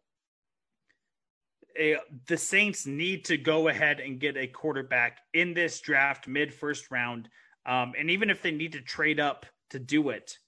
a, the Saints need to go ahead and get a quarterback in this draft mid first round. Um, and even if they need to trade up to do it,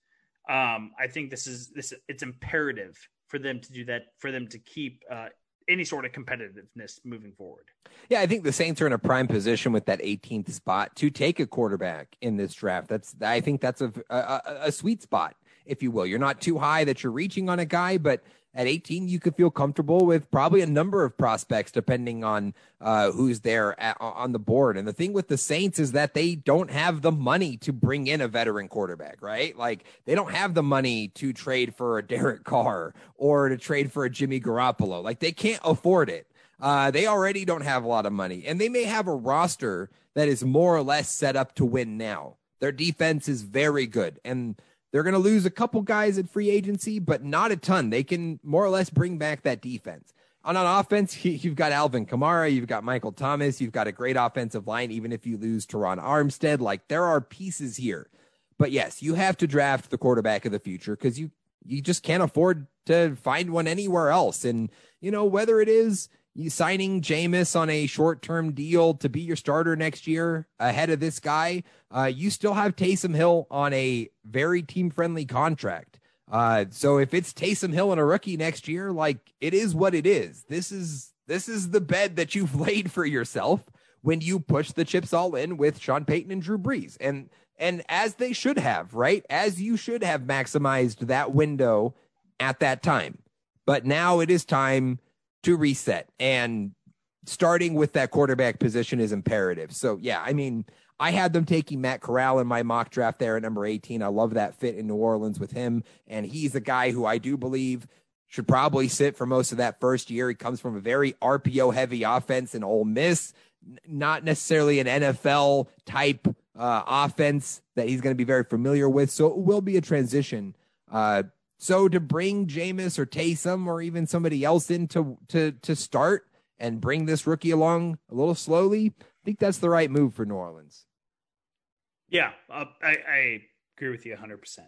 um, I think this is this it's imperative for them to do that for them to keep uh, any sort of competitiveness moving forward. Yeah, I think the Saints are in a prime position with that 18th spot to take a quarterback in this draft. That's I think that's a, a, a sweet spot, if you will. You're not too high that you're reaching on a guy, but at 18, you could feel comfortable with probably a number of prospects, depending on uh, who's there at, on the board. And the thing with the Saints is that they don't have the money to bring in a veteran quarterback, right? Like they don't have the money to trade for a Derek Carr or to trade for a Jimmy Garoppolo. Like they can't afford it. Uh, they already don't have a lot of money, and they may have a roster that is more or less set up to win now. Their defense is very good, and they're going to lose a couple guys at free agency, but not a ton. They can more or less bring back that defense. On on offense, you've got Alvin Kamara, you've got Michael Thomas, you've got a great offensive line, even if you lose Terron Armstead. Like there are pieces here. But yes, you have to draft the quarterback of the future because you you just can't afford to find one anywhere else. And you know, whether it is you signing Jameis on a short term deal to be your starter next year ahead of this guy, uh, you still have Taysom Hill on a very team friendly contract. Uh, so if it's Taysom Hill and a rookie next year, like it is what it is. This is this is the bed that you've laid for yourself when you push the chips all in with Sean Payton and Drew Brees. And and as they should have, right? As you should have maximized that window at that time. But now it is time to reset. And starting with that quarterback position is imperative. So, yeah, I mean, I had them taking Matt Corral in my mock draft there at number 18. I love that fit in New Orleans with him. And he's a guy who I do believe should probably sit for most of that first year. He comes from a very RPO heavy offense in Ole Miss, not necessarily an NFL type uh, offense that he's going to be very familiar with. So it will be a transition. Uh, so to bring Jameis or Taysom or even somebody else in to to to start and bring this rookie along a little slowly, I think that's the right move for New Orleans. Yeah, uh, I, I agree with you 100%.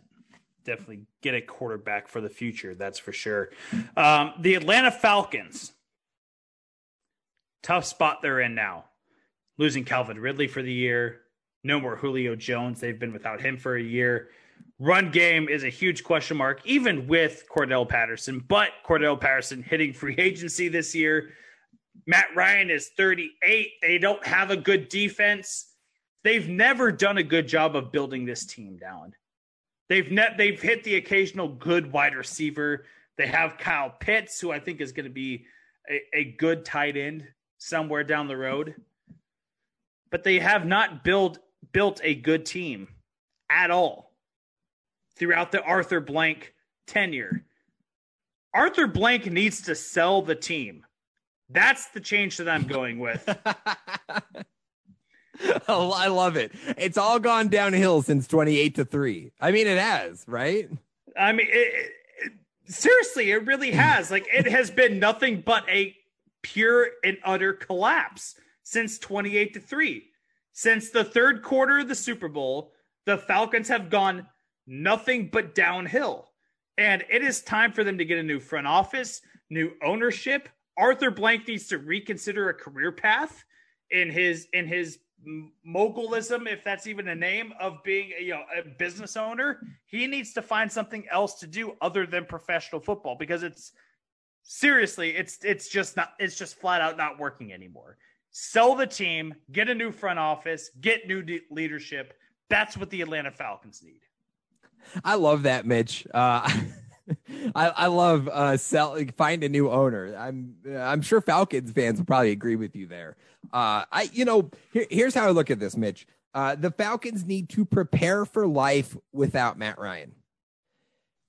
Definitely get a quarterback for the future, that's for sure. Um, the Atlanta Falcons, tough spot they're in now. Losing Calvin Ridley for the year, no more Julio Jones. They've been without him for a year. Run game is a huge question mark, even with Cordarrelle Patterson. But Cordarrelle Patterson hitting free agency this year. Matt Ryan is 38. They don't have a good defense. They've never done a good job of building this team down. They've net they've hit the occasional good wide receiver. They have Kyle Pitts, who I think is going to be a, a good tight end somewhere down the road. But they have not built built a good team at all throughout the Arthur Blank tenure. Arthur Blank needs to sell the team. That's the change that I'm going with. Oh, I love it. It's all gone downhill since 28 to 3. I mean, it has, right? I mean, it, it, seriously, it really has. Like, it has been nothing but a pure and utter collapse since 28 to 3. Since the third quarter of the Super Bowl, the Falcons have gone nothing but downhill. And it is time for them to get a new front office, new ownership. Arthur Blank needs to reconsider a career path in his in his mogulism, if that's even a name of being you know a business owner. He needs to find something else to do other than professional football because it's seriously it's it's just not it's just flat out not working anymore. Sell the team, get a new front office, get new de- leadership. That's what the Atlanta Falcons need. I love that, Mitch. Uh, I, I love uh, sell find a new owner. I'm I'm sure Falcons fans will probably agree with you there. Uh, I you know here, here's how I look at this, Mitch. Uh, the Falcons need to prepare for life without Matt Ryan,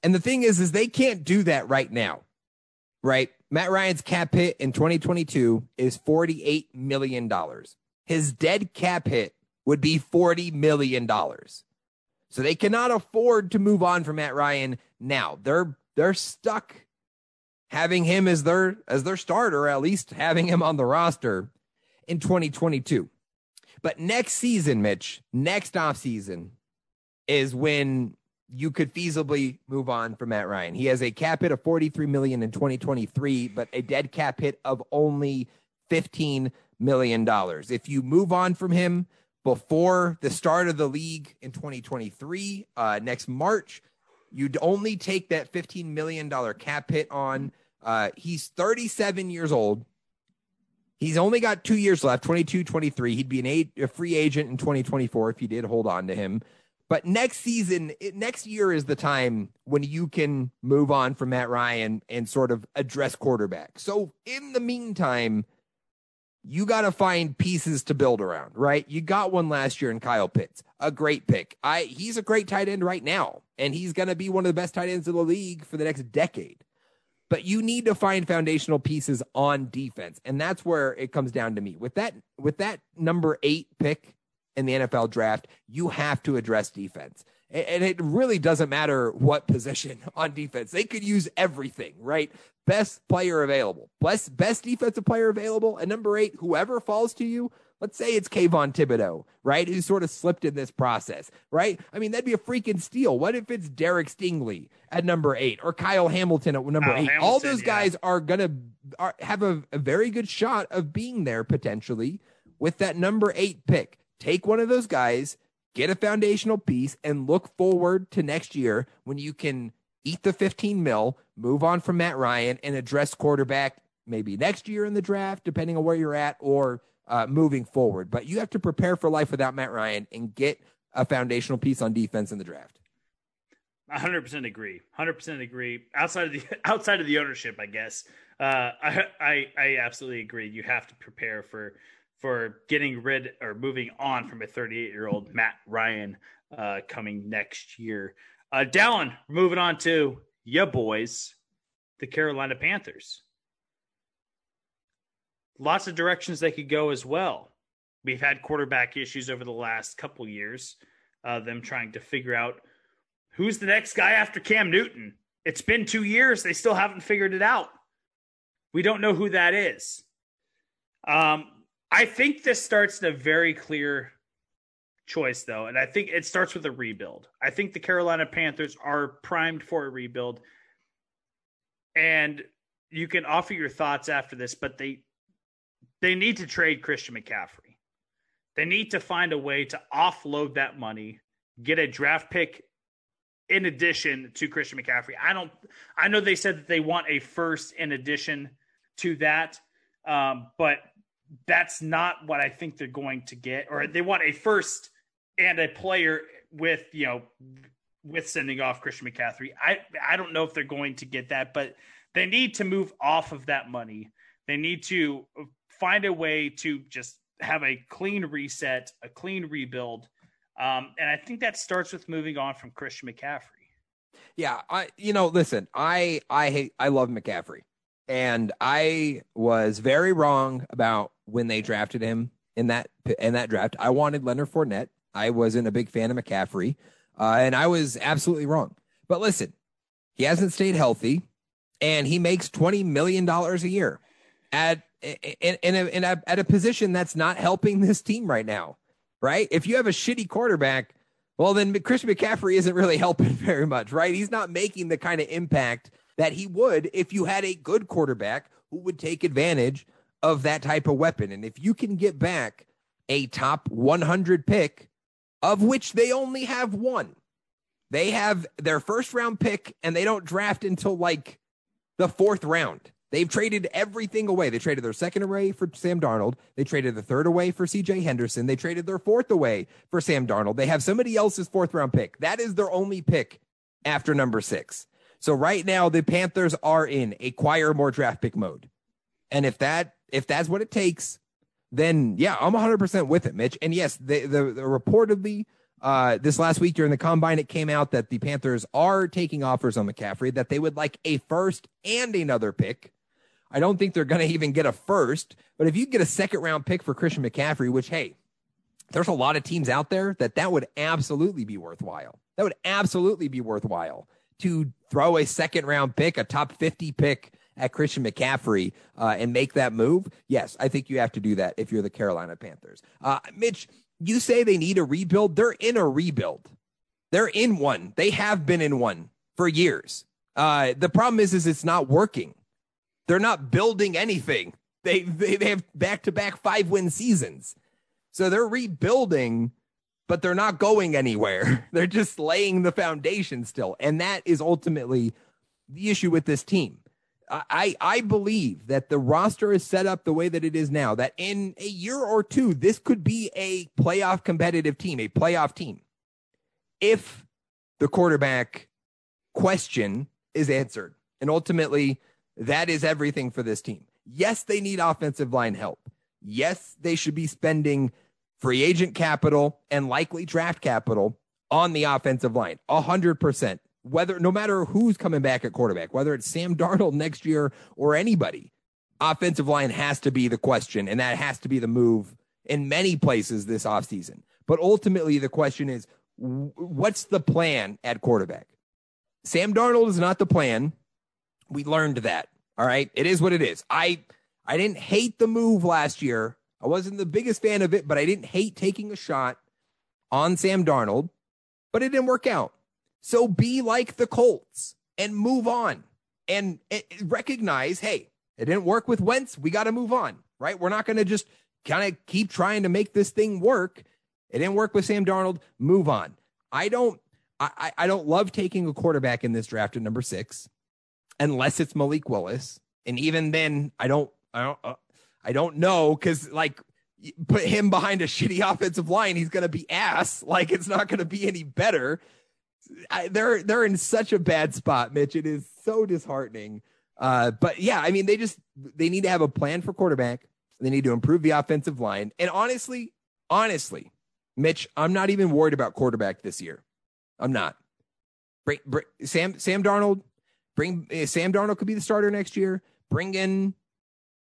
and the thing is, is they can't do that right now, right? Matt Ryan's cap hit in 2022 is 48 million dollars. His dead cap hit would be 40 million dollars. So they cannot afford to move on from Matt Ryan now. They're they're stuck having him as their as their starter, at least having him on the roster in 2022. But next season, Mitch, next off season is when you could feasibly move on from Matt Ryan. He has a cap hit of 43 million in 2023, but a dead cap hit of only 15 million dollars. If you move on from him, before the start of the league in 2023, uh, next March. You'd only take that $15 million cap hit on. Uh, he's 37 years old. He's only got two years left 22, 23. He'd be an a, a free agent in 2024 if you did hold on to him. But next season, next year is the time when you can move on from Matt Ryan and sort of address quarterback. So in the meantime, you got to find pieces to build around, right? You got one last year in Kyle Pitts, a great pick. I he's a great tight end right now, and he's going to be one of the best tight ends in the league for the next decade. But you need to find foundational pieces on defense, and that's where it comes down to me. With that with that number 8 pick in the NFL draft, you have to address defense. And it really doesn't matter what position on defense. They could use everything, right? Best player available, best, best defensive player available. And number eight, whoever falls to you, let's say it's Kayvon Thibodeaux, right? Who sort of slipped in this process, right? I mean, that'd be a freaking steal. What if it's Derek Stingley at number eight or Kyle Hamilton at number eight? Hamilton, All those guys yeah. are going to have a, a very good shot of being there potentially with that number eight pick. Take one of those guys get a foundational piece and look forward to next year when you can eat the 15 mil, move on from Matt Ryan and address quarterback maybe next year in the draft, depending on where you're at or uh, moving forward. But you have to prepare for life without Matt Ryan and get a foundational piece on defense in the draft. 100% agree. 100% agree. Outside of the outside of the ownership, I guess. Uh, I, I I absolutely agree. You have to prepare for for getting rid or moving on from a 38 year old Matt Ryan uh, coming next year. Uh, Dallen, moving on to ya boys, the Carolina Panthers. Lots of directions they could go as well. We've had quarterback issues over the last couple years, uh, them trying to figure out who's the next guy after Cam Newton. It's been two years, they still haven't figured it out. We don't know who that is. Um, I think this starts in a very clear choice, though, and I think it starts with a rebuild. I think the Carolina Panthers are primed for a rebuild, and you can offer your thoughts after this, but they they need to trade Christian McCaffrey. They need to find a way to offload that money, get a draft pick in addition to Christian McCaffrey. I don't. I know they said that they want a first in addition to that, um, but that's not what I think they're going to get, or they want a first and a player with you know with sending off Christian McCaffrey. I I don't know if they're going to get that, but they need to move off of that money. They need to find a way to just have a clean reset, a clean rebuild, um, and I think that starts with moving on from Christian McCaffrey. Yeah, I you know, listen, I I hate I love McCaffrey. And I was very wrong about when they drafted him in that in that draft. I wanted Leonard Fournette. I wasn't a big fan of McCaffrey. Uh, and I was absolutely wrong. But listen, he hasn't stayed healthy and he makes $20 million a year at in, in, a, in a, at a position that's not helping this team right now, right? If you have a shitty quarterback, well, then Christian McCaffrey isn't really helping very much, right? He's not making the kind of impact that he would if you had a good quarterback who would take advantage of that type of weapon. And if you can get back a top 100 pick, of which they only have one, they have their first round pick and they don't draft until like the fourth round. They've traded everything away. They traded their second away for Sam Darnold. They traded the third away for CJ Henderson. They traded their fourth away for Sam Darnold. They have somebody else's fourth round pick. That is their only pick after number six. So right now the Panthers are in acquire more draft pick mode. And if that if that's what it takes, then yeah, I'm 100% with it, Mitch. And yes, the, the, the reportedly uh, this last week during the combine, it came out that the Panthers are taking offers on McCaffrey, that they would like a first and another pick. I don't think they're going to even get a first, but if you get a second round pick for Christian McCaffrey, which, hey, there's a lot of teams out there that that would absolutely be worthwhile. That would absolutely be worthwhile to throw a second round pick, a top 50 pick at Christian McCaffrey uh, and make that move. Yes, I think you have to do that if you're the Carolina Panthers. Uh, Mitch, you say they need a rebuild. They're in a rebuild. They're in one. They have been in one for years. Uh, the problem is, is it's not working. They're not building anything. They they, they have back to back five win seasons, so they're rebuilding, but they're not going anywhere. They're just laying the foundation still, and that is ultimately the issue with this team. I, I believe that the roster is set up the way that it is now, that in a year or two, this could be a playoff competitive team, a playoff team. If the quarterback question is answered. And ultimately, that is everything for this team. Yes, they need offensive line help. Yes, they should be spending free agent capital and likely draft capital on the offensive line. A hundred percent whether no matter who's coming back at quarterback, whether it's Sam Darnold next year or anybody, offensive line has to be the question, and that has to be the move in many places this offseason. But ultimately, the question is what's the plan at quarterback? Sam Darnold is not the plan. We learned that. All right. It is what it is. I I didn't hate the move last year. I wasn't the biggest fan of it, but I didn't hate taking a shot on Sam Darnold, but it didn't work out. So be like the Colts and move on and, recognize, hey, it didn't work with Wentz. We got to move on, right? We're not going to just kind of keep trying to make this thing work. It didn't work with Sam Darnold. Move on. I don't. I, I don't love taking a quarterback in this draft at number six, unless it's Malik Willis. And even then, I don't. I don't. Uh, I don't know because like put him behind a shitty offensive line, he's going to be ass. Like it's not going to be any better. I, they're they're in such a bad spot, Mitch. It is so disheartening. Uh, but yeah, I mean, they just they need to have a plan for quarterback. They need to improve the offensive line. And honestly, honestly, Mitch, I'm not even worried about quarterback this year. I'm not. Bring, bring Sam Sam Darnold. Bring uh, Sam Darnold could be the starter next year. Bring in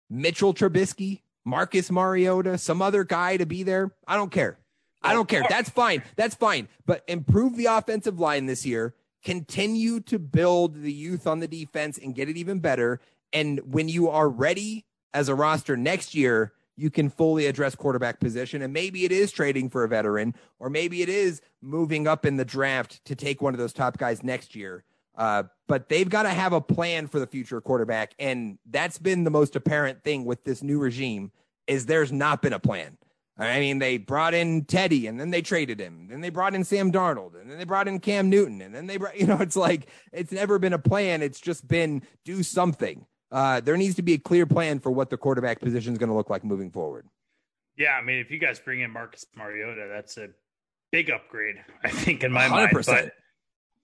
Mitchell Trubisky, Marcus Mariota, some other guy to be there. I don't care. I don't care. That's fine. That's fine. But improve the offensive line this year. Continue to build the youth on the defense and get it even better. And when you are ready as a roster next year, you can fully address quarterback position. And maybe it is trading for a veteran, or maybe it is moving up in the draft to take one of those top guys next year. Uh, but they've got to have a plan for the future quarterback. And that's been the most apparent thing with this new regime is there's not been a plan. I mean, they brought in Teddy and then they traded him. Then they brought in Sam Darnold and then they brought in Cam Newton. And then they brought, you know, it's like, it's never been a plan. It's just been do something. Uh, there needs to be a clear plan for what the quarterback position is going to look like moving forward. Yeah. I mean, if you guys bring in Marcus Mariota, that's a big upgrade, I think, in my 100%. mind. But,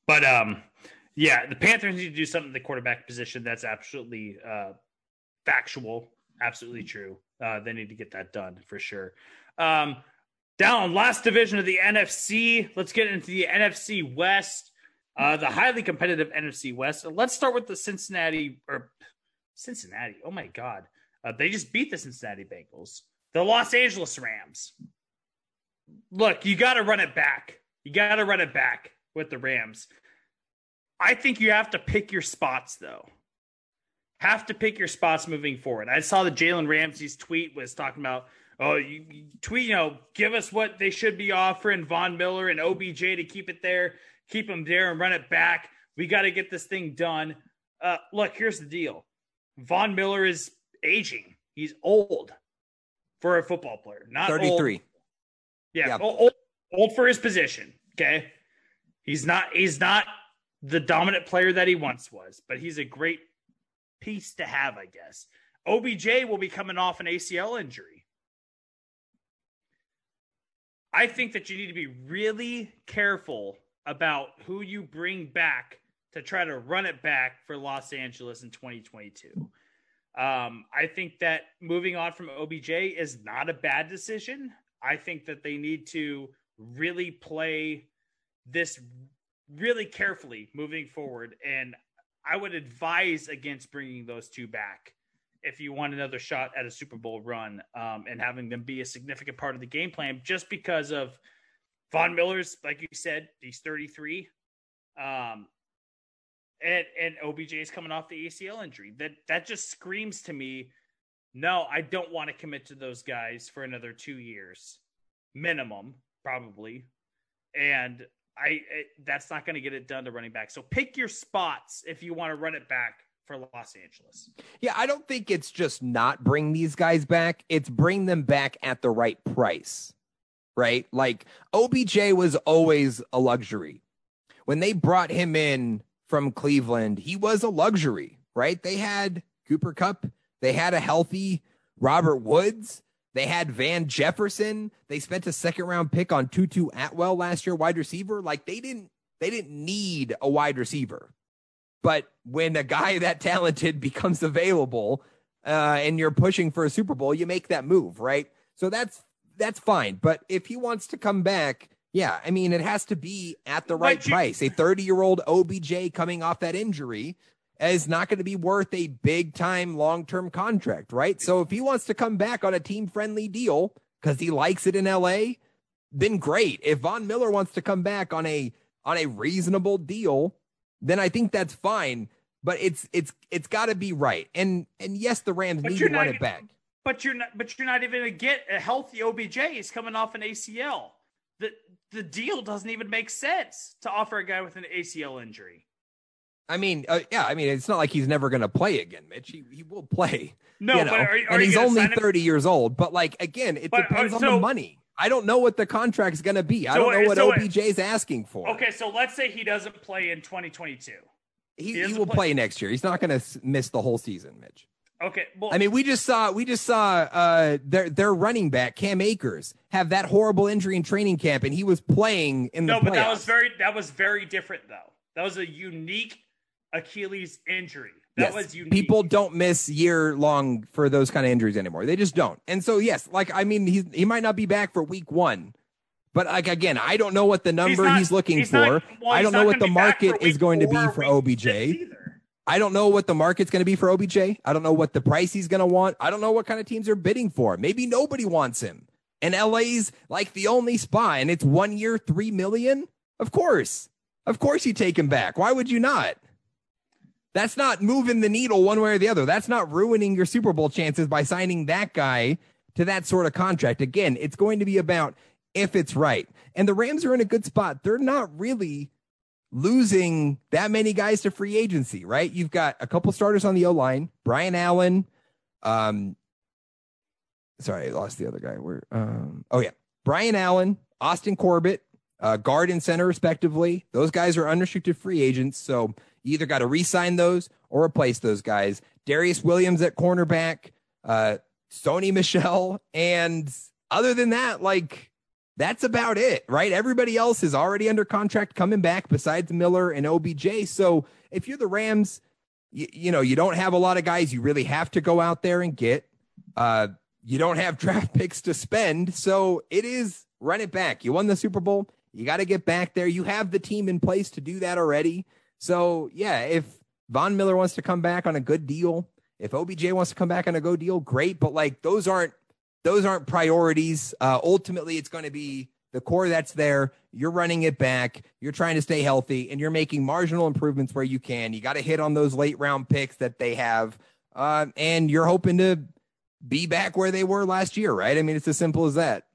but, um, yeah, the Panthers need to do something in the quarterback position. That's absolutely uh, factual, absolutely true. Uh, they need to get that done for sure. Um, down last division of the NFC. Let's get into the NFC West. Uh, the highly competitive NFC West. Let's start with the Cincinnati or Cincinnati. Oh my God. Uh, they just beat the Cincinnati Bengals. The Los Angeles Rams. Look, you got to run it back. You got to run it back with the Rams. I think you have to pick your spots, though. Have to pick your spots moving forward. I saw the Jalen Ramsey's tweet was talking about, oh, you, you tweet, you know, give us what they should be offering Von Miller and OBJ to keep it there, keep them there and run it back. We got to get this thing done. Uh, look, here's the deal Von Miller is aging. He's old for a football player. Not 33. Old. Yeah, yeah. Old, old for his position. Okay. He's not he's not the dominant player that he once was, but he's a great piece to have, I guess. OBJ will be coming off an ACL injury. I think that you need to be really careful about who you bring back to try to run it back for Los Angeles in 2022. Um, I think that moving on from OBJ is not a bad decision. I think that they need to really play this really carefully moving forward. And I would advise against bringing those two back if you want another shot at a Super Bowl run um, and having them be a significant part of the game plan, just because of Von Miller's, like you said, he's 33. Um, and and OBJ is coming off the ACL injury. That that just screams to me, no, I don't want to commit to those guys for another two years, minimum, probably. And I it, that's not going to get it done to running back. So pick your spots if you want to run it back for Los Angeles. Yeah, I don't think it's just not bring these guys back. It's bring them back at the right price. Right? Like OBJ was always a luxury. When they brought him in from Cleveland, he was a luxury, right? They had Cooper Kupp, they had a healthy Robert Woods. They had Van Jefferson. They spent a second round pick on Tutu Atwell last year, wide receiver. Like they didn't they didn't need a wide receiver. But when a guy that talented becomes available uh, and you're pushing for a Super Bowl, you make that move, right? So that's that's fine. But if he wants to come back, yeah, I mean it has to be at the right price. A 30 year old OBJ coming off that injury is not going to be worth a big time long term contract, right? So if he wants to come back on a team friendly deal because he likes it in LA, then great. If Von Miller wants to come back on a on a reasonable deal, then I think that's fine. But it's it's it's got to be right. And and yes, the Rams but need to run it back. But you're not. But you're not even going to get a healthy OBJ. He's coming off an ACL. The the deal doesn't even make sense to offer a guy with an ACL injury. I mean, uh, yeah, I mean, it's not like he's never going to play again, Mitch. He, he will play. No, you know? are, are and he's only 30 him? years old. But, like, again, it but, uh, depends uh, so, on the money. I don't know what the contract's going to be. I don't know what so OBJ's asking for. Okay, so let's say he doesn't play in 2022. He, he, he will play. play. next year. He's not going to miss the whole season, Mitch. Okay. Well, I mean, we just saw we just saw uh, their their running back Cam Akers have that horrible injury in training camp, and he was playing in the. No, playoffs. but that was very that was very different though. That was a unique Achilles injury. That yes. was unique. People don't miss year long for those kind of injuries anymore. They just don't. And so yes, like I mean, he he might not be back for week one, but like again, I don't know what the number he's, not, he's looking he's for. Not, well, I don't know what the market is going to be for OBJ. I don't know what the market's going to be for OBJ. I don't know what the price he's going to want. I don't know what kind of teams are bidding for. Maybe nobody wants him. And LA's like the only spot, and it's one year, three million. Of course, of course, you take him back. Why would you not? That's not moving the needle one way or the other. That's not ruining your Super Bowl chances by signing that guy to that sort of contract. Again, it's going to be about if it's right. And the Rams are in a good spot. They're not really losing that many guys to free agency, right? You've got a couple starters on the O line, Brian Allen. Um, sorry, I lost the other guy. Where? Um, oh yeah, Brian Allen, Austin Corbett, uh, guard and center respectively. Those guys are unrestricted free agents, so you either got to re-sign those or replace those guys. Darious Williams at cornerback, uh, Sony Michel, and other than that, like that's about it, right? Everybody else is already under contract coming back besides Miller and OBJ. So if you're the Rams, you, you know you don't have a lot of guys you really have to go out there and get. Uh, you don't have draft picks to spend, so it is run it back. You won the Super Bowl. You got to get back there. You have the team in place to do that already. So, yeah, if Von Miller wants to come back on a good deal, if OBJ wants to come back on a go deal, great. But like those aren't those aren't priorities. Uh, ultimately, it's going to be the core that's there. You're running it back. You're trying to stay healthy, and you're making marginal improvements where you can. You got to hit on those late round picks that they have, uh, and you're hoping to be back where they were last year, right? I mean, it's as simple as that.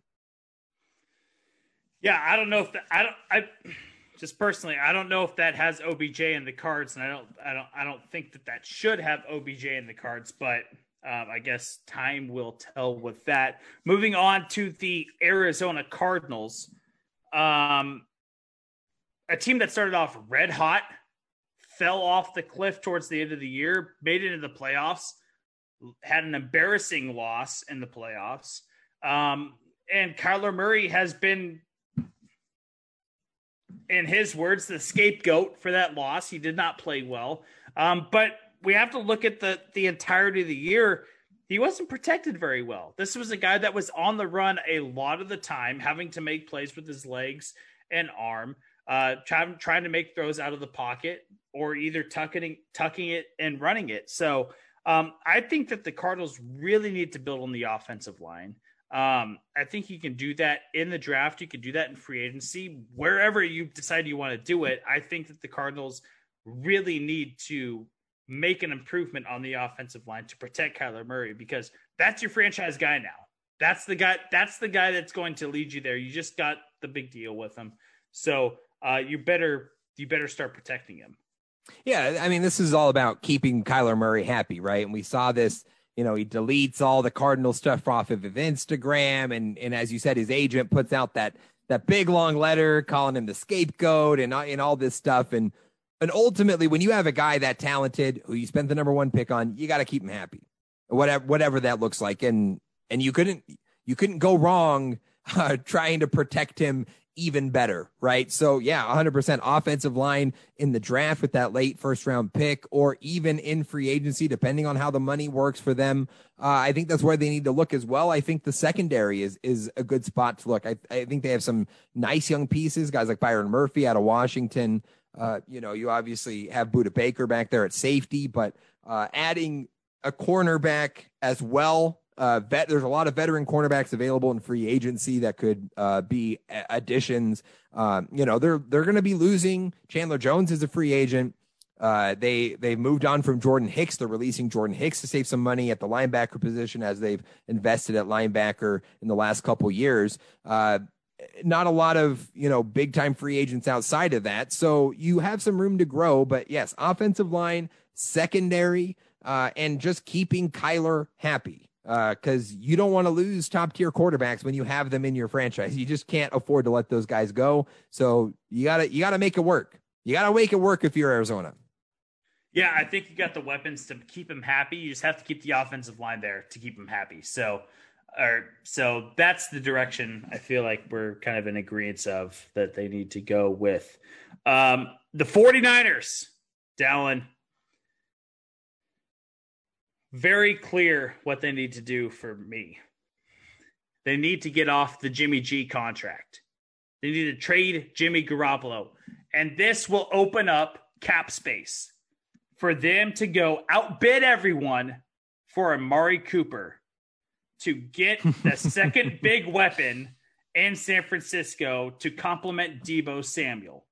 Yeah, I don't know if that, I don't I just personally I don't know if that has OBJ in the cards, and I don't I don't I don't think that that should have OBJ in the cards, but um, I guess time will tell with that. Moving on to the Arizona Cardinals, um, a team that started off red hot, fell off the cliff towards the end of the year, made it into the playoffs, had an embarrassing loss in the playoffs. Um, and Kyler Murray has been, in his words, the scapegoat for that loss. He did not play well. Um, but we have to look at the the entirety of the year. He wasn't protected very well. This was a guy that was on the run a lot of the time, having to make plays with his legs and arm, uh, trying trying to make throws out of the pocket or either tucking tucking it and running it. So um, I think that the Cardinals really need to build on the offensive line. Um, I think you can do that in the draft. You can do that in free agency, wherever you decide you want to do it. I think that the Cardinals really need to make an improvement on the offensive line to protect Kyler Murray because that's your franchise guy now. That's the guy. That's the guy that's going to lead you there. You just got the big deal with him, so uh, you better you better start protecting him. Yeah, I mean, this is all about keeping Kyler Murray happy, right? And we saw this. You know, he deletes all the Cardinal stuff off of Instagram, and and as you said, his agent puts out that that big long letter calling him the scapegoat and and all this stuff. And and ultimately, when you have a guy that talented who you spent the number one pick on, you got to keep him happy, whatever whatever that looks like. And and you couldn't you couldn't go wrong uh, trying to protect him even better, right? So yeah, 100% offensive line in the draft with that late first round pick, or even in free agency, depending on how the money works for them. Uh, I think that's where they need to look as well. I think the secondary is is a good spot to look. I, I think they have some nice young pieces, guys like Byron Murphy out of Washington. Uh, you know, you obviously have Budda Baker back there at safety, but uh, adding a cornerback as well. Uh, vet, there's a lot of veteran cornerbacks available in free agency that could uh, be additions. Um, you know, they're they're going to be losing. Chandler Jones is a free agent. Uh, they they've moved on from Jordan Hicks. They're releasing Jordan Hicks to save some money at the linebacker position as they've invested at linebacker in the last couple years. Uh, not a lot of you know big time free agents outside of that so you have some room to grow but yes offensive line secondary uh, and just keeping kyler happy because uh, you don't want to lose top tier quarterbacks when you have them in your franchise. You just can't afford to let those guys go. So you gotta you gotta make it work. You gotta make it work if you're arizona. Yeah i think you got the weapons to keep him happy. You just have to keep the offensive line there to keep him happy. So or so that's the direction I feel like we're kind of in agreement of that they need to go with. Um, the 49ers, Dallen, very clear what they need to do for me. They need to get off the Jimmy G contract. They need to trade Jimmy Garoppolo. And this will open up cap space for them to go outbid everyone for Amari Cooper to get the second big weapon in San Francisco to complement Deebo Samuel.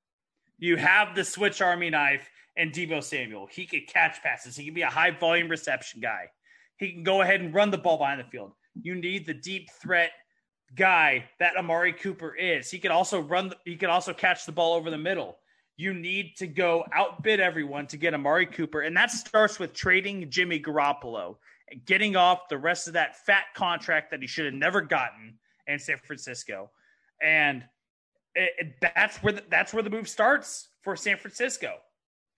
You have the switch army knife and Deebo Samuel. He could catch passes. He can be a high volume reception guy. He can go ahead and run the ball behind the field. You need the deep threat guy that Amari Cooper is. He could also run. The, he could also catch the ball over the middle. You need to go outbid everyone to get Amari Cooper, and that starts with trading Jimmy Garoppolo and getting off the rest of that fat contract that he should have never gotten in San Francisco. And it, it, that's where the, that's where the move starts for San Francisco.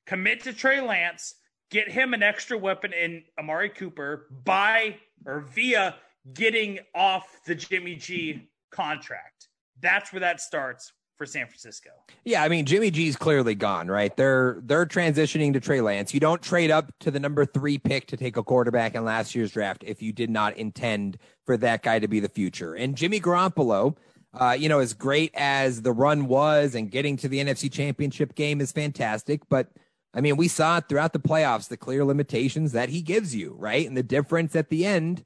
Commit to Trey Lance, get him an extra weapon in Amari Cooper by or via getting off the Jimmy G contract. That's where that starts for San Francisco. Yeah, I mean Jimmy G's clearly gone, right? They're they're transitioning to Trey Lance. You don't trade up to the number three pick to take a quarterback in last year's draft if you did not intend for that guy to be the future. And Jimmy Garoppolo, uh, you know, as great as the run was and getting to the NFC championship game is fantastic. But I mean, we saw it throughout the playoffs the clear limitations that he gives you, right? And the difference at the end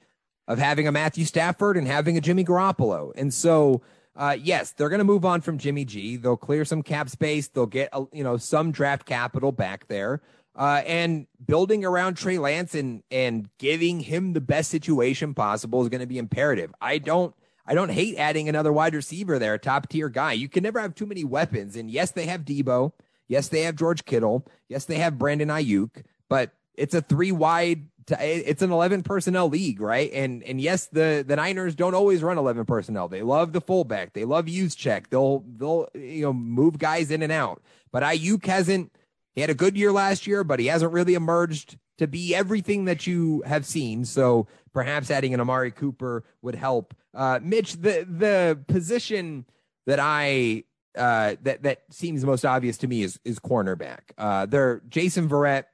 of having a Matthew Stafford and having a Jimmy Garoppolo. And so, uh, yes, they're going to move on from Jimmy G. They'll clear some cap space. They'll get, a, you know, some draft capital back there. Uh, and building around Trey Lance and and giving him the best situation possible is going to be imperative. I don't I don't hate adding another wide receiver there, top tier guy. You can never have too many weapons. And yes, they have Deebo. Yes, they have George Kittle. Yes, they have Brandon Aiyuk. But it's a three wide. It's an eleven personnel league, right? And and yes, the the Niners don't always run eleven personnel. They love the fullback. They love Juszczyk. They'll they'll you know move guys in and out. But Aiyuk hasn't. He had a good year last year, but he hasn't really emerged to be everything that you have seen. So perhaps adding an Amari Cooper would help. Uh, Mitch, the the position that I uh, that that seems most obvious to me is is cornerback. Uh, they're Jason Verrett,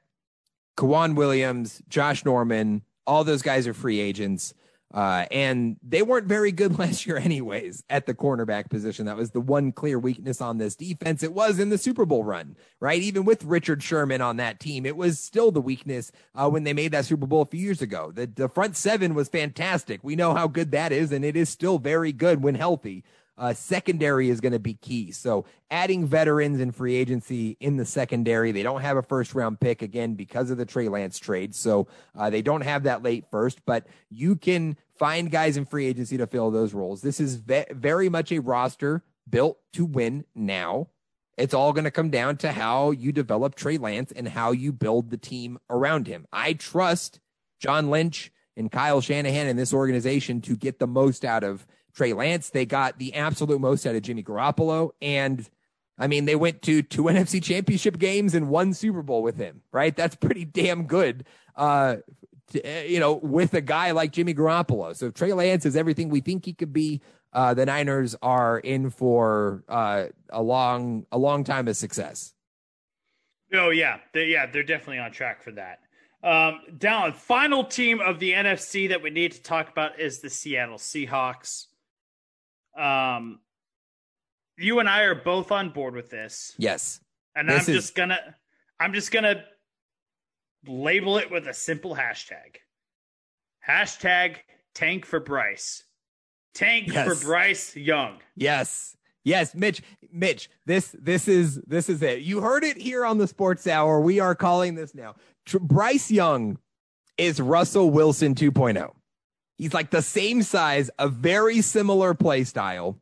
K'Waun Williams, Josh Norman. All those guys are free agents. Uh, and they weren't very good last year, anyways, at the cornerback position. That was the one clear weakness on this defense. It was in the Super Bowl run, right? Even with Richard Sherman on that team, it was still the weakness uh, when they made that Super Bowl a few years ago. The, the front seven was fantastic. We know how good that is, and it is still very good when healthy. Uh, secondary is going to be key. So adding veterans and free agency in the secondary, they don't have a first round pick again because of the Trey Lance trade. So uh, they don't have that late first, but you can find guys in free agency to fill those roles. This is ve- very much a roster built to win now. It's all going to come down to how you develop Trey Lance and how you build the team around him. I trust John Lynch and Kyle Shanahan and this organization to get the most out of Trey Lance. They got the absolute most out of Jimmy Garoppolo. And I mean, they went to two NFC championship games and one Super Bowl with him, right? That's pretty damn good. Uh, to, uh, you know, with a guy like Jimmy Garoppolo. So Trey Lance is everything we think he could be. Uh, the Niners are in for uh, a long, a long time of success. Oh yeah, they, yeah, they're definitely on track for that. Um, down final team of the NFC that we need to talk about is the Seattle Seahawks. Um, you and I are both on board with this. Yes. And this I'm is... just gonna I'm just gonna label it with a simple hashtag. Hashtag tank for Bryce. Tank yes. for Bryce Young. Yes. Yes, Mitch, Mitch, this this is this is it. You heard it here on the Sports Hour. We are calling this now. Bryce Young is Russell Wilson 2.0. He's like the same size, a very similar play style.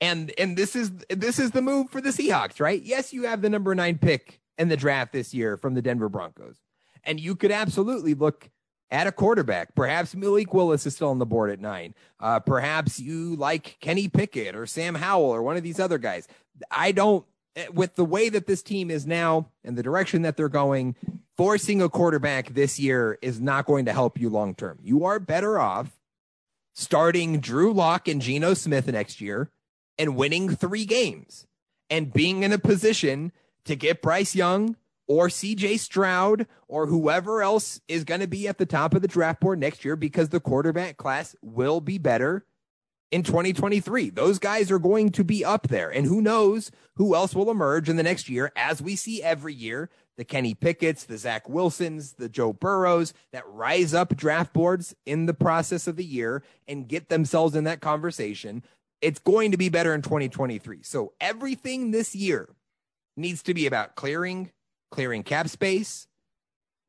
And and this is this is the move for the Seahawks, right? Yes, you have the number 9 pick in the draft this year from the Denver Broncos. And you could absolutely look at a quarterback. Perhaps Malik Willis is still on the board at nine. Uh, perhaps you like Kenny Pickett or Sam Howell or one of these other guys. I don't, eh, with the way that this team is now and the direction that they're going, forcing a quarterback this year is not going to help you long term. You are better off starting Drew Lock and Geno Smith next year and winning three games and being in a position to get Bryce Young or CJ Stroud or whoever else is going to be at the top of the draft board next year because the quarterback class will be better in 2023. Those guys are going to be up there. And who knows who else will emerge in the next year, as we see every year the Kenny Pickett's, the Zach Wilsons, the Joe Burrows that rise up draft boards in the process of the year and get themselves in that conversation. It's going to be better in 2023. So everything this year needs to be about clearing, clearing cap space,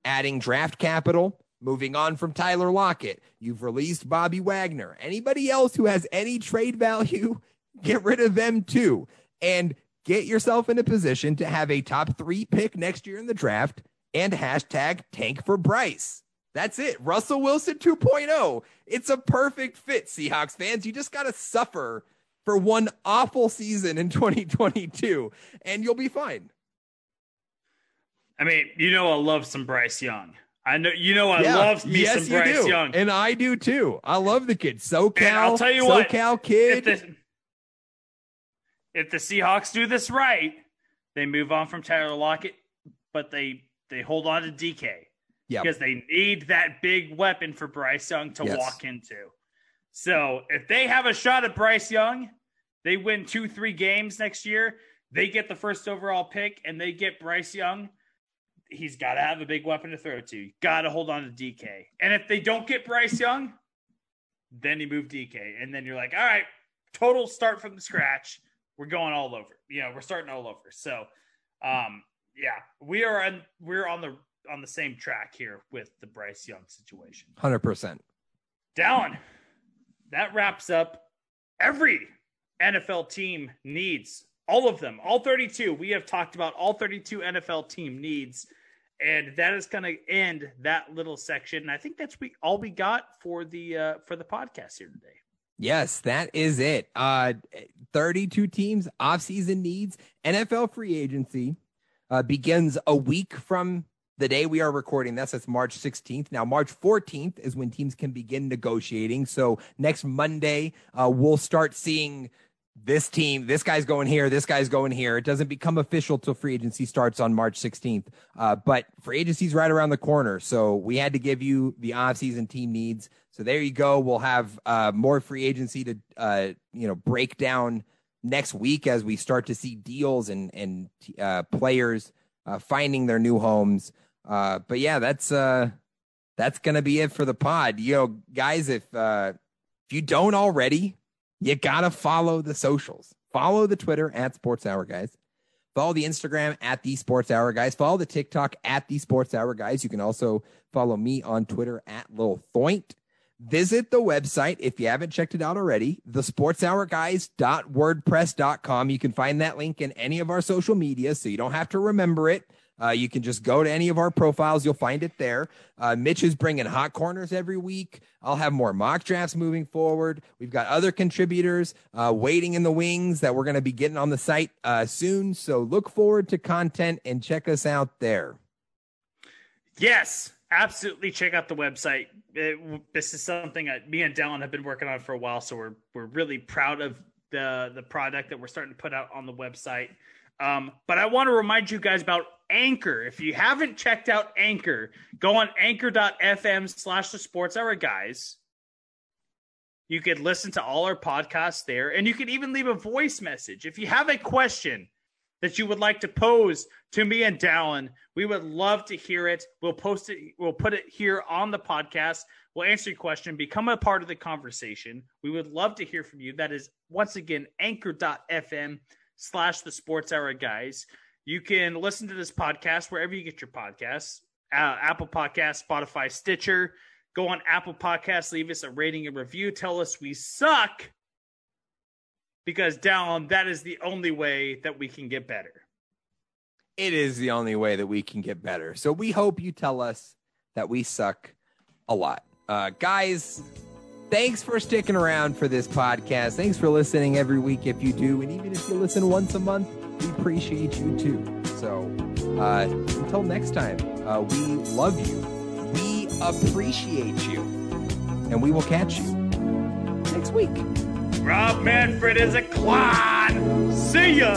adding draft capital, moving on from Tyler Lockett. You've released Bobby Wagner. Anybody else who has any trade value, get rid of them too. And get yourself in a position to have a top three pick next year in the draft and hashtag tank for Bryce. That's it. Russell Wilson 2.0. It's a perfect fit, Seahawks fans. You just got to suffer for one awful season in 2022 and you'll be fine. I mean, you know, I love some Bryce Young. I know, you know, I yeah. love me yes, some Bryce Young. And I do too. I love the kid. SoCal. And I'll tell you SoCal what, kid. If the, if the Seahawks do this right, they move on from Tyler Lockett, but they they hold on to DK. Yeah. Because they need that big weapon for Bryce Young to yes. walk into. So if they have a shot at Bryce Young, they win two, three games next year, they get the first overall pick and they get Bryce Young, he's got to have a big weapon to throw to. Got to hold on to DK. And if they don't get Bryce Young, then you move DK. And then you're like, all right, total start from the scratch. We're going all over. You know, we're starting all over. So, um, yeah, we are on we're on the on the same track here with the Bryce Young situation. Hundred percent. Down. That wraps up every NFL team needs all of them, all 32. We have talked about all 32 NFL team needs, and that is going to end that little section. And I think that's we all we got for the uh, for the podcast here today. Yes, that is it. Uh, 32 teams, offseason needs, NFL free agency uh, begins a week from the day we are recording this. That's March 16th. Now, March 14th is when teams can begin negotiating. So next Monday, uh, we'll start seeing this team, this guy's going here, this guy's going here. It doesn't become official till free agency starts on March 16th. Uh, but free agency's right around the corner. So we had to give you the offseason team needs. So there you go. We'll have uh, more free agency to, uh, you know, break down next week as we start to see deals and, and uh, players uh, finding their new homes. Uh, but yeah, that's, that's going to be it for the pod. You know, guys, if, if you don't already, you gotta follow the socials. Follow the Twitter at Sports Hour Guys. Follow the Instagram at the Sports Hour Guys. Follow the TikTok at the Sports Hour Guys. You can also follow me on Twitter at Lil Thoint. Visit the website if you haven't checked it out already, thesportshourguys.wordpress.com. You can find that link in any of our social media, so you don't have to remember it. Uh, you can just go to any of our profiles. You'll find it there. Uh, Mitch is bringing hot corners every week. I'll have more mock drafts moving forward. We've got other contributors uh, waiting in the wings that we're going to be getting on the site uh, soon. So look forward to content and check us out there. Yes, absolutely. Check out the website. It, this is something that me and Dallen have been working on for a while. So we're, we're really proud of the, the product that we're starting to put out on the website. Um, but I want to remind you guys about Anchor. If you haven't checked out Anchor, go on anchor.fm slash the sports hour guys. You could listen to all our podcasts there, and you can even leave a voice message. If you have a question that you would like to pose to me and Dallen, we would love to hear it. We'll post it, we'll put it here on the podcast. We'll answer your question, become a part of the conversation. We would love to hear from you. That is once again anchor.fm slash the sports hour guys. You can listen to this podcast wherever you get your podcasts uh, Apple Podcast, Spotify, Stitcher. Go on Apple Podcasts, leave us a rating and review. Tell us we suck because down that is the only way that we can get better. It is the only way that we can get better. So we hope you tell us that we suck a lot. Uh, guys, thanks for sticking around for this podcast. Thanks for listening every week if you do. And even if you listen once a month, we appreciate you too. So uh, until next time, uh, we love you. We appreciate you. And we will catch you next week. Rob Manfred is a clown. See ya.